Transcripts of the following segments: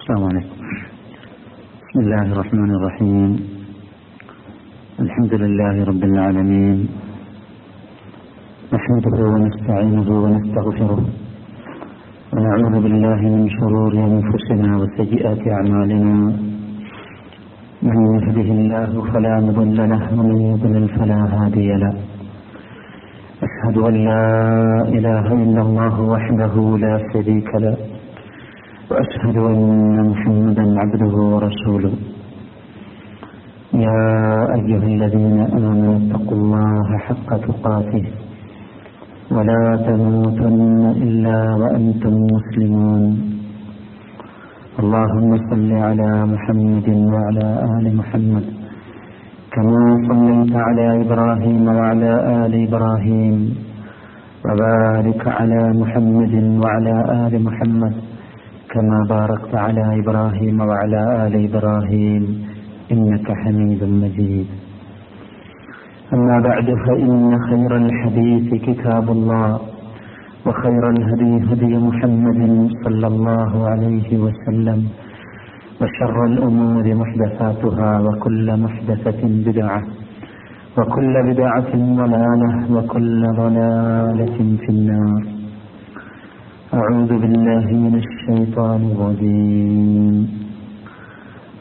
السلام عليكم. بسم الله الرحمن الرحيم. الحمد لله رب العالمين. نحمده ونستعينه ونستغفره. ونعوذ بالله من شرور أنفسنا وسيئات أعمالنا. من يهده الله فلا مضل له ومن يضلل فلا هادي له. أشهد أن لا إله إلا الله وحده لا شريك له. وأشهد أن محمدا عبده ورسوله. يا أيها الذين آمنوا اتقوا الله حق تقاته. ولا تموتن إلا وأنتم مسلمون. اللهم صل على محمد وعلى آل محمد كما صليت على إبراهيم وعلى آل إبراهيم. وبارك على محمد وعلى آل محمد. كما باركت على إبراهيم وعلى آل إبراهيم إنك حميد مجيد. أما بعد فإن خير الحديث كتاب الله وخير الهدي هدي محمد صلى الله عليه وسلم وشر الأمور محدثاتها وكل محدثة بدعة وكل بدعة ضلالة وكل ضلالة في النار. أعوذ بالله من الشيطان الرجيم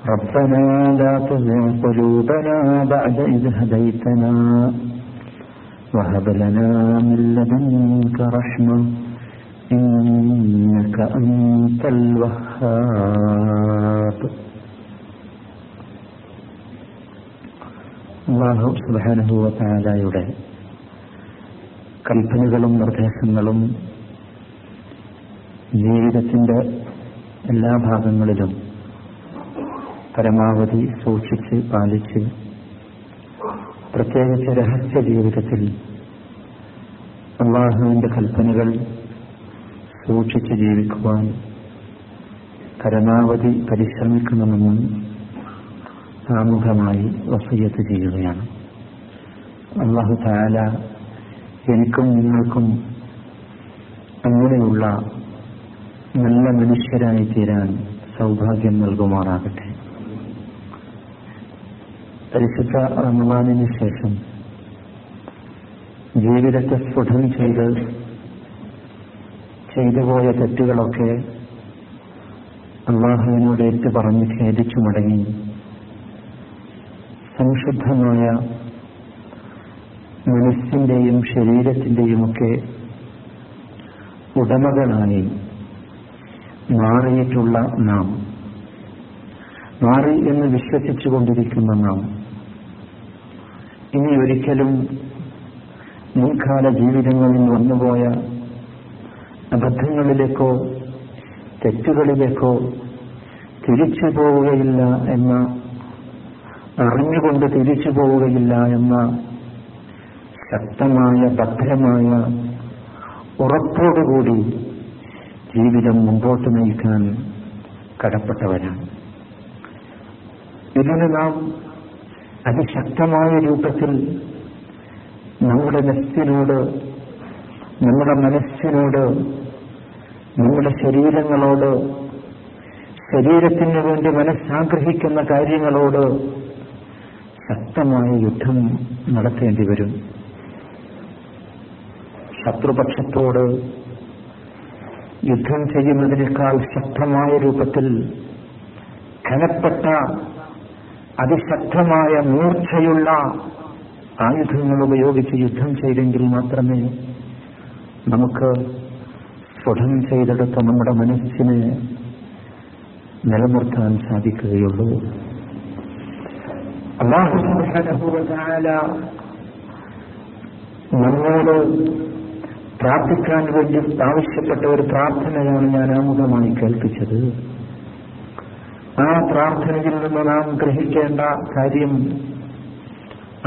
ربنا لا تزغ قلوبنا بعد إذ هديتنا وهب لنا من لدنك رحمة إنك أنت الوهاب അള്ളാഹു സുബാനുഭവത്താലായുടെ കൽപ്പനകളും നിർദ്ദേശങ്ങളും ജീവിതത്തിന്റെ എല്ലാ ഭാഗങ്ങളിലും പരമാവധി സൂക്ഷിച്ച് പാലിച്ച് പ്രത്യേകിച്ച് രഹസ്യ ജീവിതത്തിൽ അള്ളാഹുവിന്റെ കൽപ്പനകൾ സൂക്ഷിച്ച് ജീവിക്കുവാൻ പരമാവധി പരിശ്രമിക്കണമെന്നും സാമൂഹമായി വസയ്യത്ത് ചെയ്യുകയാണ്. അള്ളാഹു താല എനിക്കും നിങ്ങൾക്കും അങ്ങനെയുള്ള നല്ല മനുഷ്യരായി തീരാൻ സൗഭാഗ്യം നൽകുമാറാകട്ടെ. പരിശുദ്ധ റമദാനിന് ശേഷം ജീവിതത്തെ സ്ഫുടം ചെയ്ത് ചെയ്തുപോയ തെറ്റുകളൊക്കെ അള്ളാഹുവിനോട് ഏറ്റു പറഞ്ഞ് ഖേദിച്ചു മടങ്ങി. സംശുദ്ധമായ മനസ്സിന്റെയും ശരീരത്തിന്റെയും ഒക്കെ ഉടമകളായി മാറിയിട്ടുള്ള നാം. മാറി എന്ന് വിശ്വസിച്ചുകൊണ്ടിരിക്കുന്ന നാം. ഇനി ഒരിക്കലും മുൻകാല ജീവിതങ്ങളിൽ വന്നുപോയ അബദ്ധങ്ങളിലേക്കോ തെറ്റുകളിലേക്കോ തിരിച്ചു പോവുകയില്ല എന്ന അറിഞ്ഞുകൊണ്ട് തിരിച്ചു പോവുകയില്ല എന്ന ശക്തമായ ഭദ്രമായ ഉറപ്പോടുകൂടി ജീവിതം മുമ്പോട്ട് നയിക്കാൻ കടപ്പെട്ടവരാണ്. ഇതിനെ നാം അതിശക്തമായ രൂപത്തിൽ നമ്മുടെ നെസ്സിനോട് നമ്മുടെ മനസ്സിനോട് നമ്മുടെ ശരീരങ്ങളോട് ശരീരത്തിന് വേണ്ടി മനസ്സാഗ്രഹിക്കുന്ന കാര്യങ്ങളോട് ശക്തമായ യുദ്ധം നടത്തേണ്ടി വരും. ശത്രുപക്ഷത്തോട് യുദ്ധം ചെയ്യുന്നതിനേക്കാൾ ശക്തമായ രൂപത്തിൽ കനപ്പെട്ട അതിശക്തമായ മൂർച്ചയുള്ള ആയുധങ്ങൾ ഉപയോഗിച്ച് യുദ്ധം ചെയ്തെങ്കിൽ മാത്രമേ നമുക്ക് സ്ഫുടം ചെയ്തെടുത്ത നമ്മുടെ മനസ്സിനെ നിലനിർത്താൻ സാധിക്കുകയുള്ളൂ. അള്ളാഹു നമ്മോട് പ്രാർത്ഥിക്കാൻ വേണ്ടി ആവശ്യപ്പെട്ട ഒരു പ്രാർത്ഥനയാണ് ഞാൻ ആമുഖമായി കേൾപ്പിച്ചത്. ആ പ്രാർത്ഥനയിൽ നിന്ന് നാം ഗ്രഹിക്കേണ്ട കാര്യം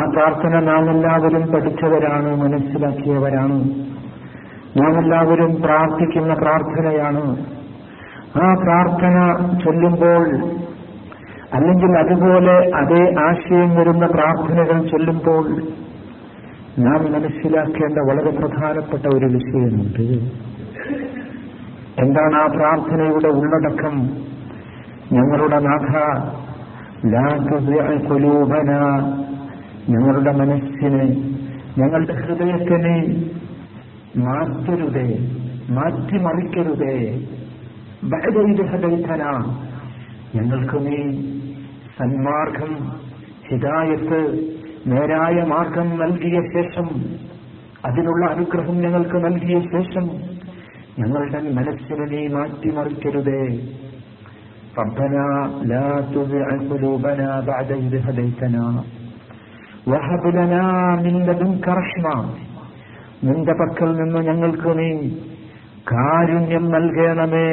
ആ പ്രാർത്ഥന നാം എല്ലാവരും പഠിച്ചവരാണ് മനസ്സിലാക്കിയവരാണ്. നാം എല്ലാവരും പ്രാർത്ഥിക്കുന്ന പ്രാർത്ഥനയാണ്. ആ പ്രാർത്ഥന ചൊല്ലുമ്പോൾ അല്ലെങ്കിൽ അതുപോലെ അതേ ആശയം വരുന്ന പ്രാർത്ഥനകൾ ചൊല്ലുമ്പോൾ നാം മനസ്സിലാക്കേണ്ട വളരെ പ്രധാനപ്പെട്ട ഒരു വിഷയമുണ്ട്. എന്താണ് ആ പ്രാർത്ഥനയുടെ ഉള്ളടക്കം? ഞങ്ങളുടെ നാഥ ലാഘുലൂപന ഞങ്ങളുടെ മനസ്സിനെ ഞങ്ങളുടെ ഹൃദയത്തിന് മാറ്റരുതേ മാറ്റിമറിക്കരുതേ. ബഅദ ഹൃദയത്തന ഞങ്ങൾക്ക് നീ സന്മാർഗം ഹിദായത്ത് നേരായ മാർഗം നൽകിയ ശേഷം അതിനുള്ള അനുഗ്രഹം ഞങ്ങൾക്ക് നൽകിയ ശേഷം ഞങ്ങളുടെ മനസ്സിനെ നീ മാറ്റിമറിക്കരുതേ ربنا لا تزع قلوبنا بعد إذ هديتنا وهب لنا من لدنك رحمة നിന്റെ പക്കൽ നിന്ന് ഞങ്ങൾക്ക് നീ കാരുണ്യം നൽകണമേ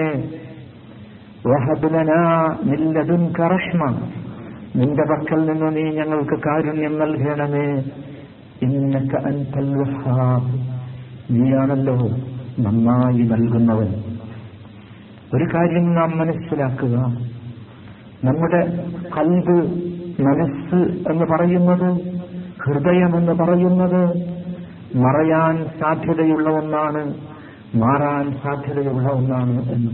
വഹബുലന നില്ലതുൻക റഹ്മ നിന്റെ പക്കൽ നിന്ന് നീ ഞങ്ങൾക്ക് കാരുണ്യം നൽകണമേ. ഇന്നക അൻതൽ നീയാണല്ലോ നന്നായി നൽകുന്നവൻ. ഒരു കാര്യം നാം മനസ്സിലാക്കുക. നമ്മുടെ കൽബ് മനസ്സ് എന്ന് പറയുന്നത് ഹൃദയമെന്ന് പറയുന്നത് മറയാൻ സാധ്യതയുള്ള ഒന്നാണ് മാറാൻ സാധ്യതയുള്ള ഒന്നാണ് എന്ന്.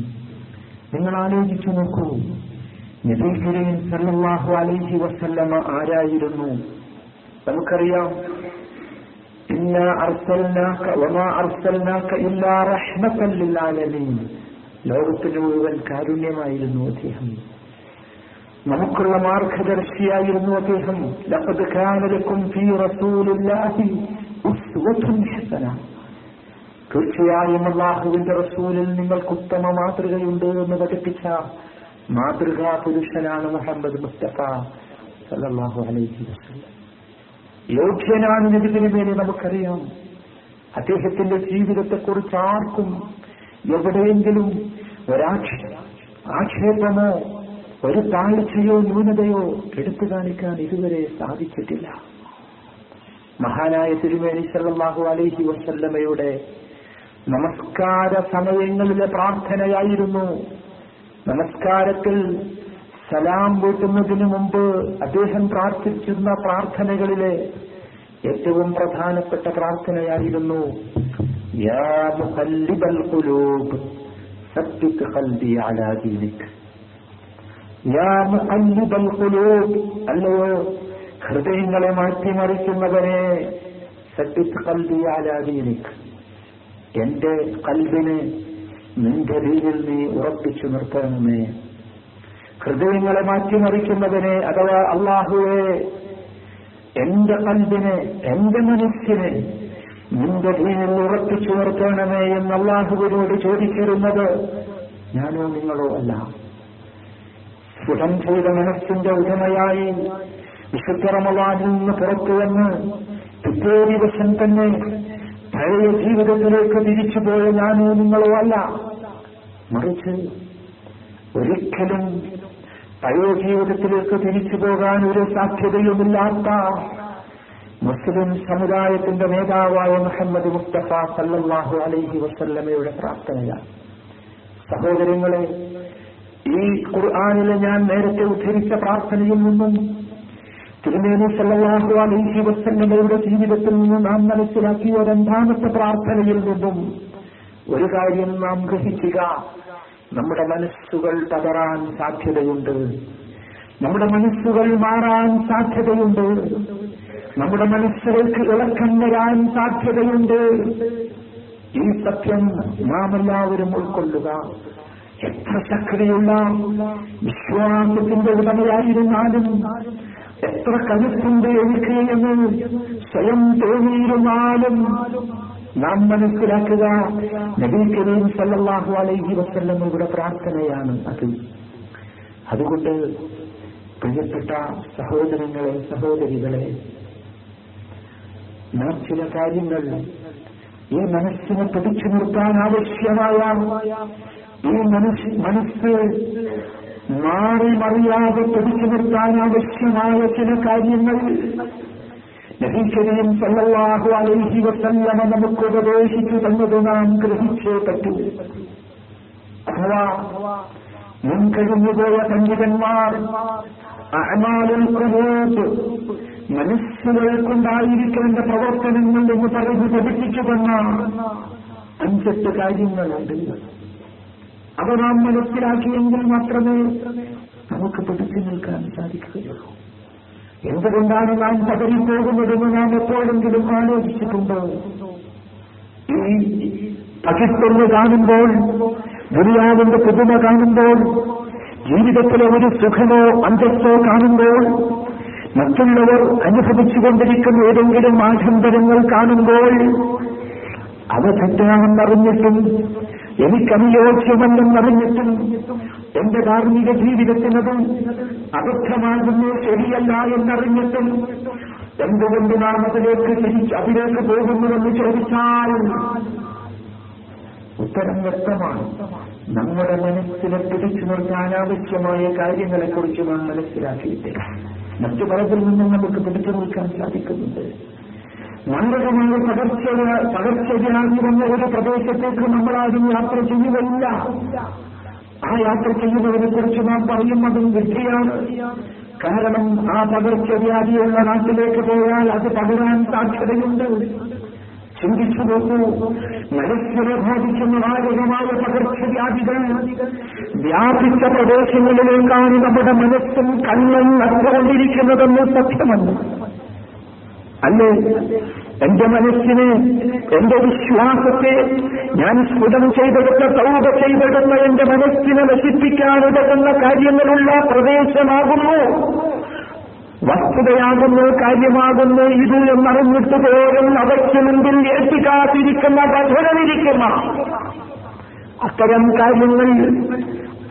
നിങ്ങൾ ആലോചിച്ചു നോക്കൂ. നബി കരീം സല്ലല്ലാഹു അലൈഹി വസല്ലമ ആരായിരുന്നു? നമുക്കറിയാം. ലോകത്തിന് മുഴുവൻ കാരുണ്യമായിരുന്നു അദ്ദേഹം. നമുക്കുള്ള മാർഗദർശിയായിരുന്നു അദ്ദേഹം. തീർച്ചയായും അള്ളാഹുവിന്റെ റസൂലിൽ നിങ്ങൾക്ക് ഉത്തമ മാതൃകയുണ്ട് എന്ന് പഠിപ്പിച്ച മാതൃകാ പുരുഷനാണ് മുഹമ്മദ് മുസ്തഫ അലൈഹി യോഗ്യനാണ് നബിതിന് മേലെ നമുക്കറിയാം. അദ്ദേഹത്തിന്റെ ജീവിതത്തെക്കുറിച്ച് ആർക്കും എവിടെയെങ്കിലും ഒരാക്ഷ ആക്ഷേപമോ ഒരു താഴ്ചയോ ന്യൂനതയോ എടുത്തു കാണിക്കാൻ ഇതുവരെ സാധിച്ചിട്ടില്ല. മഹാനായ തിരുമേനി സല്ലാഹു അലൈഹി വസല്ലമയുടെ നമസ്കാര സമയങ്ങളിലെ പ്രാർത്ഥനയായിരുന്നു നമസ്കാരത്തിൽ സലാം വീട്ടുന്നതിനു മുമ്പ് അദ്ദേഹം പ്രാർത്ഥിച്ചിരുന്ന പ്രാർത്ഥനകളിലെ ഏറ്റവും പ്രധാനപ്പെട്ട പ്രാർത്ഥനയായിരുന്നു അല്ലയോ ഹൃദയങ്ങളെ മാറ്റിമറിക്കുന്നവനെ സബ്ബിത് കൽബി അലാ ദീനിക്. എന്റെ കൽബിനെ നിന്റെ രീതിയിൽ നീ ഉറപ്പിച്ചു നിർത്തണമേ. ഹൃദയങ്ങളെ മാറ്റിമറിക്കുന്നതിനെ അഥവാ അള്ളാഹുവെ എന്റെ കൽബിനെ എന്റെ മനസ്സിനെ നിന്റെ ദീനിൽ ഉറപ്പിച്ചു നിർത്തണമേ എന്ന് അള്ളാഹുവിനോട് ചോദിച്ചിരുന്നത് ഞാനോ നിങ്ങളോ അല്ല. സുഖം ചെയ്ത മനസ്സിന്റെ ഉടമയായി വിശുദ്ധ റമവാനിൽ നിന്ന് പുറത്തു വന്ന് പിറ്റേ ദിവസം തന്നെ പഴയ ജീവിതത്തിലേക്ക് തിരിച്ചുപോയ ഞാനോ നിങ്ങളോ അല്ല. മറിച്ച് ഒരിക്കലും പഴയ ജീവിതത്തിലേക്ക് തിരിച്ചു പോകാൻ ഒരു സാധ്യതയുമില്ലാത്ത മുസ്ലിം സമുദായത്തിന്റെ നേതാവായ മുഹമ്മദ് മുസ്തഫ സല്ലാഹു അലൈഹി വസല്ലമയുടെ പ്രാർത്ഥനയാണ്. സഹോദരങ്ങളെ ഈ ഖുർആാനിലെ ഞാൻ നേരത്തെ ഉദ്ധരിച്ച പ്രാർത്ഥനയിൽ നിന്നും തിരുമേനി സല്ലാഹു അലൈഹി വസല്ലമയുടെ ജീവിതത്തിൽ നിന്ന് നാം മനസ്സിലാക്കിയ രണ്ടാമത്തെ പ്രാർത്ഥനയിൽ നിന്നും ഒരു കാര്യം നാം ഗ്രഹിക്കുക. നമ്മുടെ മനസ്സുകൾ തകരാൻ സാധ്യതയുണ്ട്. നമ്മുടെ മനസ്സുകൾ മാറാൻ സാധ്യതയുണ്ട്. നമ്മുടെ മനസ്സുകൾക്ക് ഇളക്കം വരാൻ സാധ്യതയുണ്ട്. ഈ സത്യം നാം എല്ലാവരും ഉൾക്കൊള്ളുക. എത്ര ശക്തിയുള്ള വിശ്വാസത്തിന്റെ ഉടമയായിരുന്നാലും എത്ര കരുത്തുണ്ട് എനിക്ക് എന്ന് സ്വയം തോന്നിയിരുന്നാലും നാം മനസ്സിലാക്കുക നബി കരീം സല്ലല്ലാഹു അലൈഹി ഇവിടെ പ്രാർത്ഥനയാണ് അത്. അതുകൊണ്ട് പ്രിയപ്പെട്ട സഹോദരങ്ങളെ സഹോദരികളെ നാം ചില കാര്യങ്ങൾ ഈ മനസ്സിനെ പിടിച്ചു നിർത്താൻ ആവശ്യമായ ഈ മനസ് മനസ്സ് മാറി മറിയാതെ പിടിച്ചു നിർത്താൻ ആവശ്യമായ ചില കാര്യങ്ങൾ. നബീകരീം സല്ലാഹു അലൈഹി വസല്ലമ നമുക്ക് ഉപദേശിച്ചു തന്നത് നാം ഗ്രഹിച്ചേ പറ്റൂ. അഥവാ മുൻകഴിഞ്ഞുപോയ പണ്ഡിതന്മാർ അഹമാലുൽ ഖുലൂബ് മനസ്സുകൾക്കുണ്ടായിരിക്കേണ്ട പ്രവർത്തനങ്ങൾ എന്ന് പറഞ്ഞു പഠിപ്പിച്ചു തന്ന അഞ്ചെട്ട് കാര്യങ്ങളുണ്ട്. അവ നാം മനസ്സിലാക്കിയെങ്കിൽ മാത്രമേ നമുക്ക് പിടിച്ചു നിൽക്കാൻ സാധിക്കുകയുള്ളൂ. എന്തുകൊണ്ടാണ് നാം പതറിപ്പോകുന്നതെന്ന് നാം എപ്പോഴെങ്കിലും ആലോചിച്ചിട്ടുണ്ടോ? ഈ പകിട്ടെന്ന് കാണുമ്പോൾ ദുരിയാവിന്റെ പുതുമ കാണുമ്പോൾ ജീവിതത്തിലെ ഒരു സുഖമോ അന്തസ്സോ കാണുമ്പോൾ മറ്റുള്ളവർ അനുഭവിച്ചുകൊണ്ടിരിക്കുന്ന ഏതെങ്കിലും ആഡംബരങ്ങൾ കാണുമ്പോൾ അവ തെറ്റാണെന്നറിഞ്ഞിട്ടും എനിക്കനുയോജ്യമല്ലെന്നറിഞ്ഞിട്ടും എന്റെ ധാർമ്മിക ജീവിതത്തിനത് അബദ്ധമാകുന്നു ശരിയല്ല എന്നറിഞ്ഞിട്ടും എന്തുകൊണ്ട് നാം അതിലേക്ക് തിരിച്ച് അതിലേക്ക് പോകുന്നുവെന്ന് ചോദിച്ചാൽ ഉത്തരം വ്യക്തമാണ്. നമ്മുടെ മനസ്സിനെ പിടിച്ചു ആവശ്യമായ കാര്യങ്ങളെക്കുറിച്ച് നാം മനസ്സിലാക്കിയിട്ടില്ല. മറ്റു പലതിൽ നിന്നും നമുക്ക് പിടിച്ചു നിൽക്കാൻ സാധിക്കുന്നുണ്ട്. മാരകമായ പകർച്ച പകർച്ചവ്യാധി വന്ന ഒരു പ്രദേശത്തേക്ക് നമ്മളാരും യാത്ര ചെയ്യുകയില്ല. ആ യാത്ര ചെയ്യുന്നതിനെ കുറിച്ച് നാം പറയുന്നതും വിധിയാണ്. കാരണം ആ പകർച്ചവ്യാധിയുള്ള നാട്ടിലേക്ക് പോയാൽ അത് പകരാൻ സാധ്യതയുണ്ട്. ചിന്തിച്ചു നോക്കൂ മനസ്സിനെ ബാധിക്കുന്ന മാരകമായ പകർച്ചവ്യാധികൾ വ്യാപിച്ച പ്രദേശങ്ങളിലേക്കാണ് നമ്മുടെ മനസ്സും കണ്ണും നടന്നുകൊണ്ടിരിക്കുന്നതെന്ന് സത്യമല്ല. അല്ലേ? എന്റെ മനസ്സിന് എന്റെ വിശ്വാസത്തെ ഞാൻ സ്ഫുടം ചെയ്തെടുത്ത സൗദ ചെയ്തെടുത്ത എന്റെ മനസ്സിനെ നശിപ്പിക്കാനുതകുന്ന കാര്യങ്ങളുള്ള പ്രദേശമാകുന്നു. വസ്തുതയാകുന്നു കാര്യമാകുന്നു ഇത് എന്നറിഞ്ഞിട്ട് പോലും അവയ്ക്ക് മുമ്പിൽ ഏൽപ്പിക്കാതിരിക്കുന്ന കഥനമിരിക്കുന്ന അത്തരം കാര്യങ്ങൾ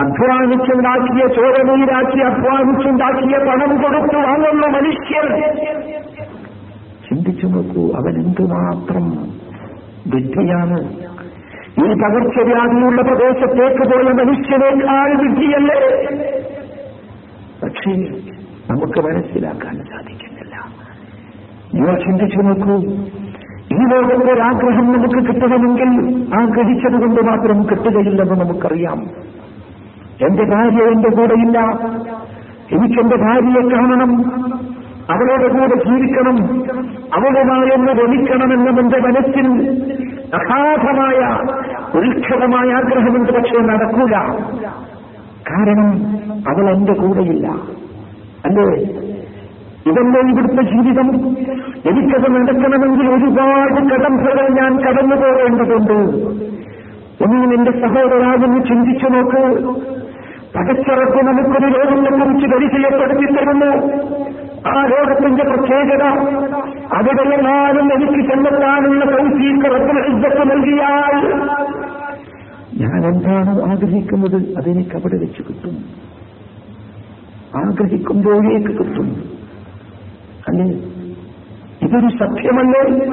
അധ്വാനിച്ചുണ്ടാക്കിയ ചോരനീരാക്കി അധ്വാനിച്ചുണ്ടാക്കിയ പണം കൊടുത്തു വാങ്ങുന്ന മനുഷ്യർ ചിന്തിച്ചു നോക്കൂ അവൻ എന്തുമാത്രം വിഡ്ഢിയാണ് ഈ പകർച്ചവ്യാധിയുള്ള പ്രദേശത്തേക്ക് പോയ മനുഷ്യനേക്കാൾ വിഡ്ഢിയല്ലേ പക്ഷേ നമുക്ക് മനസ്സിലാക്കാൻ സാധിക്കുന്നില്ല. നിങ്ങൾ ചിന്തിച്ചു നോക്കൂ ഈ ലോകത്തെ ഒരാഗ്രഹം നമുക്ക് കിട്ടണമെങ്കിൽ ആഗ്രഹിച്ചത് കൊണ്ട് മാത്രം കിട്ടുകയില്ലെന്ന് നമുക്കറിയാം. എന്റെ ഭാര്യ എന്റെ കൂടെയില്ല. എനിക്കെന്റെ ഭാര്യയെ കാണണം. അവളുടെ കൂടെ ജീവിക്കണം അവളുമായി ഒന്ന് രമിക്കണമെന്നും എന്റെ മനസ്സിൽ അഗാധമായ ഉൽക്ഷതമായ ആഗ്രഹമുണ്ട് പക്ഷേ നടക്കൂല. കാരണം അവൾ എന്റെ കൂടെയില്ല. അല്ലേ? ഇതല്ലേ ഇവിടുത്തെ ജീവിതം? എനിക്കത് നടക്കണമെങ്കിൽ ഒരുപാട് കടമ്പകൾ ഞാൻ കടന്നു പോകേണ്ടതുണ്ട്. ഒന്നും എന്റെ സഹോദരാജെന്ന് ചിന്തിച്ചു നോക്ക്. പകച്ചറപ്പ് നമുക്കൊരു ലോകത്തെ കുറിച്ച് പരിചയപ്പെടുത്തി തരുന്നു. ആ ലോകത്തിന്റെ പ്രത്യേകത അവിടെയെങ്ങാനും എനിക്ക് ചെന്നെത്താനുള്ള സൗസീകരണത്തിൽ ഇജ്ജത്ത് നൽകിയാൽ ഞാൻ എന്താണ് ആഗ്രഹിക്കുന്നത്? അതെനിക്ക് അവിടെ വെച്ച് കിട്ടും. ആഗ്രഹിക്കുമ്പോഴേക്ക് കിട്ടും. അല്ലേ? ഇതൊരു സത്യമല്ലേ?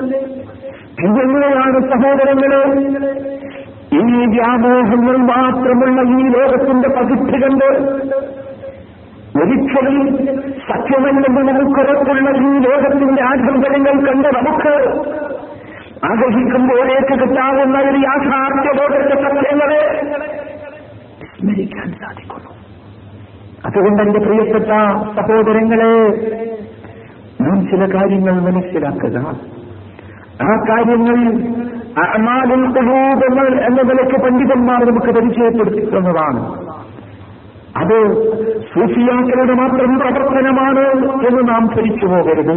എങ്ങനെയാണ് സഹോദരങ്ങളെ? ഈ വ്യാമോഹങ്ങൾ മാത്രമുള്ള ഈ ലോകത്തിന്റെ പതിപ്പ് കണ്ട് ഒരിക്കലും സത്യമല്ലെന്ന് നമുക്കുറപ്പുള്ള ഈ ലോകത്തിന്റെ ആഡംബരങ്ങൾ കണ്ട് നമുക്ക് ആഗ്രഹിക്കുമ്പോഴേക്ക് കിട്ടാവുന്ന ഒരു യാഥാർത്ഥ്യ ലോകത്തെ സത്യങ്ങളെ സ്മരിക്കാൻ സാധിക്കുന്നു. അതുകൊണ്ട് എന്റെ പ്രിയപ്പെട്ട സഹോദരങ്ങളെ നാം ചില കാര്യങ്ങൾ മനസ്സിലാക്കുക. ആ കാര്യങ്ങൾ അമാലിൽ എന്ന നിലയ്ക്ക് പണ്ഡിതന്മാർ നമുക്ക് പരിചയപ്പെടുത്തുന്നതാണ് അത് സൂഫിയാക്കളുടെ മാത്രം പ്രവർത്തനമാണ് എന്ന് നാം ധരിച്ചു പോകരുത്.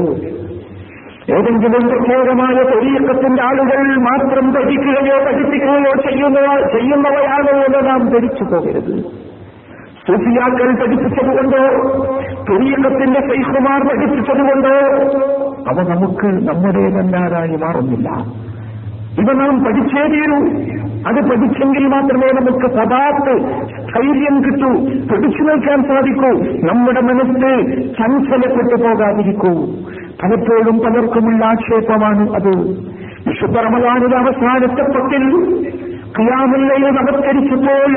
ഏതെങ്കിലും പ്രത്യേകമായ തൊഴിലക്കത്തിന്റെ ആളുകൾ മാത്രം പഠിക്കുകയോ പഠിപ്പിക്കുകയോ ചെയ്യുന്ന ചെയ്യുന്നവയാണ് എന്ന് നാം ധരിച്ചു പോകരുത്. സൂഫിയാക്കൾ പഠിപ്പിച്ചതുകൊണ്ടോ തൊഴിലക്കത്തിന്റെ സൈഫുമാർ പഠിപ്പിച്ചതുകൊണ്ടോ അവ നമുക്ക് നമ്മുടേതല്ലാതായി മാറുന്നില്ല. ഇവ നാം പഠിച്ചേ തീരൂ അത് പഠിച്ചെങ്കിൽ മാത്രമേ നമുക്ക് പദാത്ത് സ്ഥൈര്യം കിട്ടൂ പിടിച്ചു നിൽക്കാൻ സാധിക്കൂ. നമ്മുടെ മനസ്സ് ചഞ്ചലപ്പെട്ടു പോകാതിരിക്കൂ. പലപ്പോഴും പലർക്കുമുള്ള ആക്ഷേപമാണ് അത്. വിശുദ്ധ റമദാനിലെ അവസാനത്തെ പത്തിൽ ക്രിയാമില്ലയിൽ നമസ്കരിച്ചപ്പോൾ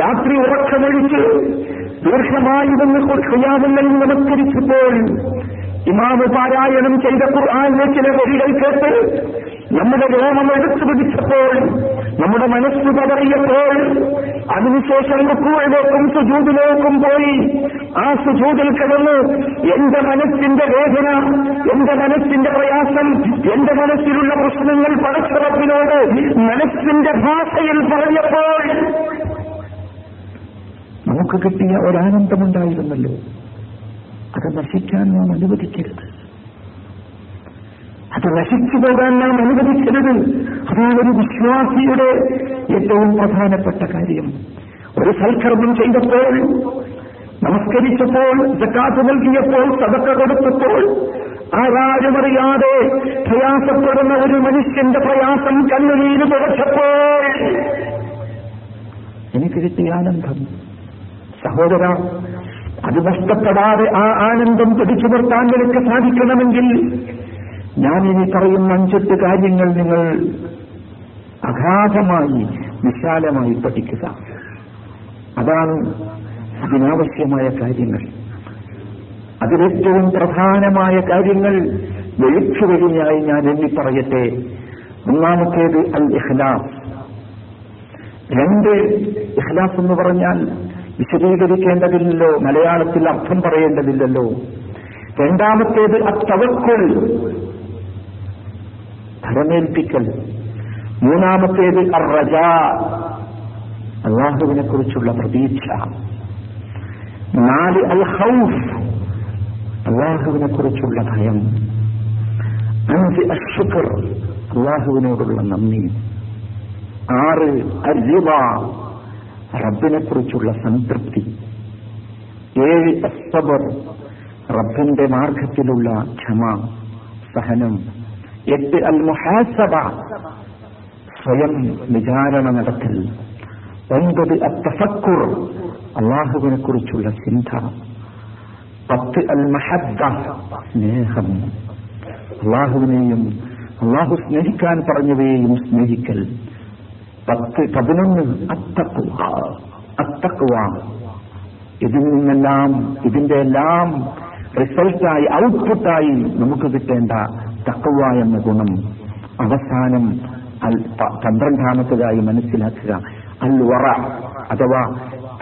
രാത്രി ഉറക്കമൊഴിച്ച് ദീർഘമായി വന്ന് ക്രിയാമില്ലയിൽ നമസ്കരിച്ചപ്പോൾ ഇമാമ പാരായണം ചെയ്ത ഖുർആാനിലെ ചില വരികൾ കേട്ട് നമ്മുടെ രോമം എടുത്തു പിടിച്ചപ്പോൾ നമ്മുടെ മനസ്സ് പതറിയപ്പോൾ അതിനുശേഷം റുക്കുവിലേക്കും സുജൂതിലേക്കും പോയി. ആ സുജൂതിൽ കിടന്ന് എന്റെ മനസ്സിന്റെ വേദന എന്റെ മനസ്സിന്റെ പ്രയാസം എന്റെ മനസ്സിലുള്ള പ്രശ്നങ്ങൾ പടച്ചറപ്പിനോട് മനസ്സിന്റെ ഭാഷയിൽ പറഞ്ഞപ്പോൾ നമുക്ക് കിട്ടിയ ഒരാനന്ദമുണ്ടായിരുന്നല്ലോ. അത് നശിക്കാൻ നാം അനുവദിക്കരുത്. അത് നശിച്ചു പോകാൻ നാം അനുവദിക്കരുത്. അത് ഒരു വിശ്വാസിയുടെ ഏറ്റവും പ്രധാനപ്പെട്ട കാര്യം. ഒരു സൽക്കർമ്മം ചെയ്തപ്പോൾ നമസ്കരിച്ചപ്പോൾ ജക്കാത്ത് നൽകിയപ്പോൾ സതക്ക കൊടുത്തപ്പോൾ ആരാരുമറിയാതെ പ്രയാസപ്പെടുന്ന ഒരു മനുഷ്യന്റെ പ്രയാസം കണ്ണുനീര് തുടച്ചപ്പോൾ എനിക്ക് കിട്ടിയ ആനന്ദം. സഹോദര അത് നഷ്ടപ്പെടാതെ ആ ആനന്ദം പിടിച്ചു നിർത്താൻ നിനക്ക് സാധിക്കണമെങ്കിൽ ഞാൻ ഇനി പറയുന്ന അഞ്ചെട്ട് കാര്യങ്ങൾ നിങ്ങൾ അഗാധമായി വിശാലമായി പഠിക്കുക. അതാണ് അതിനാവശ്യമായ കാര്യങ്ങൾ. അതിലേറ്റവും പ്രധാനമായ കാര്യങ്ങൾ വെളിച്ചു വെളിച്ചുവരിഞ്ഞായി ഞാൻ എണ്ണി പറയട്ടെ ഒന്നാമത്തേത് അൽ ഇഖ്ലാസ് രണ്ട് ഇഖ്ലാസ് എന്ന് പറഞ്ഞാൽ വിശദീകരിക്കേണ്ടതില്ലല്ലോ മലയാളത്തിൽ അർത്ഥം പറയേണ്ടതില്ലല്ലോ. രണ്ടാമത്തേത് അത്തവക്കുൾ ഭരമേൽപ്പിക്കൽ മൂന്നാമത്തേത് അറജ അള്ളാഹുവിനെ കുറിച്ചുള്ള പ്രതീക്ഷ. നാല് അൽ ഹൗഫ് അള്ളാഹുവിനെ കുറിച്ചുള്ള ഭയം. അഞ്ച് അഷുക്കർ അള്ളാഹുവിനോടുള്ള നന്ദി. ആറ് അരിവ റബ്ബിനെ കുറിച്ചുള്ള സംതൃപ്തി. ഏഴ് അസ്തബർ റബ്ബിന്റെ മാർഗത്തിലുള്ള ക്ഷമ സഹനം. എട്ട് അൽ മുഹാസബ സ്വയം വിചാരണ നടത്തൽ. ഒൻപത് അത്തഫക്കുർ. അള്ളാഹുവിനെ കുറിച്ചുള്ള ചിന്ത. പത്ത് അൽ മഹദ്ദ സ്നേഹം. അള്ളാഹുവിനെയും അള്ളാഹു സ്നേഹിക്കാൻ പറഞ്ഞവയെയും സ്നേഹിക്കൽ. പത്ത് പതിനൊന്ന് അത്തക്കുവ അത്തക്കുവ ഇതിൽ നിന്നെല്ലാം ഇതിന്റെ എല്ലാം റിസൾട്ടായി ഔട്ട്പുട്ടായി നമുക്ക് കിട്ടേണ്ട തക്കവ എന്ന ഗുണം അവസാനം പന്ത്രണ്ടാമത്തതായി മനസ്സിലാക്കുക. അൽ വറ അഥവാ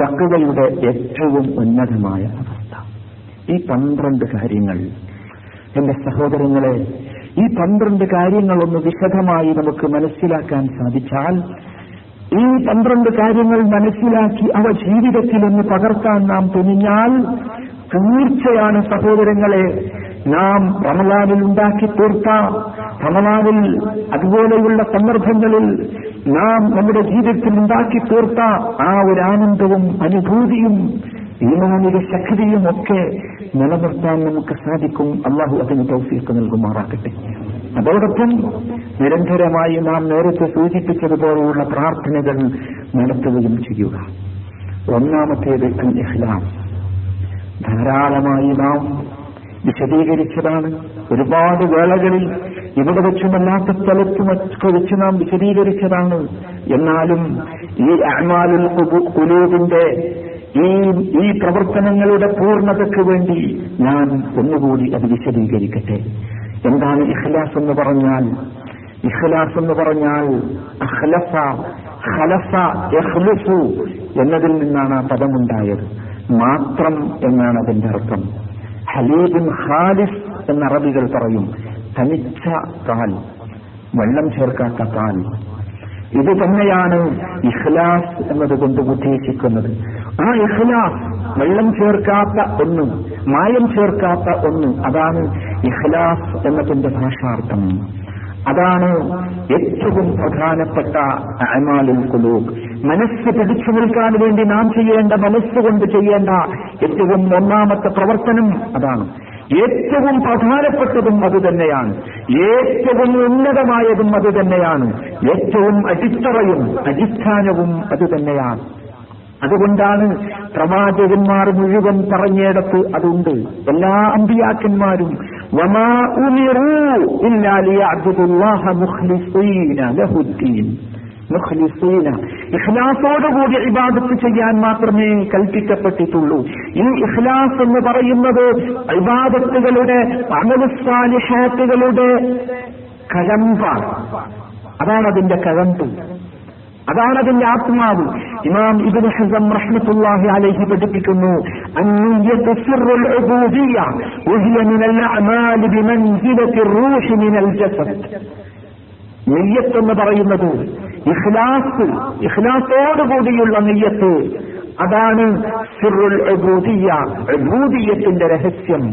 തക്കവയുടെ ഏറ്റവും ഉന്നതമായ അവസ്ഥ. ഈ പന്ത്രണ്ട് കാര്യങ്ങൾ എന്റെ സഹോദരങ്ങളെ ഈ പന്ത്രണ്ട് കാര്യങ്ങളൊന്ന് വിശദമായി നമുക്ക് മനസ്സിലാക്കാൻ സാധിച്ചാൽ ഈ പന്ത്രണ്ട് കാര്യങ്ങൾ മനസ്സിലാക്കി അവ ജീവിതത്തിൽ ഒന്ന് പകർത്താൻ നാം തുനിഞ്ഞാൽ തീർച്ചയാണ് സഹോദരങ്ങളെ നാം റമലാനിൽ ഉണ്ടാക്കി തീർത്ത റമലാനിൽ അതുപോലെയുള്ള സന്ദർഭങ്ങളിൽ നാം നമ്മുടെ ജീവിതത്തിൽ ഉണ്ടാക്കി തീർത്ത ആ ഒരു ആനന്ദവും അനുഭൂതിയും ഈമാനിക ശക്തിയും ഒക്കെ നിലനിർത്താൻ നമുക്ക് സാധിക്കും. അള്ളാഹു അതിന് തൗഫീക്ക് നൽകുമാറാക്കട്ടെ അതോടൊപ്പം നിരന്തരമായി നാം നേരത്തെ സൂചിപ്പിച്ചതുപോലെയുള്ള പ്രാർത്ഥനകൾ നടത്തുകയും ചെയ്യുക. ഒന്നാമത്തേത് അൽ ഇഹ്ലാം ധാരാളമായി നാം വിശദീകരിച്ചതാണ്. ഒരുപാട് വേളകളിൽ ഇവിടെ വെച്ചുമല്ലാത്ത സ്ഥലത്തും ഒക്കെ വെച്ച് നാം വിശദീകരിച്ചതാണ്. എന്നാലും ഈ അഹ്മാലുൽ കുലൂബിന്റെ ഈ ഈ പ്രവർത്തനങ്ങളുടെ പൂർണതയ്ക്ക് വേണ്ടി ഞാൻ ഒന്നുകൂടി അത് വിശദീകരിക്കട്ടെ. എന്താണ് ഇഖ്ലാസ് എന്ന് പറഞ്ഞാൽ? ഇഖ്ലാസ് എന്ന് പറഞ്ഞാൽ അഖ്ലഫ ഖലഫ എഹ്ലുഫു എന്നതിൽ നിന്നാണ് ആ പദമുണ്ടായത്. മാത്രം എന്നാണ് അതിന്റെ അർത്ഥം. ഹലീബുൻ ഹാലിസ് എന്ന അറബികൾ പറയും. തനിച്ച പാൽ വെള്ളം ചേർക്കാത്ത പാൽ ഇത് തന്നെയാണ് ഇഖ്ലാസ് എന്നതുകൊണ്ട് ഉദ്ദേശിക്കുന്നത്. ആ ഇഖ്ലാസ് വെള്ളം ചേർക്കാത്ത ഒന്ന് മായം ചേർക്കാത്ത ഒന്ന് അതാണ് ഇഖ്ലാസ് എന്നതിന്റെ ഭാഷാർത്ഥം. അതാണ് ഏറ്റവും പ്രധാനപ്പെട്ട അമാലുൽ കുലൂബ് മനസ്സ് പിടിച്ചു നിൽക്കാൻ വേണ്ടി നാം ചെയ്യേണ്ട മനസ്സുകൊണ്ട് ചെയ്യേണ്ട ഏറ്റവും ഒന്നാമത്തെ പ്രവർത്തനം അതാണ്. ഏറ്റവും പ്രധാനപ്പെട്ടതും അത് തന്നെയാണ്. ഏറ്റവും ഉന്നതമായതും അത് തന്നെയാണ്. ഏറ്റവും അടിത്തറയും അടിസ്ഥാനവും അത് തന്നെയാണ്. അതുകൊണ്ടാണ് പ്രവാചകന്മാർ മുഴുവൻ പറഞ്ഞിടത്ത് അതുണ്ട്. എല്ലാ അമ്പിയാക്കന്മാരും വമാ ഉമിറൂ ഇല്ലാ ലിയഅബ്ദുല്ലാഹ മുഖ്ലിസീന ലഹുദ്ദീൻ മുഖ്ലിസീന ഇഖ്ലാസോടുകൂടി ഇബാദത്ത് ചെയ്യാൻ മാത്രമേ കൽപ്പിക്കപ്പെട്ടിട്ടുള്ളൂ. ഈ ഇഖ്ലാസ് എന്ന് പറയുന്നത് ഇബാദത്തുകളുടെ അമലുസാലിഹാത്തുകളുടെ കഴമ്പാണ് അതാണ് അതിന്റെ കഴമ്പ് അതാണ് അതിന്റെ ആത്മാവ്. ഇമാം ഇബ്നു ഹസം റഹ്മത്തുള്ളാഹി അലൈഹി പഠിപ്പിക്കുന്നു അന്നിയത്ത് സിർറുൽ ഉബൂദിയ്യ വഹിയ മിനൽ അഅമാൽ ബിമൻസിലത്തി റൂഹി മിനൽ ജസദ്. നെയ്യത്ത് എന്ന് പറയുന്നത് ഇഖ്ലാസ് ഇഖ്ലാസോടുകൂടിയുള്ള നെയ്യത്ത്. അതാണ് സിറുൽ ഉബൂദിയ്യ ഉബൂദിയ്യത്തിന്റെ രഹസ്യം.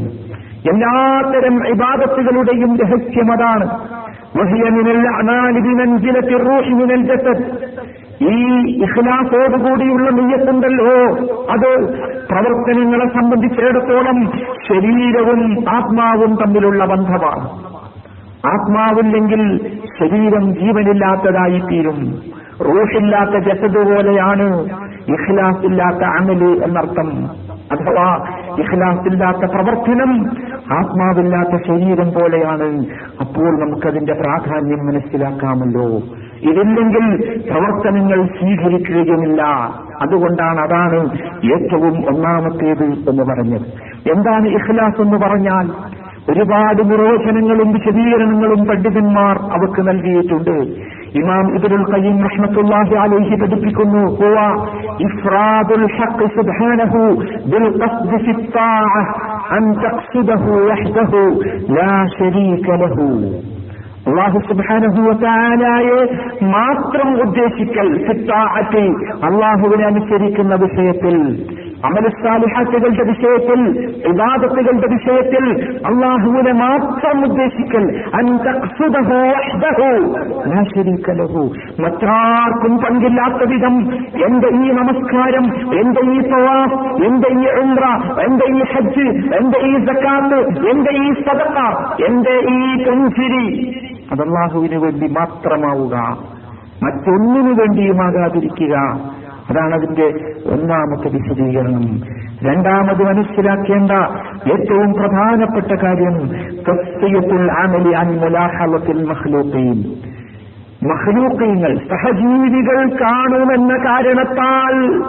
എല്ലാത്തരം ഇബാദത്തുകളുടെയും രഹസ്യം അതാണ്. ഈ ഇഖ്ലാസോടുകൂടിയുള്ള നെയ്യത്തുണ്ടല്ലോ അത് പ്രവർത്തനങ്ങളെ സംബന്ധിച്ചിടത്തോളം ശരീരവും ആത്മാവും തമ്മിലുള്ള ബന്ധമാണ്. ആത്മാവില്ലെങ്കിൽ ശരീരം ജീവനില്ലാത്തതായി തീരും റൂഹില്ലാത്ത ജസദ് പോലെയാണ് ഇഖ്ലാസില്ലാത്ത അമൽ എന്നർത്ഥം. അഥവാ ഇഖ്ലാസില്ലാത്ത പ്രവർത്തനം ആത്മാവില്ലാത്ത ശരീരം പോലെയാണ്. അപ്പോൾ നമുക്കതിന്റെ പ്രാധാന്യം മനസ്സിലാക്കാമല്ലോ. ഇതില്ലെങ്കിൽ പ്രവർത്തനങ്ങൾ സ്വീകരിക്കുകയുമില്ല. അതുകൊണ്ടാണ് അതാണ് ഏറ്റവും ഒന്നാമത്തേത് എന്ന് പറഞ്ഞത്. എന്താണ് ഇഖ്ലാസ് എന്ന് പറഞ്ഞാൽ? ഒരുപാട് നിർവചനങ്ങളും വിശദീകരണങ്ങളും പണ്ഡിതന്മാർ അവർക്ക് നൽകിയിട്ടുണ്ട്. ഇമാം ഇബ്നുൽ ഖയ്യിം റഹ്മത്തുള്ളാഹി അലൈഹി പഠിപ്പിക്കുന്നു ഹുവ ഇഫ്റാദുൽ ഹഖ് സുബ്ഹാനഹു ബിൽ ഖസ്ദി ഫി الطاعة അൻ തഖ്സിദഹു വഹ്ദഹു ലാ ശരീക ലഹു അള്ളാഹു സുബാനഹുവത്തായാലെ മാത്രം ഉദ്ദേശിക്കൽ ഫിത്താഅത്തി അള്ളാഹുവിനെ അനുസരിക്കുന്ന വിഷയത്തിൽ അമലസാലിഹാത്തുകളുടെ വിഷയത്തിൽ വിവാദത്തുകളുടെ വിഷയത്തിൽ അള്ളാഹുവിനെ മാത്രം ഉദ്ദേശിക്കൽ മറ്റാർക്കും പങ്കില്ലാത്ത വിധം എന്റെ ഈ നമസ്കാരം എന്റെ ഈ തവാഫ് എന്റെ ഈ ഉംറ എന്റെ ഈ ഹജ്ജ് എന്റെ ഈ സക്കാത്ത് എന്റെ ഈ സദക്ക എന്റെ ഈ പെൻസിരി അതല്ലാഹുവിന് വേണ്ടി മാത്രമാവുക. മറ്റൊന്നിനു വേണ്ടിയുമാകാതിരിക്കുക. അതാണ് അതിന്റെ ഒന്നാമത്തെ വിശദീകരണം. രണ്ടാമത് മനസ്സിലാക്കേണ്ട ഏറ്റവും പ്രധാനപ്പെട്ട കാര്യം മഹ്ലൂക്കീങ്ങൾ സഹജീവികൾ കാണുമെന്ന കാരണത്താൽ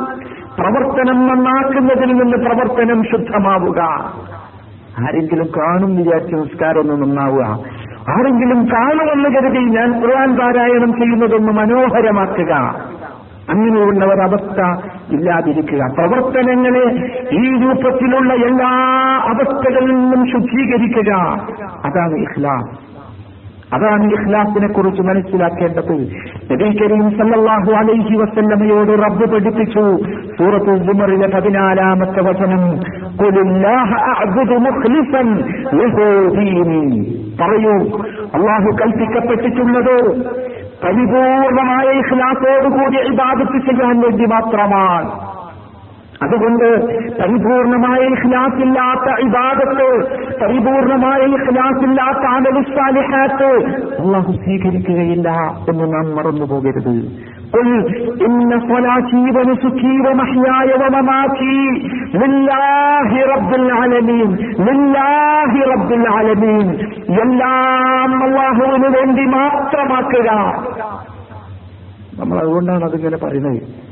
പ്രവർത്തനം നന്നാക്കുന്നതിൽ നിന്ന് പ്രവർത്തനം ശുദ്ധമാവുക. ആരെങ്കിലും കാണും വിചാരിച്ച് നിസ്കാരമൊന്നും നന്നാവുക. ആരെങ്കിലും കാണുമെന്ന് കരുതി ഞാൻ ഖുർആൻ പാരായണം ചെയ്യുന്നതൊന്ന് മനോഹരമാക്കുക. അങ്ങനെയുള്ള ഒരവസ്ഥ ഇല്ലാതിരിക്കുക. പ്രവർത്തനങ്ങളെ ഈ രൂപത്തിലുള്ള എല്ലാ അവസ്ഥകളിൽ നിന്നും ശുദ്ധീകരിക്കുക. അതാണ് ഇഖ്ലാസ്. അതാണ് ഇഖ്ലാസിനെ കുറിച്ച് മനസ്സിലാക്കേണ്ടത്. നബി കരീം സല്ലല്ലാഹു അലൈഹി വസല്ലമയോട് റബ്ബ് പഠിപ്പിച്ചു. സൂറത്ത് ജുമറിലെ പതിനാലാമത്തെ വചനം പറയൂ അള്ളാഹു കൽപ്പിക്കപ്പെട്ടിട്ടുള്ളത് പരിപൂർണമായ ഇഖ്ലാസോടുകൂടി ഇബാദത്ത് ചെയ്യാൻ വേണ്ടി മാത്രമാണ് അതുകൊണ്ട് പരിപൂർണമായ ഇഖ്ലാസില്ലാത്ത ഇബാദത്ത് പരിപൂർണമായ ഇഖ്ലാസില്ലാത്ത ആദലിസ്വാലിഹാത്ത് അള്ളാഹു സ്വീകരിക്കുകയില്ല എന്ന് നാം മറന്നു പോകരുത്. എല്ലാം അള്ളാഹുവിന് വേണ്ടി മാത്രമാക്കുക. നമ്മൾ അതുകൊണ്ടാണ് അതിങ്ങനെ പറയുന്നത്.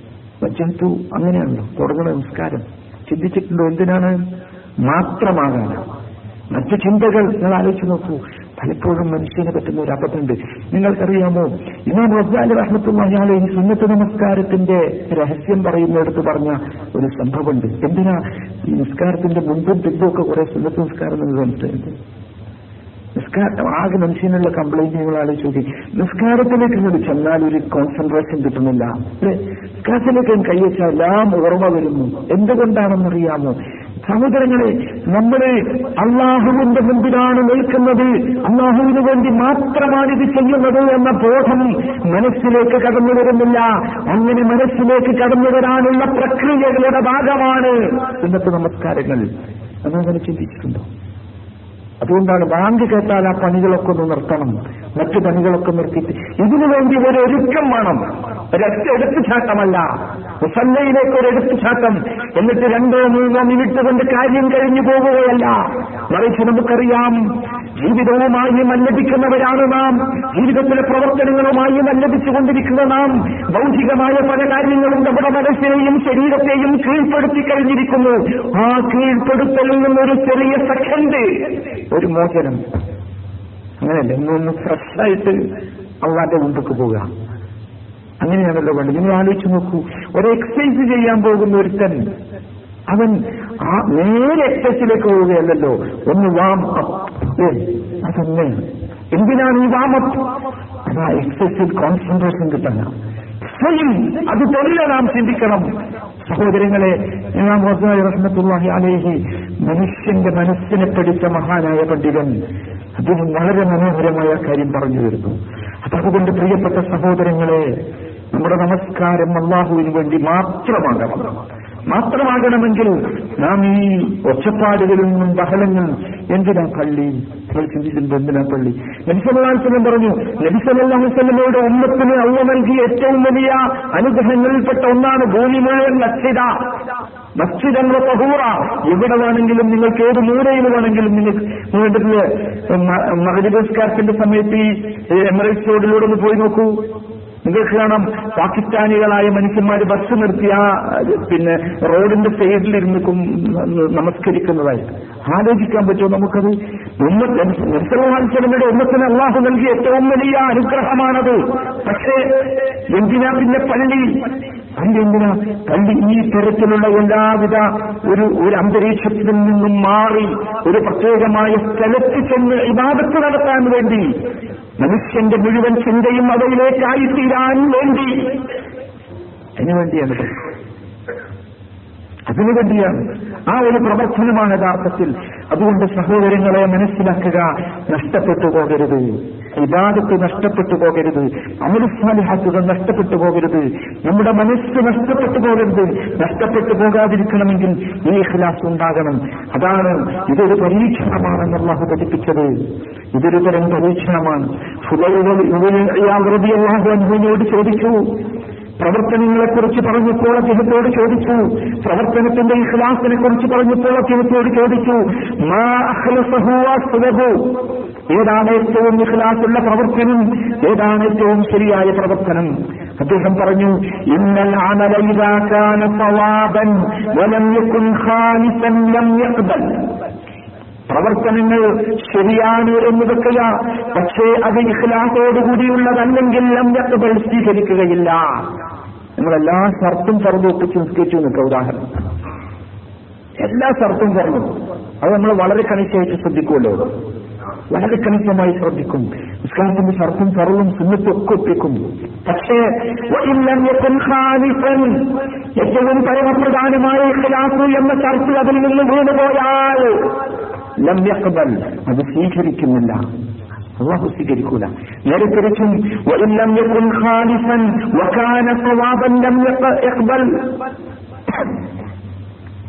വജ്ജത്തു അങ്ങനെയാണല്ലോ. തുടങ്ങുന്ന നമസ്കാരം ചിന്തിച്ചിട്ടുണ്ടോ? എന്തിനാണ്? മാത്രമാകാനാണ് മറ്റു ചിന്തകൾ നിങ്ങൾ ആലോചിച്ച് നോക്കൂ. പലപ്പോഴും മനുഷ്യന് പറ്റുന്ന ഒരു അബദ്ധമുണ്ട്. നിങ്ങൾക്കറിയാമോ? ഇമാം റബ്ബാലി പറഞ്ഞാൽ ഈ സുന്നത്ത് നമസ്കാരത്തിന്റെ രഹസ്യം പറയുന്നിടത്ത് പറഞ്ഞ ഒരു സംഭവമുണ്ട്. എന്തിനാ? ഈ നിസ്കാരത്തിന്റെ മുൻപും പിമ്പും കുറെ സുന്നത്ത് നമസ്കാരം എന്ന് സംശയമുണ്ട് നിസ്കാരം ആകെ മനുഷ്യനുള്ള കംപ്ലൈന്റ് നിങ്ങൾ ആലോചിച്ച് നിസ്കാരത്തിലേക്ക് ഇങ്ങോട്ട് ചെന്നാൽ ഒരു കോൺസെൻട്രേഷൻ കിട്ടുന്നില്ല. നിസ്കാരത്തിലേക്ക് കൈവച്ചാൽ എല്ലാം ഓർമ്മ വരുന്നു. എന്തുകൊണ്ടാണെന്നറിയാമോ? സഹോദരങ്ങളെ നമ്മുടെ അള്ളാഹുവിന്റെ മുമ്പിലാണ് നിൽക്കുന്നത്. അള്ളാഹുവിന് വേണ്ടി മാത്രമാണ് ഇത് ചെയ്യുന്നത് എന്ന ബോധം മനസ്സിലേക്ക് കടന്നു വരുന്നില്ല. അങ്ങനെ മനസ്സിലേക്ക് കടന്നു വരാനുള്ള പ്രക്രിയകളുടെ ഭാഗമാണ് ഇന്നത്തെ നമസ്കാരങ്ങൾ. അങ്ങനെ ചിന്തിച്ചിട്ടുണ്ടോ? അതുകൊണ്ടാണ് ബാങ്ക് കേട്ടാൽ ആ പണികളൊക്കെ ഒന്ന് നിർത്തണം. മറ്റു പണികളൊക്കെ നിർത്തിയിട്ട് ഇതിനു വേണ്ടി ഒരു ഒരുക്കം വേണം. ഒരൊറ്റ എടുത്തുചാട്ടമല്ല. മുസല്ലയിലേക്ക് ഒരു എടുത്തുചാട്ടം. എന്നിട്ട് രണ്ടോ മൂന്നോ മിനിറ്റ് കൊണ്ട് കാര്യം കഴിഞ്ഞു പോവുകയല്ല. മറിച്ച് നമുക്കറിയാം ജീവിതവുമായി മല്ലപിക്കുന്നവരാണ് നാം. ജീവിതത്തിലെ പ്രവർത്തനങ്ങളുമായി മല്ലപിച്ചുകൊണ്ടിരിക്കുന്ന നാം. ഭൗതികമായ പല കാര്യങ്ങളും നമ്മുടെ മനസ്സിനെയും ശരീരത്തെയും കീഴ്പ്പെടുത്തി കഴിഞ്ഞിരിക്കുന്നു. ആ കീഴ്പ്പെടുത്തലിൽ നിന്നൊരു ചെറിയ സെക്കൻഡ് ഒരു മോചനം. അങ്ങനെയല്ല? ഇന്നൊന്ന് ഫ്രഷായിട്ട് അള്ളാന്റെ മുമ്പേക്ക് പോവുക. അങ്ങനെയാണല്ലോ വേണ്ടത്. നിങ്ങൾ ആലോചിച്ച് നോക്കൂ. ഒരു എക്സസൈസ് ചെയ്യാൻ പോകുന്ന ഒരുത്തൻ അവൻ ആ നേരെ എക്സസൈസിലേക്ക് പോവുകയല്ലല്ലോ. ഒന്ന് വാം അപ്പ് അതങ്ങനെയാണ് എന്തിനാണ് ഈ വാം അപ്പ് അതാ എക്സസൈസിൽ കോൺസെൻട്രേഷൻ കിട്ടാനാ. തൊഴിൽ അത് തൊഴിലെ നാം ചിന്തിക്കണം. സഹോദരങ്ങളെ ഇമാം റഹ്മത്തുള്ളാഹി അലേഹി മനുഷ്യന്റെ മനസ്സിനെ പഠിച്ച മഹാനായ പണ്ഡിതൻ അദ്ദേഹം വളരെ മനോഹരമായ കാര്യം പറഞ്ഞു വരുന്നു അപ്പൊ അതുകൊണ്ട് പ്രിയപ്പെട്ട സഹോദരങ്ങളെ നമ്മുടെ നമസ്കാരം അള്ളാഹുവിന് വേണ്ടി മാത്രമാകണം മാത്രമാകണമെങ്കിൽ നാം ഈ ഒച്ചപ്പാടുകളിൽ നിന്നും ബഹലങ്ങൾ എന്തിനാ പള്ളി? നിങ്ങൾ ചിന്തിച്ചിട്ടുണ്ട് എന്തിനാ പള്ളി? നബിസലാസ്ലം പറഞ്ഞു നബിസലാഹുസ്ലമയുടെ ഉമ്മത്തിന് അള്ള നൽകിയ ഏറ്റവും വലിയ അനുഗ്രഹങ്ങളിൽപ്പെട്ട ഒന്നാണ് ഭൂമി മുഴുവൻ നച്ചിത മസ്ജിദെന്ന സഹൂറ എവിടെ വേണമെങ്കിലും നിങ്ങൾക്ക് ഏത് മൂലയിൽ വേണമെങ്കിലും നിങ്ങൾക്ക് വീട്ടിൽ മകരപുരസ്കാരത്തിന്റെ സമയത്ത് ഈ എമറേറ്റ്സ് റോഡിലൂടെ ഒന്ന് പോയി നോക്കൂ. നിങ്ങൾക്ക് കാണാം പാകിസ്ഥാനികളായ മനുഷ്യന്മാർ ബസ് നിർത്തിയ പിന്നെ റോഡിന്റെ സൈഡിലിരുന്ന് നമസ്കരിക്കുന്നതായി ആലോചിക്കാൻ പറ്റുമോ നമുക്കത്? ഉമ്മത്തിന്റെ ഉമ്മത്തിന് അള്ളാഹു നൽകിയ ഏറ്റവും വലിയ അനുഗ്രഹമാണത്. പക്ഷേ എന്തിനാ പിന്നെ പള്ളി? പള്ളി എന്തിനാ? പള്ളി ഈ തരത്തിലുള്ള എല്ലാവിധ ഒരു ഒരു അന്തരീക്ഷത്തിൽ നിന്നും മാറി ഒരു പ്രത്യേകമായ സ്ഥലത്ത് ചെന്ന് ഇബാദത്ത് നടത്താൻ വേണ്ടി മനുഷ്യന്റെ മുഴുവൻ ചിന്തയും അവയിലേക്കായി തീരാൻ വേണ്ടി. അതിനുവേണ്ടിയാണ് അതിനു വേണ്ടിയാണ് ആ ഒരു പ്രവർത്തനമാണ് യഥാർത്ഥത്തിൽ. അതുകൊണ്ട് സഹോദരങ്ങളെ മനസ്സിലാക്കുക നഷ്ടപ്പെട്ടു പോകരുത്. ഇബാദത്ത് നഷ്ടപ്പെട്ടു പോകരുത്. അമൃത്സാലിഹാത്തുകൾ നഷ്ടപ്പെട്ടു പോകരുത്. നമ്മുടെ മനസ്സ് നഷ്ടപ്പെട്ടു പോകരുത്. നഷ്ടപ്പെട്ടു പോകാതിരിക്കണമെങ്കിൽ ഈ ഇഖ്ലാസ് ഉണ്ടാകണം. അതാണ് ഇതൊരു പരീക്ഷണമാണെന്ന് അള്ളാഹു പഠിപ്പിച്ചത്. ഇതൊരു തരം പരീക്ഷണമാണ്. അള്ളാഹുവിനോട് ചോദിച്ചു. പ്രവർത്തനങ്ങളെക്കുറിച്ച് പറഞ്ഞപ്പോൾ അദ്ദേഹത്തോട് ചോദിച്ചു. പ്രവർത്തനത്തിന്റെ ഇഖ്ലാസിനെ കുറിച്ച് പറഞ്ഞപ്പോൾ അദ്ദേഹത്തോട് ചോദിച്ചു. മാ ഏതാണ് ഏറ്റവും ഇഖ്ലാസുള്ള പ്രവർത്തനം? ഏതാണ് ഏറ്റവും ശരിയായ പ്രവർത്തനം? അദ്ദേഹം പറഞ്ഞു ഇന്നൽ അമല ഇദാ കാന സവാബൻ വലം യകുൻ ഖാലിസൻ ലം യഖ്ബൽ. പ്രവർത്തനങ്ങൾ ശരിയാണ് എന്ന് വെക്കുക പക്ഷേ അത് ഇഖ്ലാസോടുകൂടിയുള്ളതല്ലെങ്കിൽ നമ്മൾ സ്വീകരിക്കുകയില്ല. നമ്മളെല്ലാ ഷർത്തും പറഞ്ഞു ഒപ്പിച്ച് നിസ്കരിച്ചു നിൽക്കുക ഉദാഹരണം. എല്ലാ ഷർത്തും പറഞ്ഞു അത് നമ്മൾ വളരെ കണിച്ചായിട്ട് ശ്രദ്ധിക്കുമല്ലോ. വളരെ കണിശമായി ശ്രദ്ധിക്കും. നിസ്കാരത്തിന്റെ ഷർത്തും ഫറവും സുന്നത്തൊക്കെ ഒപ്പിക്കും. പക്ഷേ ഏറ്റവും പരമപ്രധാനമായ ഇഖ്ലാസ് എന്ന ഷർത്ത് അതിൽ നിന്ന് വീണുപോയാൽ ലം അത് സ്വീകരിക്കുന്നില്ല. അള്ളാഹു സ്വീകരിക്കൂല. നേരെ തിരിച്ചും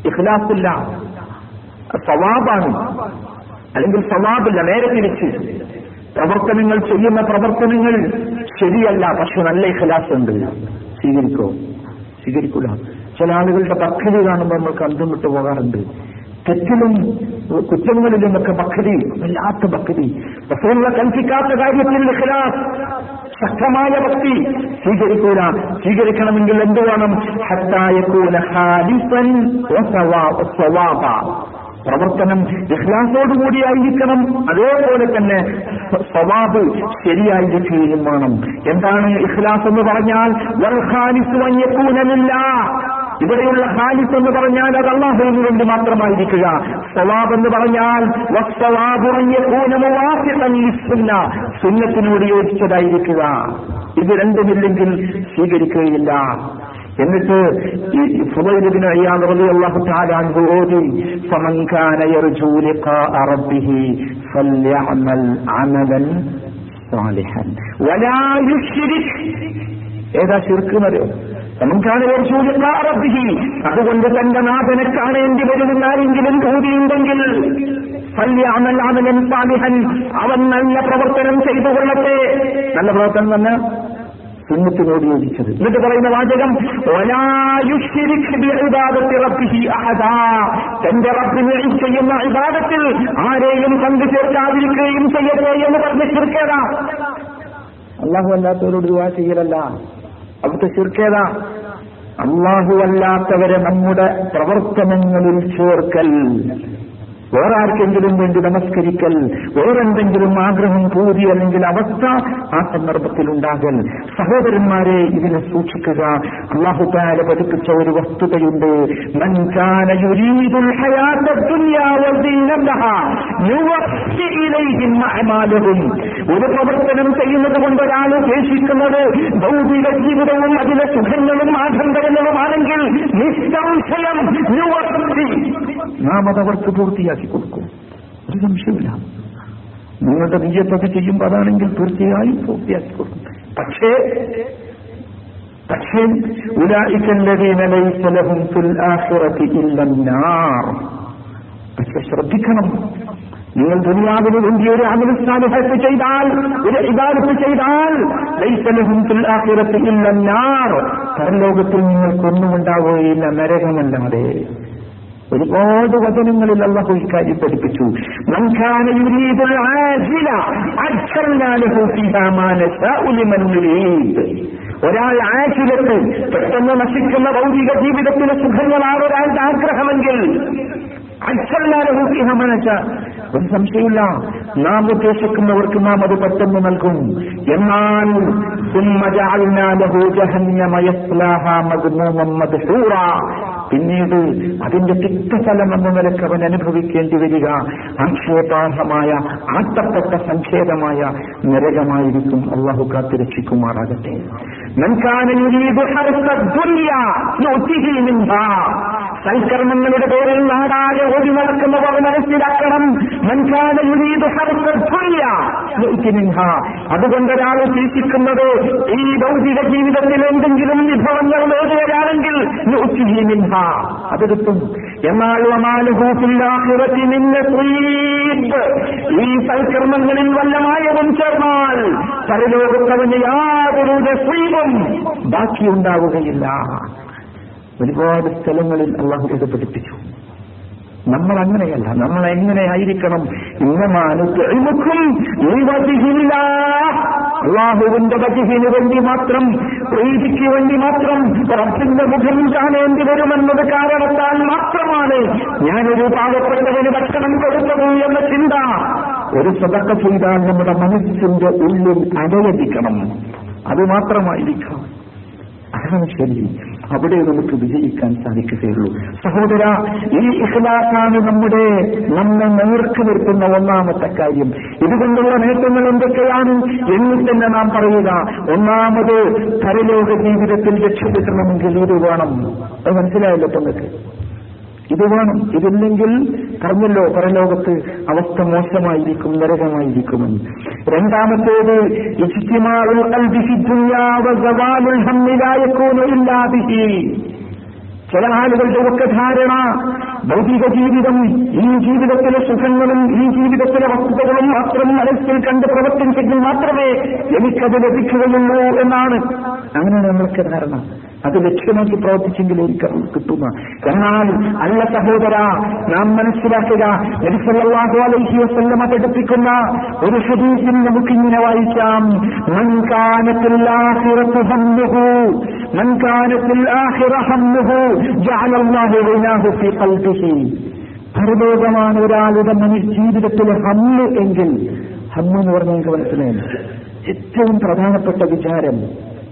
ഇഖ്ലാസില്ല. സവാബാണ്. അല്ലെങ്കിൽ സവാബില്ല. നേരെ തിരിച്ച്. പ്രവർത്തനങ്ങൾ ചെയ്യുന്ന പ്രവർത്തനങ്ങൾ ശരിയല്ല. പക്ഷെ നല്ല ഇഖ്ലാസ് ഉണ്ട് സ്വീകരിക്കോ? സ്വീകരിക്കൂല. ചില ആളുകളുടെ ഭക്തി കാണുമ്പോൾ നമ്മൾക്ക് അന്തം വിട്ടു പോകാറുണ്ട്. തെറ്റിലും കുറ്റങ്ങളിലുമൊക്കെ ഭക്തി വല്ലാത്ത ഭക്തി റസൂലുള്ള കൽപ്പിക്കാത്ത കാര്യത്തിൽ ഇഖ്ലാസ് ശക്തമായ ഭക്തി സ്വീകരിക്കൂല. സ്വീകരിക്കണമെങ്കിൽ എന്ത് വേണം? ഹാലിഫൻ സ്വവാബ പ്രവർത്തനം ഇഖ്ലാസോടുകൂടിയായിരിക്കണം. അതേപോലെ തന്നെ സ്വവാബ് ശരിയായിരിക്കുകയും വേണം. എന്താണ് ഇഖ്ലാസ് എന്ന് പറഞ്ഞാൽ ഇവിടെയുള്ള ഹാലിസ് എന്ന് പറഞ്ഞാൽ അത് അള്ളാഹുവിന് വേണ്ടി മാത്രമായിരിക്കുക. സ്വലാബ് എന്ന് പറഞ്ഞാൽ സുന്നത്തിനോട് യോജിച്ചതായിരിക്കുക. ഇത് രണ്ടുമില്ലെങ്കിൽ സ്വീകരിക്കുകയില്ല. എന്നിട്ട് ഈ വലാ ഏതാ ശിർക്ക് അതുകൊണ്ട് തന്റെ നാഥനെ കാണേണ്ടി വരുമെന്ന് ആരെങ്കിലും ഭൂതിയുണ്ടെങ്കിൽ അവൻ നല്ല പ്രവർത്തനം ചെയ്തു കൊള്ളട്ടെ. നല്ല പ്രവർത്തനം തന്നെ സുന്നത്തിനോട് യോജിച്ചത്. എന്നിട്ട് പറയുന്ന വാചകം തന്റെ റബ്ബിനെ ചെയ്യുന്ന ഇബാദത്തിൽ ആരെയും പങ്കു ചേർക്കാതിരിക്കുകയും ചെയ്യട്ടെ എന്ന് പറഞ്ഞ് ശിർക്കേതാ അള്ളാഹു അല്ലാത്തവരോട് ചെയ്യലല്ല. അവിടുത്തെ ചുരുക്കേതാ അള്ളാഹുവല്ലാത്തവരെ നമ്മുടെ പ്രവർത്തനങ്ങളിൽ ചേർക്കൽ. വേറെ ആർക്കെങ്കിലും വേണ്ടി നമസ്കരിക്കൽ വേറെന്തെങ്കിലും ആഗ്രഹം പൂതി അല്ലെങ്കിൽ അവസ്ഥ ആ സന്ദർഭത്തിൽ ഉണ്ടാകൽ സഹോദരന്മാരെ ഇതിനെ സൂക്ഷിക്കുക. അള്ളാഹുദാല പഠിപ്പിച്ച ഒരു വസ്തുതയുണ്ട്. ഒരു പ്രവർത്തനം ചെയ്യുന്നത് കൊണ്ട് ഒരാൾ ഉദ്ദേശിക്കുന്നത് ഭൗതിക ജീവിതവും അതിലെ സുഖങ്ങളും ആഡംബരങ്ങളുമാണെങ്കിൽ നിസ്സംശയം നാം അതവർക്ക് പൂർത്തിയാക്കി. കൊടുക്കും. ഒരു സംശയമില്ല നിങ്ങളുടെ നീയത്തൊക്കെ ചെയ്യുമ്പോൾ അതാണെങ്കിൽ തീർച്ചയായും പൂർത്തിയാക്കി കൊടുക്കും. പക്ഷേ പക്ഷേ പക്ഷെ ശ്രദ്ധിക്കണം. നിങ്ങൾ ദുനിയാവിന് വേണ്ടി ഒരു അമലുസ്ഥാനത്ത് ചെയ്താൽ ഒരു ഇബാദത്ത് ചെയ്താൽ പരലോകത്തിൽ നിങ്ങൾക്കൊന്നും ഉണ്ടാവുകയില്ല നരകമല്ലാതെ ഒരുപാട് വചനങ്ങളിൽ അള്ളാഹു ഇക്കാര്യം പഠിപ്പിച്ചു. ഒരാൾ ആശിലത്ത് പെട്ടെന്ന് നശിക്കുന്ന ഭൗതിക ജീവിതത്തിലെ സുഖങ്ങളാണ് ഒരാളുടെ ആഗ്രഹമെങ്കിൽ ഒരു സംശയമില്ല നാം ഉദ്ദേശിക്കുന്നവർക്ക് നാം അത് പെട്ടെന്ന് നൽകും. എന്നാൽ പിന്നീട് അതിന്റെ തിക്തഫലം എന്ന നിലയ്ക്ക് അവൻ അനുഭവിക്കേണ്ടി വരിക. ആക്ഷേപാർഹമായ ആട്ടപ്പെട്ട സങ്കേതമായ നരകമായിരിക്കും. അള്ളാഹു കാത്തു രക്ഷിക്കുമാറാകട്ടെ സൽക്കർമ്മങ്ങളുടെ പേരിൽ നാടാകെ ഓടി നടക്കുന്നവർ മനസ്സിലാക്കണം. മൻകാന യുരീദ് അതുകൊണ്ട് ഒരാൾ ഉദ്ദേശിക്കുന്നത് ഈ ഭൗതിക ജീവിതത്തിൽ എന്തെങ്കിലും വിഭവങ്ങൾ നേടുകയാണെങ്കിൽ അതെടുത്തും. എന്നാൽ ഈ സൽക്കർമ്മങ്ങളിൽ വല്ലമായവും ചേർന്നാൽ പരലോകത്തവന് യാതൊരു രസീവും ബാക്കിയുണ്ടാവുകയില്ല. ഒരുപാട് സ്ഥലങ്ങളിൽ അള്ളാഹു ഇത് പഠിപ്പിച്ചു. നമ്മൾ അങ്ങനെയല്ല നമ്മൾ എങ്ങനെയായിരിക്കണം ഇന്നമാനുക്കും അള്ളാഹുവിന്റെ ബജിഹിന് വേണ്ടി മാത്രം പ്രീതിക്ക് വേണ്ടി മാത്രം റബ്ബിന്റെ മുഖം കാണേണ്ടി വരുമെന്നത് കാരണത്താൽ മാത്രമാണ് ഞാനൊരു പാവപ്പെട്ടവന് ഭക്ഷണം കൊടുത്തത് എന്ന ചിന്ത. ഒരു സതക്ക ചെയ്താൽ നമ്മുടെ മനസ്സിന്റെ ഉള്ളിൽ അടയടിക്കണം. അത് മാത്രമായിരിക്കണം അതാണ് ശരി. അവിടെ നമുക്ക് വിജയിക്കാൻ സാധിക്കുകയുള്ളൂ. സഹോദര ഈ ഇഖ്ലാസാണ് നമ്മുടെ നമ്മെ നേർക്ക് നിർത്തുന്ന ഒന്നാമത്തെ കാര്യം. ഇതുകൊണ്ടുള്ള നേട്ടങ്ങൾ എന്തൊക്കെയാണ്? എന്ന് തന്നെ നാം പറയുക ഒന്നാമത് പരലോക ജീവിതത്തിൽ രക്ഷപ്പെടണമെങ്കിൽ ഇത് വേണം. അത് മനസ്സിലായല്ലോ നിങ്ങൾക്ക് ഇത് വേണം. ഇതില്ലെങ്കിൽ പറഞ്ഞല്ലോ പരലോകത്ത് അവസ്ഥ മോശമായിരിക്കും നരകമായിരിക്കുമെന്ന് രണ്ടാമത്തേത് ചില ആളുകളുടെ ഒക്കെ ധാരണ ഭൗതിക ജീവിതം ഈ ജീവിതത്തിലെ സുഖങ്ങളും ഈ ജീവിതത്തിലെ വസ്തുതകളും മാത്രം മനസ്സിൽ കണ്ട് പ്രവർത്തിച്ചെങ്കിൽ മാത്രമേ എനിക്കത് ലഭിക്കുകയുള്ളൂ എന്നാണ്. അങ്ങനെയാണ് നമ്മൾക്ക് ധാരണ. അത് ലക്ഷ്യമാക്കി പ്രവർത്തിച്ചെങ്കിൽ എനിക്ക് കിട്ടുന്ന. എന്നാൽ അല്ല സഹോദര നാം മനസ്സിലാക്കുക നബിസല്ലാഹു അലൈഹി വസല്ലമ പഠിപ്പിക്കുന്ന ഒരു ഹദീസിൽ നമുക്കിങ്ങനെ വായിക്കാം. മൻകാനത്തിൽ ആഹിറത്ത് ഹമ്മുഹു മൻകാനത്തിൽ ആഹിറ ഹമ്മുഹു പരലോകമാണ് ഒരാളുടെ മനുഷ്യ ജീവിതത്തിലെ ഹമ്മ് എങ്കിൽ ഹമ്മ് എന്ന് പറഞ്ഞാൽ നിങ്ങൾക്ക് മനസ്സിലായില്ല. ഏറ്റവും പ്രധാനപ്പെട്ട വിചാരം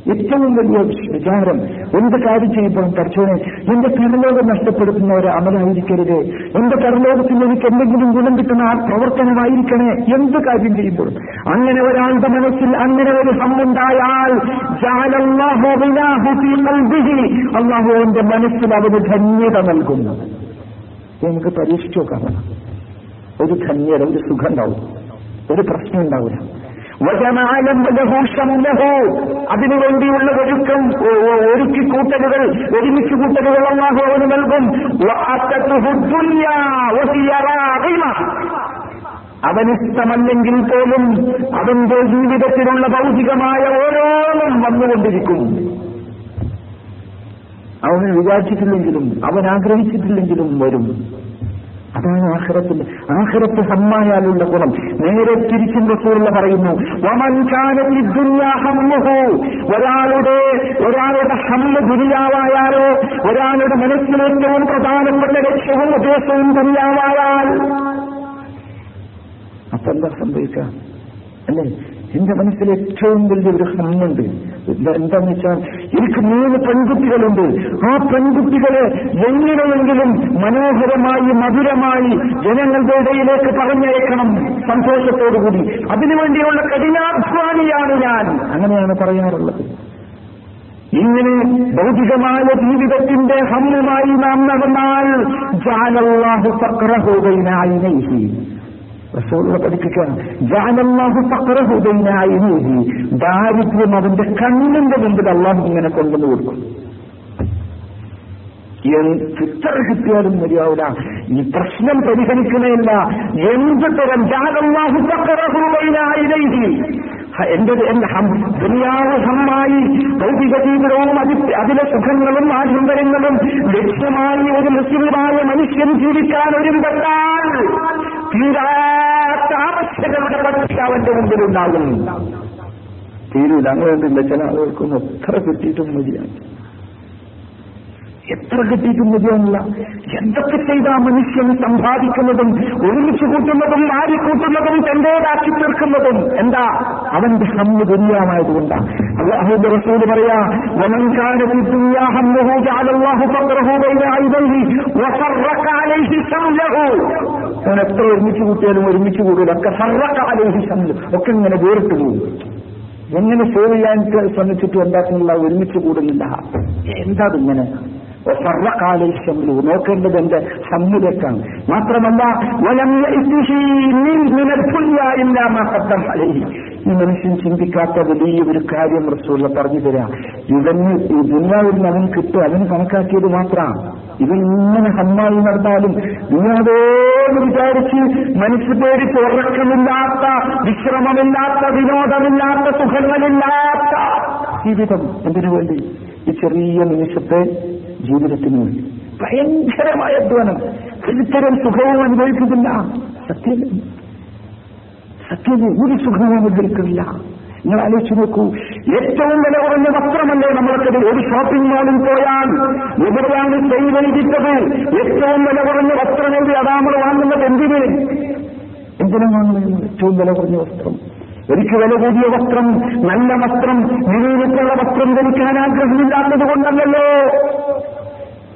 ഏറ്റവും വലിയ വിചാരം എന്ത് കാര്യം ചെയ്യുമ്പോൾ പഠിച്ചോനെ എന്റെ കരലോകം നഷ്ടപ്പെടുത്തുന്ന ഒരു അമലായിരിക്കരുത്. എന്റെ കരലോകത്തിൽ എനിക്ക് എന്തെങ്കിലും ഗുണം കിട്ടുന്ന ആ പ്രവർത്തനമായിരിക്കണേ. എന്ത് കാര്യം ചെയ്യുമ്പോൾ അങ്ങനെ ഒരാളുടെ മനസ്സിൽ അങ്ങനെ ഒരു ഹമ്മുണ്ടായാൽ അള്ളാഹു എന്റെ മനസ്സിൽ അവന് ധന്യത നൽകുന്നു. നമുക്ക് പരീക്ഷിച്ചു നോക്കാം. ഒരു ധന്യത ഒരു സുഖം ഉണ്ടാവും. ഒരു പ്രശ്നം ഉണ്ടാവില്ല. അതിനുവേണ്ടിയുള്ള ഒരുക്കം ഒരുക്കി കൂട്ടലുകൾ ഒരുമിച്ച് കൂട്ടലുകൾ അള്ളാഹു അവന് നൽകും. അവനിഷ്ടമല്ലെങ്കിൽ പോലും അവന്റെ ജീവിതത്തിലുള്ള ഭൗതികമായ ഓരോന്നും വന്നുകൊണ്ടിരിക്കും. അവന് വിചാരിച്ചിട്ടില്ലെങ്കിലും അവൻ ആഗ്രഹിച്ചിട്ടില്ലെങ്കിലും വരും. അതാണ് ആഹ്റത്തിൽ ആഹ്റത്ത് സമ്മാനാലുള്ള ഗുണം. നേരെ തിരിച്ചും റസൂലുള്ള പറയുന്നു ഒരാളുടെ ഒരാളുടെ ഹമ്മ ദുരിയാവായാലോ ഒരാളുടെ മനസ്സിൽ ഏറ്റവും പ്രധാനപ്പെട്ട ലക്ഷ്യവും ഉദ്ദേശവും ദുരിയാവായാൽ അപ്പൊ എന്താ സംഭവിക്കാം അല്ലേ? എന്റെ മനസ്സിൽ ഏറ്റവും വലിയൊരു ഹമ്മുണ്ട് എന്താ എന്താന്ന് വെച്ചാൽ എനിക്ക് മൂന്ന് പെൺകുട്ടികളുണ്ട്. ആ പെൺകുട്ടികളെ എങ്ങനെയെങ്കിലും മനോഹരമായി മധുരമായി ജനങ്ങളുടെ ഇടയിലേക്ക് പറഞ്ഞയക്കണം സന്തോഷത്തോടുകൂടി. അതിനുവേണ്ടിയുള്ള കഠിനാധ്വാനിയാണ് ഞാൻ. അങ്ങനെയാണ് പറയാറുള്ളത്. ഇങ്ങനെ ഭൗതികമായ ജീവിതത്തിന്റെ ഹമ്മുമായി നാം നടന്നാൽ ജാലല്ലാഹു ഫക്രഹുബൈനായി റസൂലുള്ള പഠിപ്പിക്കുകയാണ് ജാലല്ലാഹു ഫക്രഹുബൈനായി ദാരിദ്ര്യം അവന്റെ കണ്ണിന്റെ മുമ്പിൽ അള്ളാഹു ഇങ്ങനെ കൊണ്ടുവന്ന് കൊടുക്കും. എത്ര കിട്ടിയാലും മര്യാവില്ല ഈ പ്രശ്നം പരിഹരിക്കണമില്ല എന്ത് തരം? ജാലല്ലാഹു ഫക്രഹുബൈനായി എന്റെ എന്റെ ദുനിയാവ് ഹമ്മായി ഭൗതിക ജീവിതവും അതി അതിലെ സുഖങ്ങളും ആഡംബരങ്ങളും ലക്ഷ്യമായി ഒരു മുസ്ലിമായ മനുഷ്യൻ ജീവിക്കാൻ ഒരുമ്പെട്ടാൽ തീരാത്ത ആവശ്യകളുടെ പട്ടിക അവന്റെ മുമ്പിലുണ്ടാകും. തീരൂല. അങ്ങനെ ചില ആളുകൾക്കൊന്നും എത്ര കിട്ടിയിട്ടും മതിയാണ് എത്ര കിട്ടിയിട്ടും എന്തൊക്കെ ചെയ്ത മനുഷ്യൻ സമ്പാദിക്കുന്നതും ഒരുമിച്ച് കൂട്ടുന്നതും മാറിക്കൂട്ടുന്നതും തന്റേതാക്കി തീർക്കുന്നതും? എന്താ? അവന്റെ ഹമ്മ് ദുനിയാമായതുകൊണ്ടാണ് അള്ളാഹുദ് റസൂൽ പറയാ എത്ര ഒരുമിച്ച് കൂട്ടിയാലും ഒരുമിച്ച് കൂടില്ല ഒക്കെ ഫറക്കാലേഹി ശമ്ല് ഒക്കെ ഇങ്ങനെ വേറിട്ട് പോകും എങ്ങനെ സേവ് ചെയ്യാൻ ശ്രമിച്ചിട്ട് എന്താക്കുന്നില്ല ഒരുമിച്ച് കൂടുന്നില്ല. എന്താ ഇങ്ങനെ നോക്കേണ്ടത് എന്റെ സമ്മിലേക്കാണ് മാത്രമല്ല ഈ മനുഷ്യൻ ചിന്തിക്കാത്ത വലിയ ഒരു കാര്യം റസൂള്ള പറഞ്ഞു തരാം. ഇവന് ഈ ദുനിയാവിൽ അവൻ കിട്ടും. അവന് കണക്കാക്കിയത് മാത്രമാണ് ഇവൻ ഇങ്ങനെ ഹമ്മായി നടന്നാലും ദുനിയാവോട് വിചാരിച്ച് മനസ്സ് പേടിച്ച് ഉറക്കമില്ലാത്ത വിശ്രമമില്ലാത്ത വിനോദമില്ലാത്ത സുഖങ്ങളില്ലാത്ത ജീവിതം എന്തിനു വേണ്ടി ഈ ചെറിയ നിമിഷത്തെ ജീവിതത്തിന് വേണ്ടി. ഭയങ്കരമായ അധ്വാനം. ഇത്തരം സുഖവും അനുഭവിക്കുന്നില്ല. സത്യം. സത്യം ഒരു സുഖവും അനുഭവിക്കുന്നില്ല. നിങ്ങൾ ആലോചിച്ച് നോക്കൂ. ഏറ്റവും വില കുറഞ്ഞ വസ്ത്രമല്ലേ നമ്മൾക്കത് ഒരു ഷോപ്പിംഗ് മാളിൽ പോയാൽ? എവിടെയാണ് കൈ വൈകിട്ടത് ഏറ്റവും വില കുറഞ്ഞ വസ്ത്രം അതാ നമ്മൾ വാങ്ങുന്നത്. എന്തിന്? എന്തിനാണ് ഏറ്റവും വില കുറഞ്ഞ വസ്ത്രം? എനിക്ക് വില കൂടിയ വസ്ത്രം നല്ല വസ്ത്രം നിലയിലേക്കുള്ള വസ്ത്രം ധരിക്കാൻ ആഗ്രഹമില്ലാത്തത് കൊണ്ടല്ലോ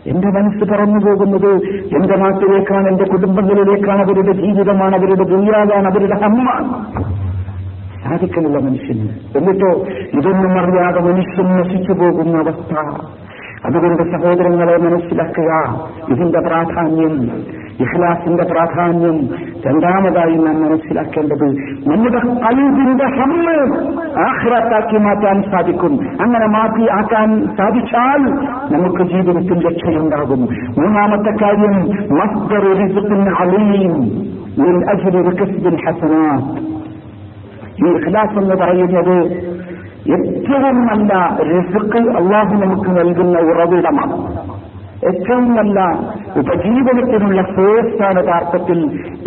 എന്റെ മനസ്സ് പറന്നു പോകുന്നത് എന്റെ നാട്ടിലേക്കാണ് എന്റെ കുടുംബങ്ങളിലേക്കാണ് അവരുടെ ജീവിതമാണ് അവരുടെ ദുര്യാതാണ് അവരുടെ അമ്മ സാധിക്കുന്നില്ല മനുഷ്യന്. എന്നിട്ടോ ഇതൊന്നും അറിയാതെ മനുഷ്യൻ നശിച്ചു പോകുന്ന അവസ്ഥ. അതുകൊണ്ട് സഹോദരങ്ങളെ മനസ്സിലാക്കുക. ഇതിന്റെ പ്രാധാന്യം ഇഹ്ലാസിന്റെ പ്രാധാന്യം രണ്ടാമതായി നാം മനസ്സിലാക്കേണ്ടത് നമ്മുടെ കൽവിന്റെ ഹമ്മ് ആഹ്റാത്താക്കി മാറ്റാൻ സാധിക്കും. അങ്ങനെ മാറ്റി ആക്കാൻ സാധിച്ചാൽ നമുക്ക് ജീവിതത്തിൽ രക്ഷയുണ്ടാകും. മൂന്നാമത്തെ കാര്യം മസ്ദർ അലീം ഈ ഇഖ്ലാസ് എന്ന് പറയുന്നത് ഏറ്റവും നല്ല റിസുക്ക് അള്ളാഹു നമുക്ക് നൽകുന്ന ഉറവിടമാണ്. ഏറ്റവും നല്ല ഉപജീവനത്തിനുള്ള സോഴ്സാണ് യഥാർത്ഥത്തിൽ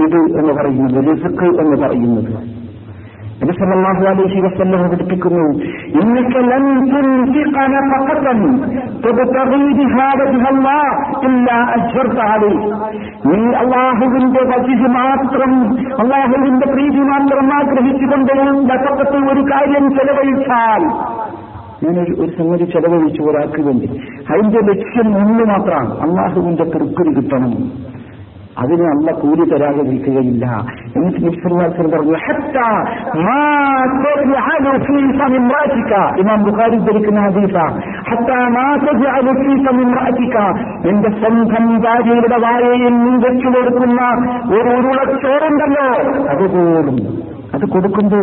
ഇത് എന്ന് പറയുന്നത് റിസ്ക് എന്ന് പറയുന്നത്. നബി സല്ലല്ലാഹു അലൈഹി വസല്ലം പഠിപ്പിക്കുന്നു അള്ളാഹുവിന്റെ വജിഹ് മാത്രം അള്ളാഹുവിന്റെ പ്രീതി മാത്രം ആഗ്രഹിച്ചുകൊണ്ട് ഒരു കാര്യം ചെലവഴിച്ചാൽ ഞാനൊരു ഒരു സംഗതി ചെലവഴിച്ചു ഒരാൾക്ക് വേണ്ടി. അതിന്റെ ലക്ഷ്യം ഒന്ന് മാത്രമാണ്. അള്ളാഹുവിന്റെ തൃക്കുരി കിട്ടണം. അതിന് അല്ല കൂലി തരാതെ നിൽക്കുകയില്ല. എന്നിട്ട് ഇമാം ബുഖാരി എന്റെ സ്വന്തം ഭാര്യയുടെ വായയിൽ നീ വെച്ചു കൊടുക്കുന്ന ഒരു ഉരുളച്ചോറുണ്ടല്ലോ അതുപോലും അത് കൊടുക്കുമ്പോ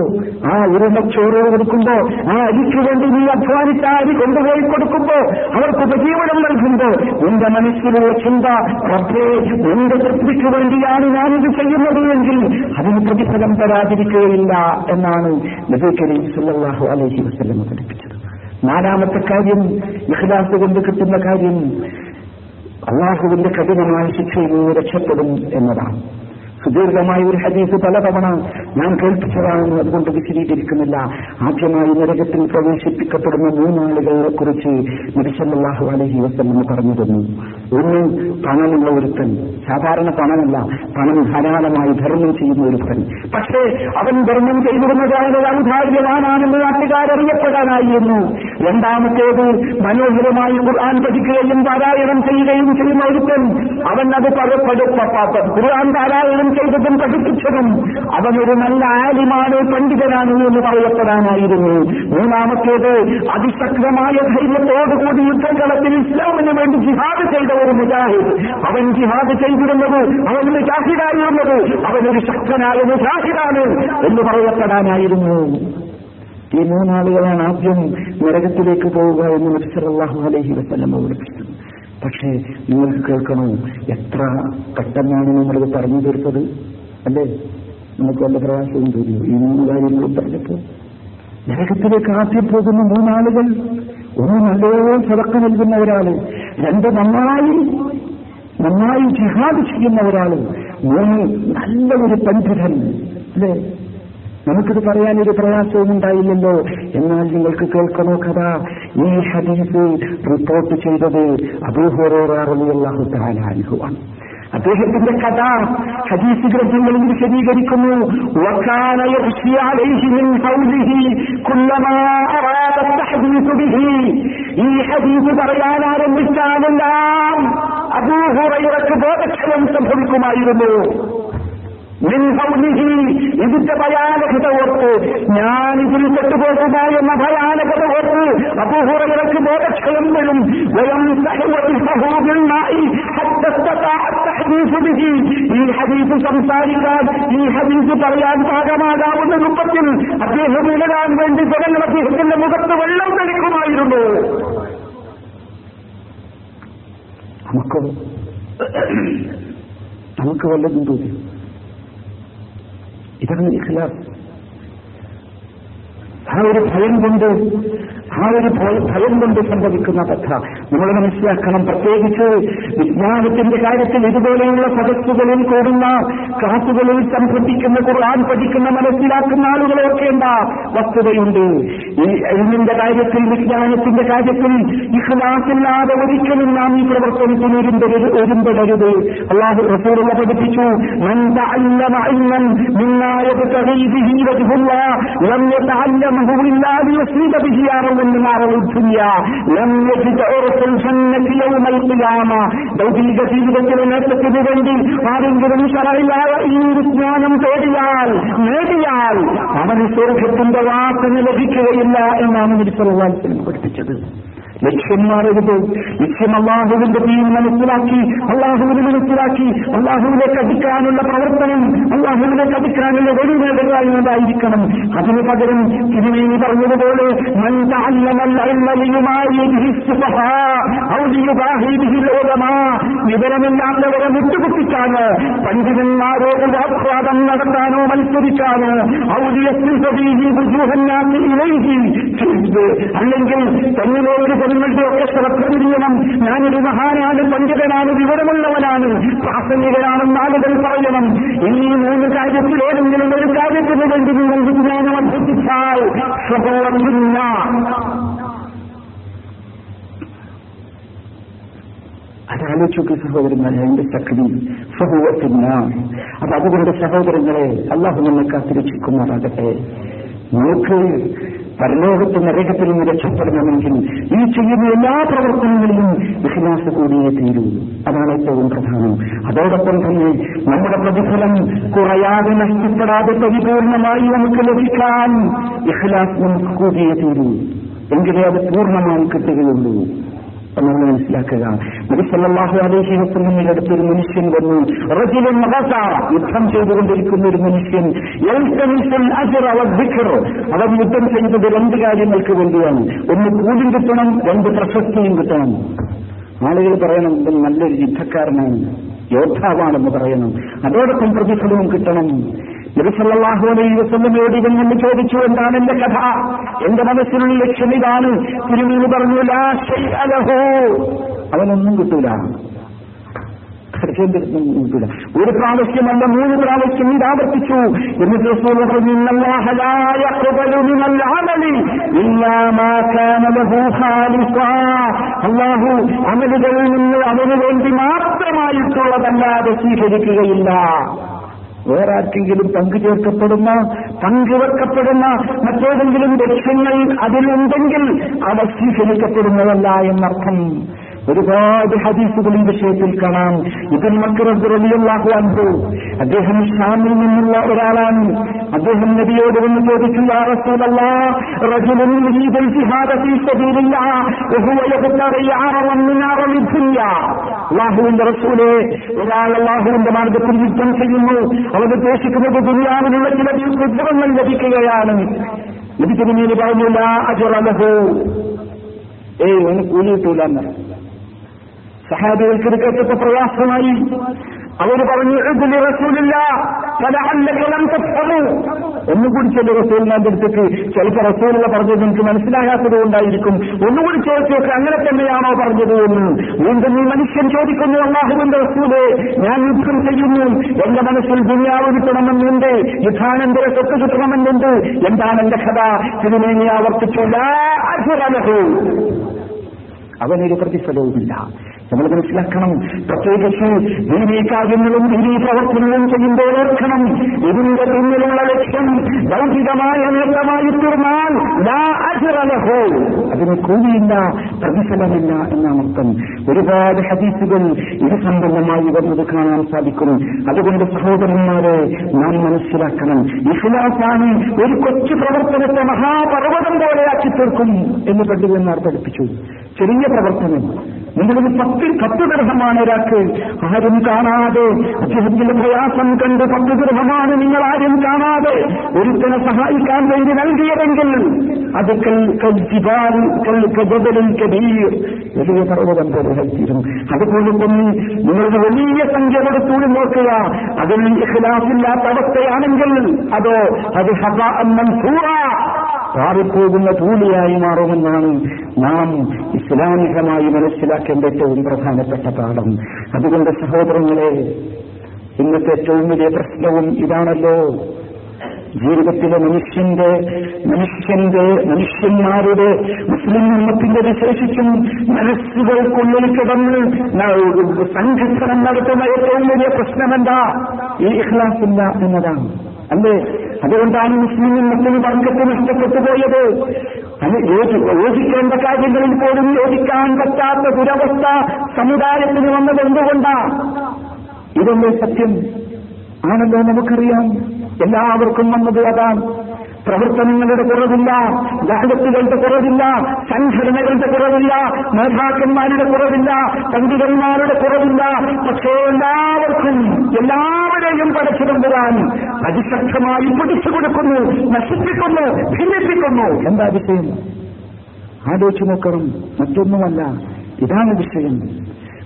ആ ഉരുളച്ചോറ് കൊടുക്കുമ്പോ ആ അരിക്ക് വേണ്ടി നീ അധ്വാനിച്ച അരി കൊണ്ടുപോയി കൊടുക്കുമ്പോ അവർക്ക് ഉപജീവനം നൽകുമ്പോ എന്റെ മനസ്സിലുള്ള ചിന്ത റബ്ബേ എന്റെ തൃപ്തിക്ക് വേണ്ടിയാണ് ഞാനിത് ചെയ്യുന്നത് എങ്കിൽ അതിന് പ്രതിഫലം തരാതിരിക്കുകയില്ല എന്നാണ് നബി കരീം സല്ലല്ലാഹു അലൈഹി പഠിപ്പിച്ചത്. നാലാമത്തെ കാര്യം ഇഹ്ലാസ് കൊണ്ട് കിട്ടുന്ന കാര്യം അള്ളാഹുവിന്റെ കഠിനമായ ശിക്ഷയിൽ രക്ഷപ്പെടും എന്നതാണ്. സുദീർഘമായ ഒരു ഹദീസ് പലതവണ ഞാൻ കേൾപ്പിച്ചതാണെന്ന് അതുകൊണ്ട് വിശദീകരിക്കുന്നില്ല. ആദ്യമായി നരകത്തിൽ പ്രവേശിപ്പിക്കപ്പെടുന്ന മൂന്നാളുകളെ കുറിച്ച് നബിസല്ലാഹു അലഹി പറഞ്ഞു തന്നു ഒന്ന് പണമുള്ള ഒരുത്തൻ സാധാരണ പണമല്ല പണം ധാരാളമായി ധർമ്മം ചെയ്യുന്ന ഒരുത്തൻ. പക്ഷേ അവൻ ധർമ്മം ചെയ്തിരുന്നതാണ് ഔദാര്യവാനാണെന്ന് നാട്ടുകാരറിയപ്പെടാനായിരുന്നു. രണ്ടാമത്തേത് മനോഹരമായി ഖുർആൻ പഠിക്കുകയും പാരായണം ചെയ്യുകയും ചെയ്യുന്ന ഒരുത്തൻ അവൻ അത് ഖുർആൻ പാരായണം ചെയ്തതും പഠിപ്പിച്ചതും അവനൊരു നല്ല ആലിമാണ് പണ്ഡിതനാണ് എന്ന് പറയപ്പെടാനായിരുന്നു. മൂന്നാമത്തേത് അതിശക്തമായ ധൈര്യത്തോടുകൂടി യുദ്ധകളത്തിൽ ഇസ്ലാമിന് വേണ്ടി ജിഹാദ് ചെയ്ത ഒരു മുജാഹിദ്. അവൻ ജിഹാദ് ചെയ്തിരുന്നത് അവൻ മുജാഹിദായിരുന്നത് അവനൊരു ശക്തനായ മുജാഹിദാണ് എന്ന് പറയപ്പെടാനായിരുന്നു. ഈ മൂന്നാളുകളാണ് ആദ്യം നരകത്തിലേക്ക് പോവുക എന്ന് നബ്സലാഹു അലഹി വസ്ലം പഠിപ്പിച്ചത് പക്ഷേ നിങ്ങൾക്ക് കേൾക്കണോ? എത്ര പെട്ടെന്നാണ് നമ്മളിത് പറഞ്ഞു തീർത്തത്? അല്ലേ? നമുക്ക് വല്ല പ്രയാസവും തോന്നിയോ? ഈ മൂന്ന് കാര്യങ്ങളും പറഞ്ഞപ്പോൾ നരകത്തിലേക്ക് ആദ്യം പോകുന്ന മൂന്നാളുകൾ ഒന്ന് നല്ലോണം സതക്ക നൽകുന്ന ഒരാൾ രണ്ട് നന്നായി നന്നായി ജിഹാദ് ചെയ്യുന്ന ഒരാൾ മൂന്ന് നല്ല ഒരു പണ്ഡിതൻ അല്ലേ? നമുക്കിത് പറയാൻ ഒരു പ്രയാസവും ഉണ്ടായില്ലല്ലോ എന്നാൽ നിങ്ങൾക്ക് കേൾക്കണോ കഥ? ഈ ഹദീസ് റിപ്പോർട്ട് ചെയ്തത് അബൂഹുറാഹുത്താനാനുഭവമാണ് അദ്ദേഹത്തിന്റെ കഥ ഹദീസ് ഗ്രന്ഥങ്ങളിൽ വിശദീകരിക്കുന്നു. ഈ ഹദീസ് പറയാൻ ആരംഭിച്ചാലെല്ലാം അബൂഹുറയ്ക്ക് ബോധക്ഷയം സംഭവിക്കുമായിരുന്നു. ഇതിന്റെ ഭയാനകത ഓർത്ത് ഞാൻ ഇതിൽ പെട്ടുപോകുക എന്ന ഭയാനകത ഓർത്ത് അബൂഹുറയ്ക്ക് ബോധക്ഷയം വരും. വയം ഈ ഹദീസ് സംസാരിക്കാൻ ഈ ഹദീസ് പറയാൻ പാകമാകാവുന്ന രൂപത്തിൽ അദ്ദേഹം ഇടരാൻ വേണ്ടി ജനങ്ങൾ അദ്ദേഹത്തിന്റെ മുഖത്ത് വെള്ളം തെളിക്കുമായിരുന്നു. നമുക്ക് നമുക്ക് വല്ലതും തോന്നി ഇതാണ് ഇഖ്ലാസ് ആ ഒരു ഭയം കൊണ്ട് ആ ഒരു ഭയം കൊണ്ട് സംഭവിക്കുന്ന കഥ. നമ്മൾ മനസ്സിലാക്കണം പ്രത്യേകിച്ച് വിജ്ഞാനത്തിന്റെ കാര്യത്തിൽ ഇതുപോലെയുള്ള സദസ്സുകളിൽ കൂടുന്ന ക്ലാസുകളിൽ സംഭവിക്കുന്ന ഖുർആൻ പഠിക്കുന്ന മനസ്സിലാക്കുന്ന ആളുകളൊക്കെ ഓർക്കേണ്ട വസ്തുതയുണ്ട്. ഈ എഴുതിന്റെ കാര്യത്തിൽ വിജ്ഞാനത്തിന്റെ കാര്യത്തിൽ ഇഖ്ലാസില്ലാതെ ഒരിക്കലും നാം ഈ പ്രവർത്തനത്തിന് ഒരുമ്പെടരുത്. അള്ളാഹു റസൂറുള്ള പഠിപ്പിച്ചു എന്ന് മാറവിധില്ല ഭൗതിക ജീവിതത്തിലെ നേട്ടത്തിന് വേണ്ടി ആരെങ്കിലും ശരയിലായ ഈ വിജ്ഞാനം തേടിയാൽ നേടിയാൽ അവന് സ്വർഗത്തിന്റെ വാസന ലഭിക്കുകയില്ല എന്നാണ് തിരുപ്പുറവാൻ പഠിപ്പിച്ചത്. ലക്ഷ്യം മാറരുത് ലക്ഷ്യം അള്ളാഹുവിന്റെ തീം മനസ്സിലാക്കി അള്ളാഹുവിനെ മനസ്സിലാക്കി അള്ളാഹുവിലേക്ക് അടിക്കാനുള്ള പ്രവർത്തനം അള്ളാഹുവിലേക്ക് അടിക്കാനുള്ള വഴി നേടുകയെന്നതായിരിക്കണം അതിനു പകരം തിരുമേനി പറഞ്ഞതുപോലെ വിവരമില്ലാത്തവരെ മുട്ടുകുത്തിക്കാനോ പണ്ഡിതന്മാരോട് വാക്വാദം നടത്താനോ മത്സരിക്കാനോ അല്ലെങ്കിൽ തന്നിലെ ഒരു ജനങ്ങളുടെ ഒക്കെ ശ്രദ്ധ ഞാനൊരു മഹാനാണ് പണ്ഡിതനാണ് വിവരമുള്ളവനാണ്. പ്രാസംഗികനാണെന്ന് ആളുകൾ പറയണം. എന്നീ മൂന്ന് കാര്യത്തിൽ ഏതെങ്കിലും ഒരു കാര്യത്തിന് വേണ്ടി നിങ്ങൾ വിജ്ഞാനം അഭ്യസിച്ചാൽ സ്വഭോഗമില്ല അതാലോചിക്ക് സഹോദരങ്ങളെ അതിന്റെ ശക്തി സ്വഭൂവത്തില്ല അപ്പൊ അതുകൊണ്ട് സഹോദരങ്ങളെ അള്ളാഹു നമ്മെ കാത്തിരക്ഷിക്കുമാറാകട്ടെ നമുക്ക് പരലോകത്ത് നരകത്തിൽ നിന്ന് രക്ഷപ്പെടണമെങ്കിൽ ഈ ചെയ്യുന്ന എല്ലാ പ്രവർത്തനങ്ങളിലും വിശ്വാസ കൂടിയേ തീരൂ. അതാണ് ഏറ്റവും പ്രധാനം. അതോടൊപ്പം തന്നെ നമ്മുടെ പ്രതിഫലം കുറയാതെ നഷ്ടപ്പെടാതെ പരിപൂർണമായി നമുക്ക് ലഭിക്കാൻ ഇഖ്ലാസ് നമുക്ക് കൂടിയേ തീരൂ. എങ്കിലേ അത് പൂർണമായി കിട്ടുകയുള്ളൂ. നമ്മൾ മനസ്സിലാക്കുക. നബിസല്ലാഹു അലൈഹി വസ്ലമിന്റെ അടുത്തൊരു മനുഷ്യൻ വന്നു. റജുലൻ യുദ്ധം ചെയ്തുകൊണ്ടിരിക്കുന്ന ഒരു മനുഷ്യൻ. അവൻ യുദ്ധം ചെയ്തത് രണ്ട് കാര്യങ്ങൾക്ക് വേണ്ടിയാണ്. ഒന്ന് കൂലിയും കിട്ടണം രണ്ട് പ്രശസ്തിയും കിട്ടണം. ആളുകൾ പറയണം നല്ലൊരു യുദ്ധക്കാരനാണ്. യോദ്ധാവാണെന്ന് പറയണം. അതോടൊപ്പം പ്രതിഫലവും കിട്ടണം. നബിസല്ലാഹു അലൈഹി വസ്ലമയോട് ഇവൻ എന്ന് ചോദിച്ചു എന്താണ് എന്റെ കഥ? എന്റെ മനസ്സിലുള്ള ലക്ഷ്യം ഇതാണ്. തിരുമൂന്ന് പറഞ്ഞു ലാ അലഹോ അവനൊന്നും കിട്ടൂല. ഒരു പ്രാവശ്യമല്ല മൂന്ന് പ്രാവശ്യം ഇത് ആവർത്തിച്ചു. എന്നിട്ട് റസൂൽ പറഞ്ഞു "ഇന്നല്ലാഹ മിനൽ അമലി. മാ കാന ലഹു ഖാലിസാ." അല്ലാഹു അമലുകളിൽ നിന്ന് അവന് വേണ്ടി മാത്രമായിട്ടുള്ളതല്ലാതെ സ്വീകരിക്കുകയില്ല. വേറെ ആർക്കെങ്കിലും പങ്കു ചേർക്കപ്പെടുന്ന പങ്കുവെക്കപ്പെടുന്ന മറ്റേതെങ്കിലും ലക്ഷ്യങ്ങൾ അതിലുണ്ടെങ്കിൽ അവ സ്വീകരിക്കപ്പെടുന്നതല്ല എന്നർത്ഥം. ഒരുപാട് ഹദീസുകൾ ഈ വിഷയത്തിൽ കാണാം. ഇതിൽ മക്റബിയല്ലാഹു അൻപു അദ്ദേഹം ഷാമിൽ നിന്നുള്ള ഒരാളാണ്. അദ്ദേഹം നബിയോട് വന്ന് ചോദിച്ചു ഒരാൾ അള്ളാഹുവിന്റെ മാർഗത്തിൽ യുദ്ധം ചെയ്യുന്നു. അവർ ഉദ്ദേശിക്കുന്നത് ദുനിയാവിനുള്ള ചില വിഗ്രഹങ്ങൾ ലഭിക്കുകയാണ്. ലഭിക്കുന്നതിന് പറഞ്ഞില്ല അജറലഹു ഏയ് ഒന്ന് കൂലി എന്നാണ് എന്ന് സഹാബികൾക്ക് ഇത് കേട്ടപ്പോ പ്രയാസമായി. അവർ പറഞ്ഞു ഒന്നുകൂടി ചെല്ലു റസൂലിന്റെ അടുത്തേക്ക്. ചിലപ്പോൾ റസൂലുള്ള പറഞ്ഞത് എനിക്ക് മനസ്സിലാകാത്തത് കൊണ്ടായിരിക്കും. ഒന്നുകൂടി ചോദിച്ചോക്ക് അങ്ങനെ തന്നെയാണോ പറഞ്ഞത് എന്ന്. വീണ്ടും ഈ മനുഷ്യൻ ചോദിക്കുന്നു അള്ളാഹുവിന്റെ റസൂലെ ഞാൻ യുദ്ധം ചെയ്യുന്നു. എന്റെ മനസ്സിൽ ദുനിയാവ് കിട്ടണമെന്നുണ്ട്. യുദ്ധാനന്തര സ്വത്ത് കിട്ടണമെന്നുണ്ട്. എന്താണ് എന്റെ കഥ? ഇതിനെ നീ ആവർത്തിച്ചു. അവനൊരു പ്രതിഫലവുമില്ല. നമ്മൾ മനസ്സിലാക്കണം. പ്രത്യേകിച്ച് ദീനീ കാര്യങ്ങളും ദീനീ പ്രവർത്തനങ്ങളും ചെയ്യുമ്പോൾ ഓർക്കണം. ഇതിന്റെ പിന്നിലുള്ള ലക്ഷ്യം ലൗകികമായ നേട്ടമായി തീർന്നാൽ. അതിന് കൂലിയില്ല പ്രതിഫലമില്ല എന്നാണ് അർത്ഥം. ഒരുപാട് ഹദീസുകൾ ഇത് സംബന്ധമായി വന്നത് കാണാൻ സാധിക്കും. അതുകൊണ്ട് സഹോദരന്മാരെ നാം മനസ്സിലാക്കണം. ഇഖ്ലാസാണ് ഒരു കൊച്ചു പ്രവർത്തനത്തെ മഹാപർവതം പോലെയാക്കി തീർക്കും എന്ന് പണ്ഡിതന്മാർ പഠിപ്പിച്ചു. ചെറിയ പ്രവർത്തനം. നിങ്ങളൊരു പത്ത് പത്ത് ദൃഹമാണ് ഒരാൾക്ക് ആരും കാണാതെ. അദ്ദേഹത്തിന്റെ പ്രയാസം കണ്ട് പത്ത് ദൃഹമാണ് നിങ്ങൾ ആരും കാണാതെ. ഒരുത്തനെ സഹായിക്കാൻ വേണ്ടി നൽകിയതെങ്കിൽ അത് വലിയ പർവതം പോലെ നൽകിയിരുന്നു അതുപോലെ തന്നെ നിങ്ങളുടെ വലിയ സംഖ്യ കൊടുത്തൂടി നോക്കുക. അതിൽ ഇഖ്ലാസില്ലാത്ത അവസ്ഥയാണെങ്കിൽ അതോ അത് ഹബ മൻസൂറ. മാറിപ്പോകുന്ന തൂലിയായി മാറുമെന്നാണ് നാം ഇസ്ലാമികമായി മനസ്സിലാക്കേണ്ട ഏറ്റവും പ്രധാനപ്പെട്ട പാഠം. അതുകൊണ്ട് സഹോദരങ്ങളെ ഇന്നത്തെ ഏറ്റവും വലിയ പ്രശ്നവും ഇതാണല്ലോ. ജീവിതത്തിലെ മനുഷ്യന്റെ മനുഷ്യന്റെ മനുഷ്യന്മാരുടെ മുസ്ലിം നിയമത്തിന്റെ വിശേഷിച്ചും മനസ്സുകൾക്കുള്ളിൽ കിടന്ന് സംഘട്ടനം നടത്തുന്ന ഏറ്റവും വലിയ പ്രശ്നമെന്താ? ഈ ഇഹ്ലാസില്ല എന്നതാണ്. അല്ലേ? അതുകൊണ്ടാണ് മുസ്ലിമും മുസ്ലിം വർഗത്തെ നഷ്ടപ്പെട്ടു പോയത് യോജിക്കേണ്ട കാര്യങ്ങളിൽ പോലും യോജിക്കാൻ പറ്റാത്ത ദുരവസ്ഥ സമുദായത്തിന് വന്നത് എന്തുകൊണ്ടാ? ഇതല്ലേ സത്യം ആണല്ലോ നമുക്കറിയാം. എല്ലാവർക്കും വന്നത് അതാണ്. പ്രവർത്തനങ്ങളുടെ കുറവില്ല ലാഭത്തുകളുടെ കുറവില്ല സംഘടനകളുടെ കുറവില്ല നേതാക്കന്മാരുടെ കുറവില്ല പണ്ഡിതന്മാരുടെ കുറവില്ല. പക്ഷേ എല്ലാവർക്കും എല്ലാവരെയും പടച്ചിടമ്പുരാൻ അതിശക്തമായി പിടിച്ചു കൊടുക്കുന്നു നശിപ്പിക്കുന്നു ഭിന്നിപ്പിക്കുന്നു. എന്താ വിഷയം? ആലോചിച്ചു നോക്കണം മറ്റൊന്നുമല്ല. ഇതാണ് വിഷയം.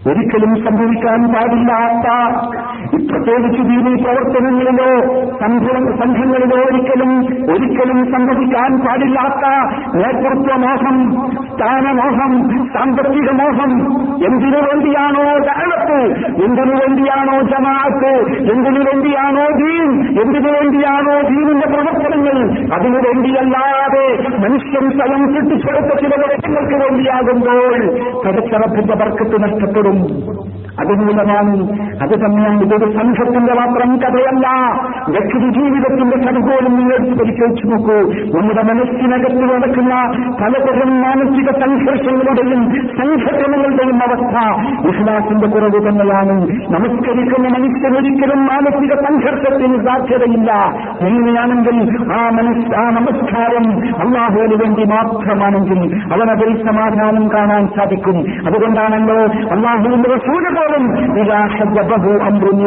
ഒരിക്കലും സംഭവിക്കാൻ പാടില്ലാത്ത പ്രത്യേകിച്ച് ദീനീ പ്രവർത്തനങ്ങളിലോ സംഘ- സംഘങ്ങളിലോ ഒരിക്കലും ഒരിക്കലും സംഭവിക്കാൻ പാടില്ലാത്ത നേതൃത്വമോഹം സ്ഥാനമോഹം സാമ്പത്തിക മോഹം. എന്തിനു വേണ്ടിയാണോ ദാനത്ത് എന്തിനു വേണ്ടിയാണോ ജമാഅത്ത്? എന്തിനു വേണ്ടിയാണോ ദീൻ? എന്തിനു വേണ്ടിയാണോ ദീനിന്റെ പ്രവർത്തനങ്ങൾ? അതിനു വേണ്ടിയല്ലാതെ മനുഷ്യൻ സ്വയം കിട്ടിച്ചെടുത്ത ചില ലക്ഷ്യങ്ങൾക്ക് വേണ്ടിയാകുമ്പോൾ പടച്ചറപ്പിന്റെ വർക്കത്ത് നഷ്ടപ്പെടും. ボロンボ അതുമൂലമാണ് അത് തന്നെയാണ് ഇതൊരു സംഘത്തിന്റെ മാത്രം കഥയല്ല. വ്യക്തി ജീവിതത്തിന്റെ കഥ പോലും നിങ്ങൾ പരിശോധിച്ചു നോക്കൂ. നമ്മുടെ മനസ്സിനകത്ത് നടക്കുന്ന പലതരം മാനസിക സംഘർഷങ്ങളുടെയും സംഘടനകളുടെയും അവസ്ഥ വിശ്വാസിന്റെ കുറവ് തന്നെയാണ്. നമസ്കരിക്കുന്ന മനുഷ്യനൊരിക്കലും മാനസിക സംഘർഷത്തിന് സാധ്യതയില്ല. എങ്ങനെയാണെങ്കിൽ ആ മനസ് ആ നമസ്കാരം അള്ളാഹുവിന് വേണ്ടി മാത്രമാണെങ്കിൽ അവനതിൽ സമാധാനം കാണാൻ സാധിക്കും. അതുകൊണ്ടാണല്ലോ അള്ളാഹുവിന്റെ റസൂൽ അംറുൻ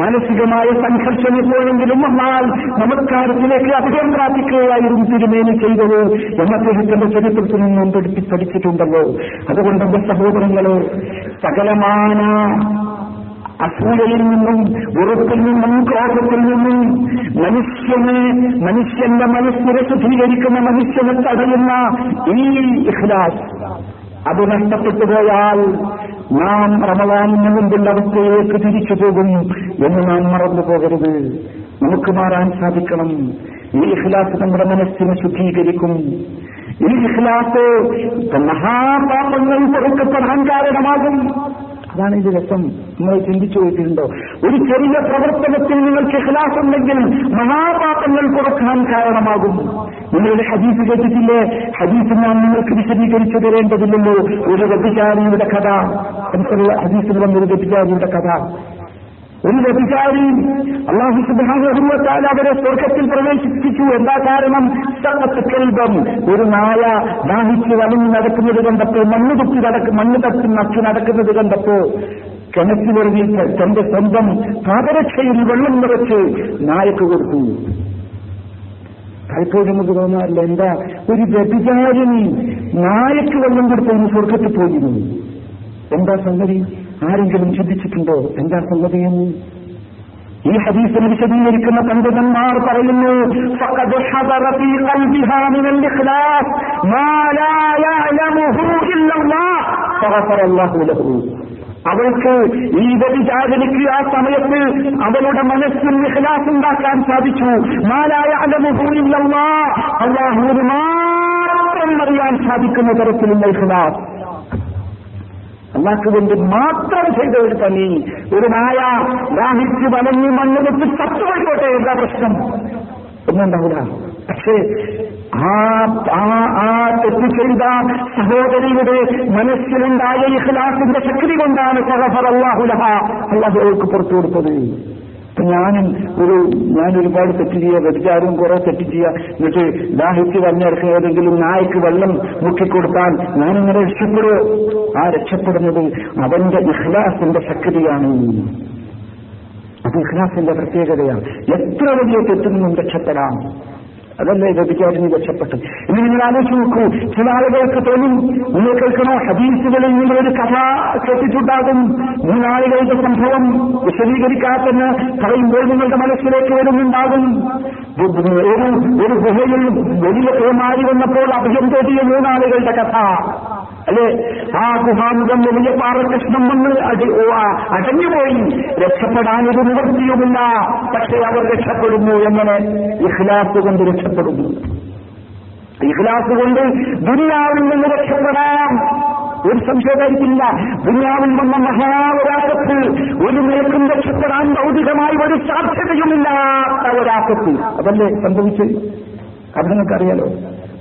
മാനസികമായ സംഘർഷം എപ്പോഴെങ്കിലും വന്നാൽ നമസ്കാരത്തിലേക്ക് അധികം പ്രാപിക്കുകയായിരുന്നു തിരുമേനി ചെയ്തത്. എന്ന അദ്ദേഹത്തിന്റെ ചരിത്രത്തിൽ നിന്നും പഠിപ്പി പഠിച്ചിട്ടുണ്ടല്ലോ. അതുകൊണ്ട് എന്റെ സഹോദരങ്ങളെ സകലമാന അസൂയയിൽ നിന്നും ഉറപ്പിൽ നിന്നും ക്രോധത്തിൽ നിന്നും മനുഷ്യനെ മനുഷ്യന്റെ മനസ്സിനെ ശുദ്ധീകരിക്കുന്ന മനുഷ്യനെ തടയുന്ന ഈ ഇഖ്ലാസ്. അത് നഷ്ടപ്പെട്ടു പോയാൽ നാം റമദാനിന് മുമ്പുള്ള അവസ്ഥയിലേക്ക് തിരിച്ചു പോകും എന്ന് നാം മറന്നു പോകരുത്. നമുക്ക് മാറാൻ സാധിക്കണം. ഈ ഇഖ്ലാസ് നമ്മുടെ മനസ്സിനെ ശുദ്ധീകരിക്കും. ഈ ഇഖ്ലാസ് മഹാപാപങ്ങൾ പൊറുക്കപ്പെടാൻ കാരണമാകും. അതാണ് ഇത് രസം നിങ്ങൾ ചിന്തിച്ചു പോയിട്ടുണ്ടോ? ഒരു ചെറിയ പ്രവർത്തനത്തിൽ നിങ്ങൾക്ക് ഇഹ്ലാസ് ഉണ്ടെങ്കിൽ മഹാപാപങ്ങൾ കുറയ്ക്കാൻ കാരണമാകും നിങ്ങളുടെ ഹദീസ് കേട്ടിട്ടില്ലേ? ഹദീസ് ഞാൻ നിങ്ങൾക്ക് വിശദീകരിച്ചു തരേണ്ടതില്ലല്ലോ. ഒരു വ്യഭിചാരിയുടെ കഥ. ഹദീസിൽ വന്നൊരു വ്യഭിചാരിയുടെ കഥ. ഒരു വ്യഭിചാരിയും അള്ളാഹു സുബാനുഭവത്താൽ അവരെ സ്വർഗത്തിൽ പ്രവേശിപ്പിച്ചു. എന്താ കാരണം? കെൽബം. ഒരു നായ ദാഹിച്ച് വലഞ്ഞു നടക്കുന്നത് കണ്ടപ്പോ മണ്ണ് കുത്തി നടക്കും മണ്ണ് തട്ടി നക്കി നടക്കുന്നത് കണ്ടപ്പോ കിണറ്റിലിറങ്ങി തന്റെ സ്വന്തം പാദരക്ഷയിൽ വെള്ളം നിറച്ച് നായക്ക് കൊടുത്തു. പലപ്പോഴും നമുക്ക് തോന്നാറില്ല. എന്താ? ഒരു വ്യഭിചാരിണി നായക്ക് വെള്ളം കൊടുത്തു സ്വർഗത്തിൽ പോയിരുന്നു. എന്താ സംഗതി? ആരെങ്കിലും ചിന്തിച്ചിട്ടുണ്ടോ എന്താ സംഗതി എന്ന് ഈ ഹദീസിനെ വിശദീകരിക്കുന്ന പണ്ഡിതന്മാർ പറയുന്നു അവൾക്ക് ഈ വ്യഭിചാരനിക്ക് ആ സമയത്ത് അവളുടെ മനസ്സിൽ ഇഖ്ലാസ് ഉണ്ടാക്കാൻ സാധിച്ചു. മാലായ അലമുഹൂയില്ലല്ലാ അള്ളാഹുവിന് മാത്രം അറിയാൻ സാധിക്കുന്ന തരത്തിലുള്ള ഇഖ്ലാസ്. അള്ളാഹ്ക്ക് വേണ്ടി മാത്രം ഒരു പണി ഒരു നായ ദാഹിച്ച് വലഞ്ഞ് മണ്ണ് വെച്ച് ചത്തുപോയിക്കോട്ടെ എന്താ പ്രശ്നം? ഒന്നുണ്ടാവില്ല. പക്ഷേ ആ ആ തെറ്റ് ചെയ്ത സഹോദരിയുടെ മനസ്സിലുണ്ടായ ഇഖ്ലാസിന്റെ ശക്തി കൊണ്ടാണ് സഹഫർ അള്ളാഹുലഹ അള്ളാഹുക്ക് പുറത്തു കൊടുത്തത്. ഞാനും ഒരു ഞാൻ ഒരുപാട് തെറ്റ് ചെയ്യുക വ്യഭിചാരവും കുറെ തെറ്റ് ചെയ്യുക. എന്നിട്ട് ദാഹിച്ച് വന്നിറക്കുക ഏതെങ്കിലും നായ്ക്ക് വെള്ളം മുക്കിക്കൊടുത്താൽ ഞാനിങ്ങനെ രക്ഷപ്പെടുമോ ആ രക്ഷപ്പെടുന്നത് അവന്റെ ഇഹ്ലാസിന്റെ ശക്തിയാണ്. അത് ഇഹ്ലാസിന്റെ പ്രത്യേകതയാണ്. എത്ര വലിയ തെറ്റിൽ നിന്നും രക്ഷപ്പെടാം? അതല്ലേ ലഭിക്കാതിന് രക്ഷപ്പെട്ടു ഇനി നിങ്ങൾ ആലോചിച്ച് നോക്കൂ ചില ആളുകൾക്ക് തോന്നും നിങ്ങൾ കേൾക്കണോ ഹദീസുകളിൽ നിങ്ങൾ ഒരു കഥ കേട്ടിട്ടുണ്ടാകും മൂന്നാളുകളുടെ സംഭവം വിശദീകരിക്കാത്തെന്ന് പറയുമ്പോൾ നിങ്ങളുടെ മനസ്സിലേക്ക് വരുന്നുണ്ടാകും. ഒരു ഒരു ഗുഹയിൽ വലിയ പേമാരി വന്നപ്പോൾ അഭയം തേടിയ മൂന്നാളുകളുടെ കഥ. അല്ലെ? ആ ഗുഹാമുഖം വലിയ പാറകൃഷ്ണം വന്ന് അടി അടഞ്ഞുപോയി. രക്ഷപ്പെടാൻ ഒരു നിവൃത്തിയുമില്ല. പക്ഷേ അവർ രക്ഷപ്പെടുന്നു എങ്ങനെ? ഇഖ്ലാസ് കൊണ്ട് രക്ഷപ്പെടുന്നു. ഇഖ്ലാസ് കൊണ്ട് ദുനിയാവിൽ നിന്ന് രക്ഷപ്പെടാം. ഒരു സംശയമായിരിക്കില്ല ദുനിയാവിൽ വന്ന മഹാവരാസത്ത് ഒരു നിലക്കും രക്ഷപ്പെടാൻ ഭൗതികമായി ഒരു സാധ്യതയുമില്ലാത്ത ഒരാസത്ത് അതല്ലേ സംഭവിച്ചത്? അത് നിങ്ങൾക്കറിയാലോ?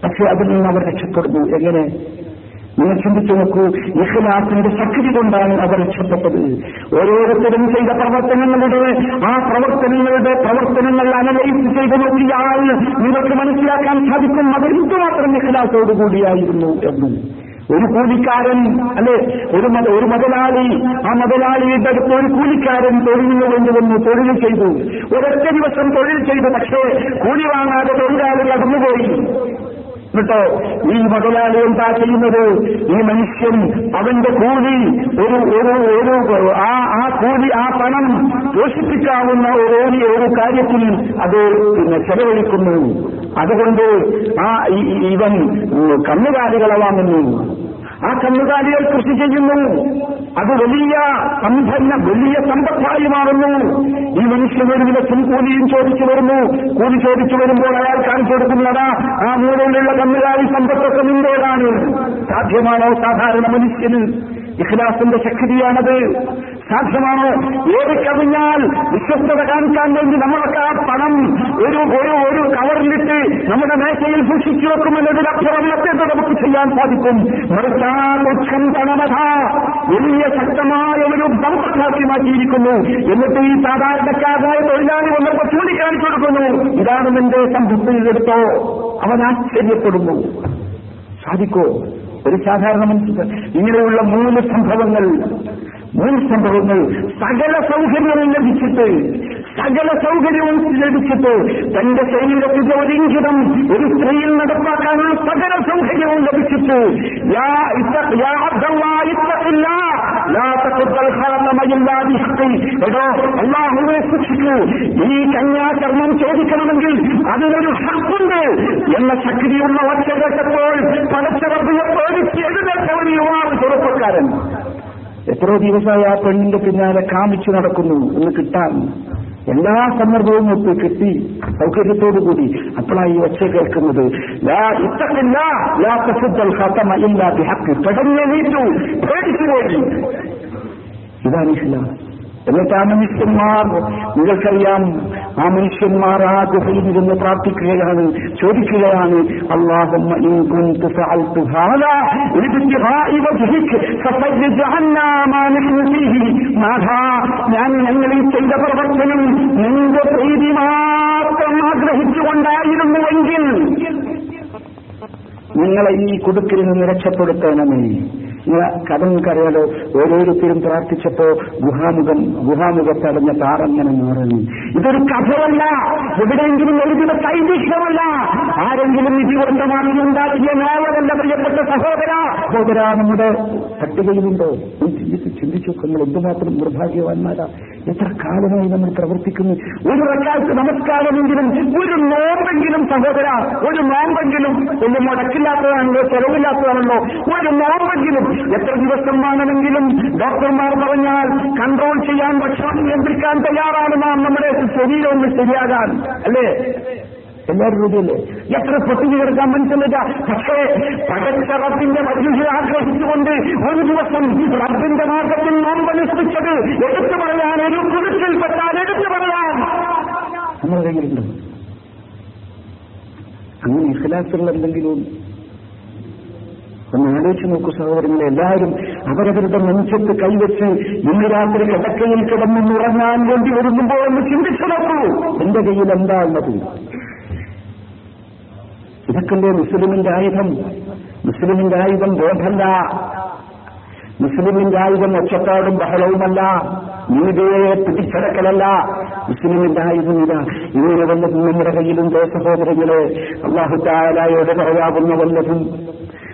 പക്ഷെ അതിൽ നിന്ന് അവർ രക്ഷപ്പെടുന്നു. എങ്ങനെ? നിങ്ങൾ ചിന്തിച്ചു നോക്കൂ ഇഖ്ലാസിന്റെ ശക്തി കൊണ്ടാണ് അവർ രക്ഷപ്പെട്ടത്. ഓരോരുത്തരും ചെയ്ത പ്രവർത്തനങ്ങളുടെ ആ പ്രവർത്തനങ്ങളുടെ പ്രവർത്തനങ്ങൾ അനലൈസ് ചെയ്ത് നോക്കിയാൽ നിങ്ങൾക്ക് മനസ്സിലാക്കാൻ സാധിക്കും അവർ എന്തുമാത്രം ഇഖ്ലാസോടുകൂടിയായിരുന്നു എന്ന്. ഒരു കൂലിക്കാരൻ അല്ലെ? ഒരു ഒരു മുതലാളി ആ മുതലാളിയുടെ അടുത്ത് ഒരു കൂലിക്കാരൻ തൊഴിലിന് വേണ്ടി വന്നു തൊഴിൽ ചെയ്തു. ഒരൊറ്റ ദിവസം തൊഴിൽ ചെയ്തു പക്ഷേ കൂലി വാങ്ങാതെ തൊഴിലാളി കടന്നുപോയി എന്നിട്ടോ ഈ മുതലാളി എന്താ ചെയ്യുന്നത് ഈ മനുഷ്യൻ അവന്റെ കൂലി ഒരു ഒരു ഒരു ആ ആ കൂലി ആ പണം പോഷിപ്പിക്കാവുന്ന ഒരു ഒരു കാര്യത്തിൽ അത് പിന്നെ ചെലവഴിക്കുന്നു. അതുകൊണ്ട് ആ ഇവൻ കന്നുകാലികളെ വാങ്ങുന്നു ആ കന്നുകാലികൾ കൃഷി ചെയ്യുന്നു. അത് വലിയ സമ്പന്ന വലിയ സമ്പത്തായി മാറുന്നു. ഈ മനുഷ്യൻ ഒരു ദിവസം കൂലിയും ചോദിച്ചു വരുന്നു. കൂലി ചോദിച്ചു വരുമ്പോൾ അയാൾ കാണിച്ചു കൊടുക്കുന്നതാ ആ മൂലയിലുള്ള കന്നുകാലി സമ്പത്തൊക്കെ നിന്റേതാണ്. സാധ്യമാണോ സാധാരണ മനുഷ്യന്? ഇഖ്ലാസിന്റെ ശക്തിയാണത്. സാധ്യമാണോ? ഏറി കവിഞ്ഞാൽ വിശ്വസ്തത കാണിക്കാൻ വേണ്ടി നമ്മളൊക്കെ ആ പണം ഒരു ഒരു ഒരു കവറിലിട്ട് നമ്മുടെ മേശയിൽ സൂക്ഷിച്ചു വെക്കുമെന്നതിനപ്പുറം അഭ്യർത്ഥനത്തെ നമുക്ക് ചെയ്യാൻ സാധിക്കും. പണമഥ വലിയ ശക്തമായ ഒരു ബമ്പത്താക്കി മാറ്റിയിരിക്കുന്നു എന്നിട്ട് ഈ സാധാരണക്കാരനായ തൊഴിലാളി വന്നപ്പോൾ ചൂണ്ടിക്കാണിച്ചു കൊടുക്കുന്നു. ഇതാണ് നിന്റെ സംഭവത്തിൽ എടുത്തോ. അവൻ ആശ്ചര്യപ്പെടുന്നു. സാധിക്കോ? ഒരു സാധാരണ മനുഷ്യൻ. ഇങ്ങനെയുള്ള മൂന്ന് സംഭവങ്ങൾ മൂന്ന് സംഭവങ്ങൾ സകല സൗകര്യവും ലഭിച്ചിട്ട് സകല സൗകര്യവും ലഭിച്ചിട്ട് തന്റെ ശരീരത്തിന്റെ ഒരിഞ്ചിതം ഒരു സ്ത്രീയിൽ നടപ്പാക്കാനുള്ള സകല സൗകര്യവും ലഭിച്ചിട്ട് യാ ഇത്ത- എടോ അള്ളാഹുവെ സൂക്ഷിക്കൂ. ചോദിക്കണമെങ്കിൽ അതിനൊരു ഹക്കുണ്ട് എന്ന ശക്തിയുള്ള ഒറ്റ കേട്ടപ്പോൾ പടച്ചറപ്പിയെ പേടിച്ച് എഴുന്നേറ്റ ഒരു യുവാവ് ചെറുപ്പക്കാരൻ. എത്രയോ ദിവസമായി ആ പെണ്ണിന്റെ പിന്നാലെ കാമിച്ചു നടക്കുന്നു എന്ന് കിട്ടാൻ എല്ലാ സന്ദർഭവും ഒത്ത് കിട്ടി സൗകര്യത്തോടു കൂടി. അപ്പോഴായി ഒച്ച കേൾക്കുന്നത്. ബിഹഖ്. പെടഞ്ഞെണീറ്റു പേടിച്ചു പോയി. ഇതാണ് ഇസ്ലാം. എന്നിട്ട് ആ മനുഷ്യന്മാർ നിങ്ങൾക്കറിയാം ആ മനുഷ്യന്മാർ ആ ഗുഹയിൽ ഇരുന്ന് പ്രാർത്ഥിക്കുകയാണ് ചോദിക്കുകയാണ് നാഥാ ഞാൻ ഞങ്ങളിൽ ചെയ്ത പ്രവർത്തനം നിന്റെ പ്രീതി മാത്രം ആഗ്രഹിച്ചുകൊണ്ടായിരുന്നുവെങ്കിൽ നിങ്ങളെ ഈ കുടുക്കിൽ നിന്ന് രക്ഷപ്പെടുത്തണമേ നിങ്ങൾക്കറിയാലോ ഓരോരുത്തരും പ്രാർത്ഥിച്ചപ്പോ ഗുഹാമുഖം ഗുഹാമുഖത്തടഞ്ഞ താറങ്ങനെ മാറുന്നു. ഇതൊരു കഥയല്ല. എവിടെയെങ്കിലും എഴുതിയ സൈനിഷ്ഠമല്ല ആരെങ്കിലും ഇതിവൃത്തമായി ഉണ്ടാക്കിയ നോവലല്ല പ്രിയപ്പെട്ട സഹോദര. സഹോദര നമ്മുടെ പട്ടികയിലുണ്ടോ? ചിന്തിച്ചു നിങ്ങൾ എന്തുമാത്രം നിർഭാഗ്യവാന്മാരാ? എത്ര കാലമായി നമ്മൾ പ്രവർത്തിക്കുന്നു? ഒരു റക്കാലത്ത് നമസ്കാരമെങ്കിലും ഒരു നോമ്പെങ്കിലും സഹോദര ഒരു നോമ്പെങ്കിലും ഒന്ന് മുടക്കില്ലാത്തതാണല്ലോ ചെലവില്ലാത്തതാണല്ലോ. ഒരു നോമ്പെങ്കിലും എത്ര ദിവസം വേണമെങ്കിലും ഡോക്ടർമാർ പറഞ്ഞാൽ കൺട്രോൾ ചെയ്യാൻ ഭക്ഷണം നിയന്ത്രിക്കാൻ തയ്യാറാണ് നാം നമ്മുടെ ശരീരം ഒന്ന് ശരിയാകാൻ. അല്ലേ? എല്ലാവരും രൂപയല്ലേ എത്ര പൊട്ടിഞ്ഞു കിടക്കാൻ മനസ്സിലില്ല പക്ഷേ പടച്ച മനുഷ്യരെ മനുഷ്യ ആഗ്രഹിച്ചുകൊണ്ട് ഒരു ദിവസം റബ്ബിന്റെ മാർഗത്തിൽ നാം പരിശ്രമിച്ചത് എടുത്തു പറയാൻ ഒരു കുടുക്കിൽപ്പെട്ടാൽ എടുത്തു പറയാൻ അങ്ങനെ ഇഖലാസുള്ള എന്തെങ്കിലും ഒന്ന് ആലോചിച്ച് നോക്കൂ സഹോദരങ്ങളെ എല്ലാവരും അവരവരുടെ നെഞ്ചത്ത് കൈവച്ച് ഇന്ന് രാത്രി കിടക്കയിൽ കിടന്നുറങ്ങാൻ വേണ്ടി ഒരുങ്ങുമ്പോൾ ഒന്ന് ചിന്തിച്ചു നോക്കൂ. എന്റെ കയ്യിൽ എന്താ ഉള്ളത്? ഇതൊക്കെ മുസ്ലിമിന്റെ ആയുധം? മുസ്ലിമിന്റെ ആയുധം ബോധമല്ല മുസ്ലിമിന്റെ ആയുധം ഒച്ചപ്പാടും ബഹളവുമല്ല. നീതിയെ പിടിച്ചടക്കലല്ല. മുസ്ലിമിന്റെ ആയുധം ഇതാ. ഇങ്ങനെ വല്ലതും നമ്മുടെ കയ്യിലുണ്ടോ സഹോദരങ്ങളെ അള്ളാഹു താലായോട് പറയാവുന്ന വല്ലതും.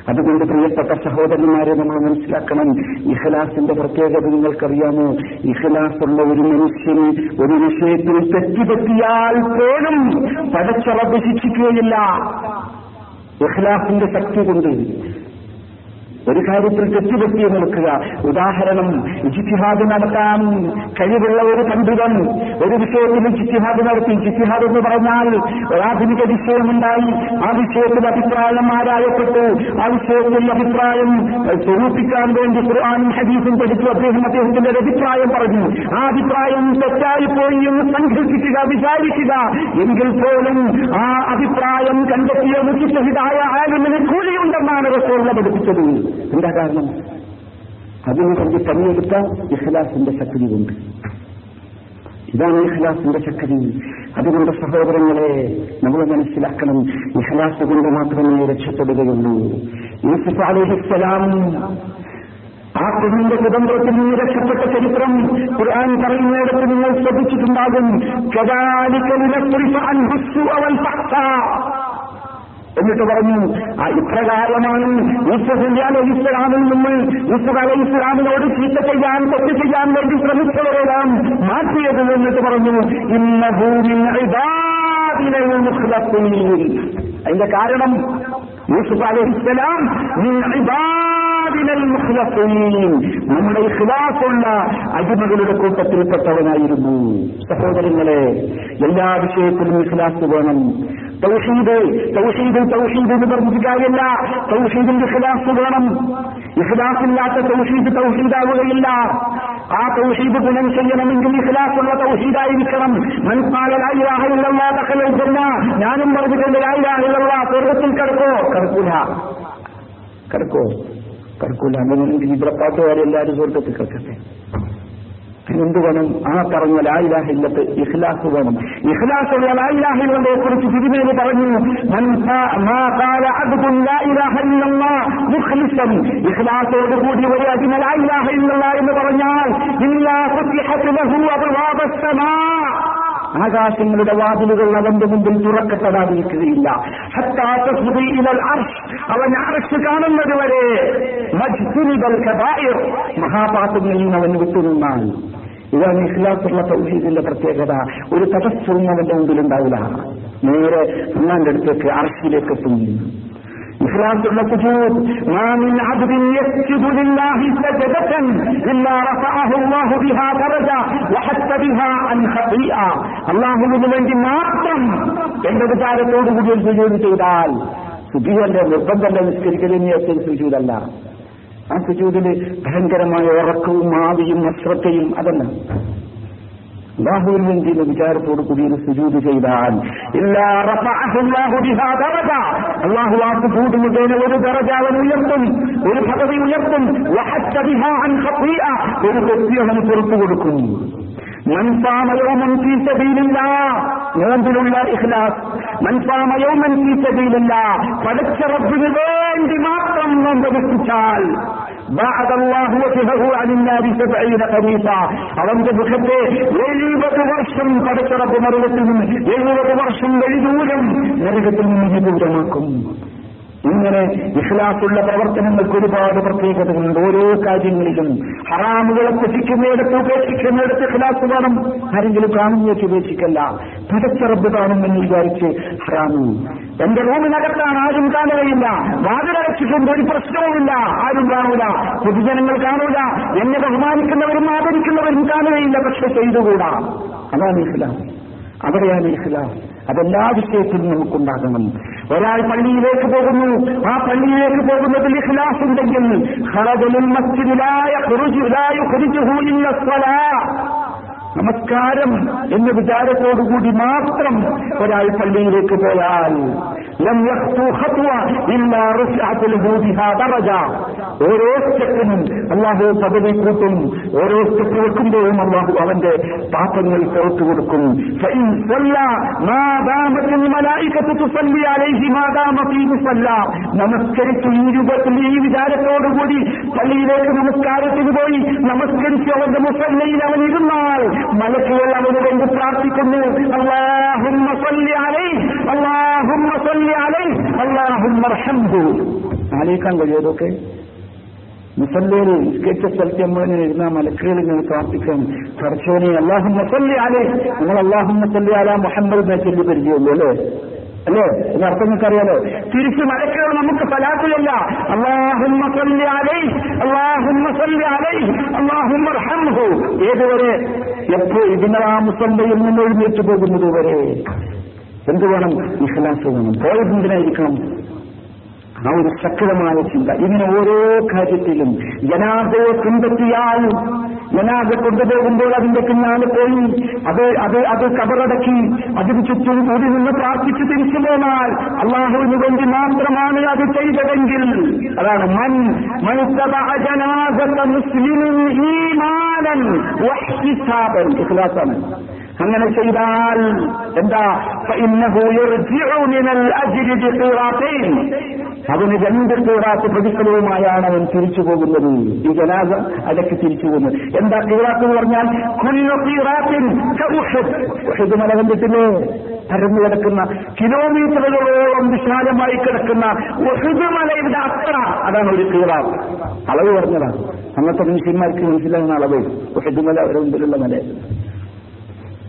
അതുകൊണ്ട് പ്രിയപ്പെട്ട സഹോദരന്മാരെ നമ്മൾ മനസ്സിലാക്കണം ഇഖലാസിന്റെ പ്രത്യേകത നിങ്ങൾക്കറിയാമോ? ഇഖലാസുള്ള ഒരു മനുഷ്യൻ ഒരു വിഷയത്തിൽ തെറ്റുപറ്റിയാൽ പോലും പടച്ചറബ് ശിക്ഷിക്കുകയില്ല ഇഖലാസിന്റെ ശക്തി കൊണ്ട് ഒരു കാര്യത്തിൽ തെറ്റുപറ്റി നിൽക്കുക. ഉദാഹരണം ജിത്തിഹാദ് നടത്താൻ കഴിവുള്ള ഒരു പണ്ഡിതൻ ഒരു വിഷയത്തിൽ ജിത്തിഹാദ് നടത്തി. ജിത്തിഹാദ് എന്ന് പറഞ്ഞാൽ ഒരാധുനിക വിഷയമുണ്ടായി. ആ വിഷയത്തിൽ അഭിപ്രായം ആരായപ്പെട്ടു. ആ വിഷയത്തിൽ അഭിപ്രായം സ്വരൂപിക്കാൻ വേണ്ടി ഖുർആാനും ഹദീസും പഠിച്ചു. അദ്ദേഹം അദ്ദേഹത്തിന്റെ അഭിപ്രായം പറഞ്ഞു. ആ അഭിപ്രായം തെറ്റായി പോയി എന്ന് സങ്കല്പിക്കുക വിചാരിക്കുക. എങ്കിൽ പോലും ആ അഭിപ്രായം കണ്ടെത്തിയ മുഖ്യഹിതായ ആലിമിന് കൂലിയുണ്ടെന്നാണ് റസോളിനെ പഠിപ്പിച്ചത്. എന്താ കാരണം? അതിനു വേണ്ടി പണിയെടുത്ത ഇഖ്ലാസിന്റെ ശക്തി കൊണ്ട് ഇതാണ് ഇഖ്ലാസിന്റെ ശക്തി. അതുകൊണ്ട് സഹോദരങ്ങളെ നമ്മൾ മനസ്സിലാക്കണം ഇഖ്ലാസ് കൊണ്ട് മാത്രമേ രക്ഷപ്പെടുകയുള്ളൂ. യൂസുഫ് അലിഹിസ്സലാം ആ കുഞ്ഞിന്റെ കുടുംബത്തിൽ നിന്ന് രക്ഷപ്പെട്ട ചരിത്രം ഖുർആൻ പറയുന്നിടത്ത് നിങ്ങൾ ശ്രദ്ധിച്ചിട്ടുണ്ടാകും. എന്നിട്ട് പറഞ്ഞു ആ ഇപ്രകാരമാണ് യൂസുഫ് അലൈഹി ഇസ്ലാമിൽ നിന്ന് യൂസുഫ് അലൈഹി ഇസ്ലാമിനോട് ചീത്ത ചെയ്യാൻ തെറ്റ് ചെയ്യാൻ വേണ്ടി ശ്രമിച്ചവരെല്ലാം മാറ്റിയത് എന്നിട്ട് പറഞ്ഞു ഇന്ന ഭൂമി അതിന്റെ കാരണം യൂസുഫ് അലൈഹി ഇസ്ലാം നമ്മുടെ ഇഖ്ലാസുള്ള അടിമകളുടെ കൂട്ടത്തിൽപ്പെട്ടവനായിരുന്നു. സഹോദരങ്ങളെ എല്ലാ വിഷയത്തിലും ഇഖ്ലാസ് വേണം. തൗഹീദ് തൗഹീദ് തൗഹീദ് എന്ന് പറഞ്ഞിട്ട് തൗഹീദിന്റെ ഇഖ്ലാസ് വേണം. ഇഖ്ലാസില്ലാത്ത തൗഹീദ് തൗഷീദാവുകയില്ല ആ തൗഷീദ് ഗുണം ചെയ്യണമെങ്കിൽ ഇഖ്ലാസുള്ള തൗഹീദായിരിക്കണം. മനസ്സാലുള്ള ഞാനും പറഞ്ഞിട്ടുണ്ട് സ്വർഗത്തിൽ കിടക്കോ? കിടക്കൂല. കിടക്കോ. കിടക്കൂല അങ്ങനെയാണെങ്കിൽ ഇവിടെ പാട്ടുകാരെ എല്ലാവരും സ്വർഗത്തിൽ കിടക്കട്ടെ. എന്ത് വേണം ആ പറഞ്ഞ ലായിലാഹില്ലത്ത് ഇഖ്ലാസ് വേണം. ഇഖ്ലാസുള്ള ലായിലാഹികളെ കുറിച്ച് തിരുമേനി പറഞ്ഞു ഇഖ്ലാസോട് കൂടി ഒരു അടിമ ലായിലാഹില്ല എന്ന് പറഞ്ഞാൽ ആകാശങ്ങളുടെ വാതിലുകൾ അവന്റെ മുമ്പിൽ തുറക്കപ്പെടാതിരിക്കുകയില്ല. അവൻ അറച്ച് കാണുന്നത് വരെ. മഹാപാത്രങ്ങളിൽ നിന്ന് അവൻ വിട്ടുനിന്നാൽ ഇതാണ് ഇസ്ലാത്തുള്ള തൗഹീദിന്റെ പ്രത്യേകത. ഒരു തടസ്സവും അവന്റെ മുമ്പിൽ ഉണ്ടാവില്ല നേരെ അന്നാന്റെ അടുത്തേക്ക് അർഷിലേക്ക് എത്തുന്നു ഇഖ്ലാസുള്ള സുജൂദ് മാ മിൻ അബ്ദിൻ യസ്ജുദു ലില്ലാഹി സജദതൻ ഇല്ലാ റഫഅഹു അല്ലാഹു ബിഹാ ദറജ വഹത്ത ബിഹാ അൻ ഖതിഅ അല്ലാഹുവിന് വേണ്ടി മാത്രം എന്റെ വിചാരത്തോടു കൂടി ഒരു സുജൂദ് ചെയ്താൽ സുജൂദന്റെ നിർബന്ധമല്ല നിസ്കരിക്കലിന് ഏറ്റവും സുജൂദല്ല ആ സുജൂദിൽ ഭയങ്കരമായ ഉറക്കവും ആവിയും അശ്രദ്ധയും അതല്ല വേണ്ടി വിചാരത്തോട് കൂടി ഒരു സുജൂത് ചെയ്താൽ. അള്ളാഹു ആർക്ക് മുഖേന ഒരു ദറജ ഉയർത്തും ഒരു പദവി ഉയർത്തും. ഒരു വ്യക്തി അവൻ പുറത്തു കൊടുക്കും. നോമ്പിലുള്ള ഇഖ്ലാസ് മൻസാമയോമൻ ഫീ സബീലില്ല പടച്ച റബ്ബിന് വേണ്ടി മാത്രം നോമ്പനുഷ്ഠിച്ചാൽ അവന്റെ മുഖത്തെ എഴുപത് വർഷം പടച്ചറപ്പ് നരകത്തിൽ നിന്ന് എഴുപത് വർഷം വഴിദൂരം നരകത്തിൽ നിന്ന് വിദൂരമാക്കും ഇങ്ങനെ ഇഖ്ലാസുള്ള പ്രവർത്തനങ്ങൾക്ക് ഒരുപാട് പ്രത്യേകതകളുണ്ട്. ഓരോ കാര്യങ്ങളിലും ഹറാമുകളെ കുശിക്കുന്നിടത്ത് ഉപേക്ഷിക്കുന്നിടത്ത് ഇഖ്ലാസ് വേണം. ആരെങ്കിലും കാണുന്നേക്ക് ഉപേക്ഷിക്കല്ല. പടച്ചറബ് കാണുമെന്ന് വിചാരിച്ച് ഹറാമു. എന്റെ റൂമിനകത്താണ് ആരും കാണുകയില്ല. വാതിലടച്ചിട്ടുണ്ട് ഒരു പ്രശ്നവുമില്ല. ആരും കാണൂല. പൊതുജനങ്ങൾ കാണൂല. എന്നെ ബഹുമാനിക്കുന്നവരും ആദരിക്കുന്നവരും കാണുകയില്ല. പക്ഷെ ചെയ്തുകൂടാ? അതാണ് ഇസ്ലാം അവിടെയാണ് ഇസ്ലാം അതെല്ലാ വിഷയത്തിലും നമുക്കുണ്ടാകണം. ഒരാൾ പള്ളിയിലേക്ക് പോകുന്നു. ആ പള്ളിയിലേക്ക് പോകുന്നതിൽ ഇഖ്ലാസ് ഉണ്ടെങ്കിൽ നമസ്കാരം എന്ന വിചാരത്തോടുകൂടി മാത്രം ഒരാൾ പള്ളിയിലേക്ക് പോയാൽ. ഓരോ സ്റ്റെപ്പിനും അള്ളാഹു പദവി കൂട്ടും. ഓരോ സ്റ്റെപ്പ് വെക്കുമ്പോഴും അള്ളാഹു അവന്റെ പാപങ്ങൾ പുറത്തു കൊടുക്കും. നമസ്കരിച്ചു ഈ രൂപത്തിൽ ഈ വിചാരത്തോടുകൂടി പള്ളിയിലേക്ക് നമസ്കാരത്തിന് പോയി നമസ്കരിച്ചു അവന്റെ മുസല്ലയിൽ അവൻ ഇരുന്നാൽ മലക്കുകൾ അവന് വേണ്ടി പ്രാർത്ഥിക്കുന്നു. അള്ളാഹുമ്മ സല്ലി അലൈഹി അള്ളാഹുമ്മ സല്ലി അലൈഹി അള്ളാഹുമ്മ റഹംഹു ആലോചിക്കാൻ കഴിയുമതൊക്കെ മുസല്ലേര് നിസ്കരിച്ച സ്ഥലത്ത് നമ്മളിങ്ങനെ ഇരുന്ന മലക്കുകൾ ഇങ്ങനെ പ്രാർത്ഥിക്കാൻ. പഠിച്ചവനെ അള്ളാഹും മസല്ലി ആലേ നമ്മൾ അള്ളാഹും മസല്ലി ആല മുഹമ്മദ് ചൊല്ലി പരിചയമുള്ളൂ അല്ലേ? അല്ലേ? എന്നർത്ഥം നിങ്ങൾക്കറിയാലോ? തിരിച്ച് മലക്കുകൾ നമുക്ക് ഫലാത്തിലല്ല അള്ളാഹുമ്മ സല്ലി ആലേ അള്ളാഹും സല്ലി അള്ളാഹും റഹംഹു ഏതുവരെ? എപ്പോ ഇതിനെ മുസല്ലയിൽ നിന്ന് എഴുന്നേറ്റ് പോകുന്നത് വരെ? എന്ത് വേണം? ഇഖ്ലാസ് വേണം. പോയത് ആ ഒരു ശക്തമായ ചിന്ത. ഇങ്ങനെ ഓരോ കാര്യത്തിലും ജനാദയെ പിൻപറ്റിയാൽ ജനാദ കൊണ്ടുപോകുമ്പോൾ അതിന്റെ പിന്നാലെ പോയി. അത് അത് അത് കബറടക്കി. അതിന് ചുറ്റും കൂടി നിന്ന് പ്രാർത്ഥിച്ച് തിരിച്ചു പോന്നാൽ അള്ളാഹുവിന് വേണ്ടി മാത്രമാണ് അത് ചെയ്തതെങ്കിൽ. അതാണ് മൻ ജനാസത മുസ്ലിമിൻ ഈമാനൻ ഇഖ്ലാസാണ്. അങ്ങനെ ചെയ്താൽ എന്താ? അവന് രണ്ട് കീറാത്ത് പ്രതിക്കളവുമായാണ് അവൻ തിരിച്ചു പോകുന്നത്. ഈ ജനാസ അലക്ക് തിരിച്ചു പോകുന്നത്. എന്താ കീറാത്ത് എന്ന് പറഞ്ഞാൽ ഷെദ് മല കണ്ടിട്ടില്ലേ പരന്നു കിടക്കുന്ന കിലോമീറ്ററുകളോളം വിശാലമായി കിടക്കുന്ന ഒഹുദ് മലയുടെ അത്ര. അതാണ് ഒരു കീറാത്ത് അളവ് പറഞ്ഞതാണ് അങ്ങനത്തെ മനുഷ്യന്മാർക്ക് മനസ്സിലാകുന്ന അളവ് ഒഹുദ് മല അവരുടെ മുമ്പിലുള്ള മലയായിരുന്നു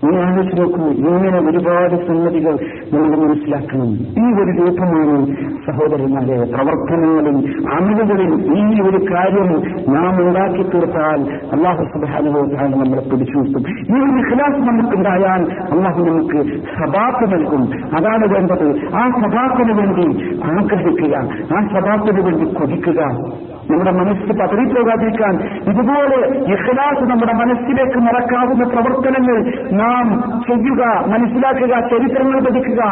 നീ ആലോചിച്ച് നോക്കൂ ഇങ്ങനെ ഒരുപാട് സംഗതികൾ നമ്മൾ മനസ്സിലാക്കണം. ഈ ഒരു രൂപമാണ് സഹോദരന്മാരെ പ്രവർത്തനങ്ങളിൽ അമലുകളിൽ ഈ ഒരു കാര്യം നാം ഉണ്ടാക്കി തീർത്താൽ അള്ളാഹു സുബാനുഭവത്താണ് നമ്മളെ പിടിച്ചു നിർത്തും. ഈ ഒരു ഖിലാസ് നമുക്കുണ്ടായാൽ അള്ളാഹു നമുക്ക് സഭാത്ത് നൽകും. അതാണ് വേണ്ടത്. ആ സഭാത്തിന് വേണ്ടി ആഗ്രഹിക്കുക ആ സഭാത്തിന് വേണ്ടി കൊതിക്കുക. നമ്മുടെ മനസ്സ് പതറിപ്പോകാതിരിക്കാൻ ഇതുപോലെ ഇഖ്ലാസ് നമ്മുടെ മനസ്സിലേക്ക് നടക്കാവുന്ന പ്രവർത്തനങ്ങൾ നാം ചെയ്യുക മനസ്സിലാക്കുക ചരിത്രങ്ങൾ പഠിക്കുക.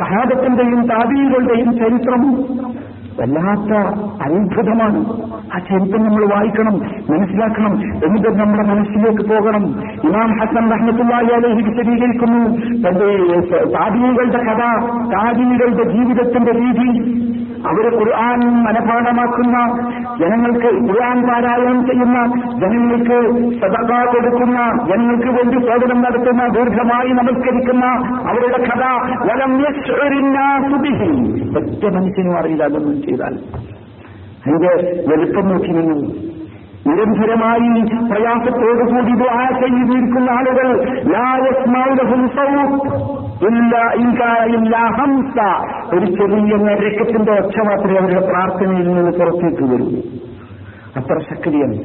സഹാബത്തിന്റെയും താബീകളുടെയും ചരിത്രം വല്ലാത്ത അത്ഭുതമാണ്. ആ ചരിത്രം നമ്മൾ വായിക്കണം മനസ്സിലാക്കണം എന്നിട്ട് നമ്മുടെ മനസ്സിലേക്ക് പോകണം. ഇമാം ഹസൻ റഹ്മത്തുള്ളാഹി അലൈഹി വിശദീകരിക്കുന്നു തന്റെ താബീകളുടെ കഥ താബീകളുടെ ജീവിതത്തിന്റെ രീതി. അവർ ഖുർആൻ മനപാഠമാക്കുന്ന ജനങ്ങൾക്ക് ഖുർആൻ പാരായണം ചെയ്യുന്ന ജനങ്ങൾക്ക് സദക്ക കൊടുക്കുന്ന ജനങ്ങൾക്ക് വേണ്ടി സേവനം നടത്തുന്ന ദീർഘമായി നമസ്കരിക്കുന്ന അവരുടെ കഥ. വലം ഒറ്റ മനുഷ്യനും അറിയില്ല അതൊന്നും ചെയ്താൽ. അതിന്റെ വലുപ്പം നോക്കി നിങ്ങൾ നിരന്തരമായി പ്രയാസത്തോടുകൂടി ദുആ ചെയ്തിരിക്കുന്ന ആളുകൾ ഒരു ചെറിയ നരക്കത്തിന്റെ ഒച്ച മാത്രമേ അവരുടെ പ്രാർത്ഥനയിൽ നിന്ന് പുറത്തേക്ക് വരൂ. അത്ര ശക്തിയാണ്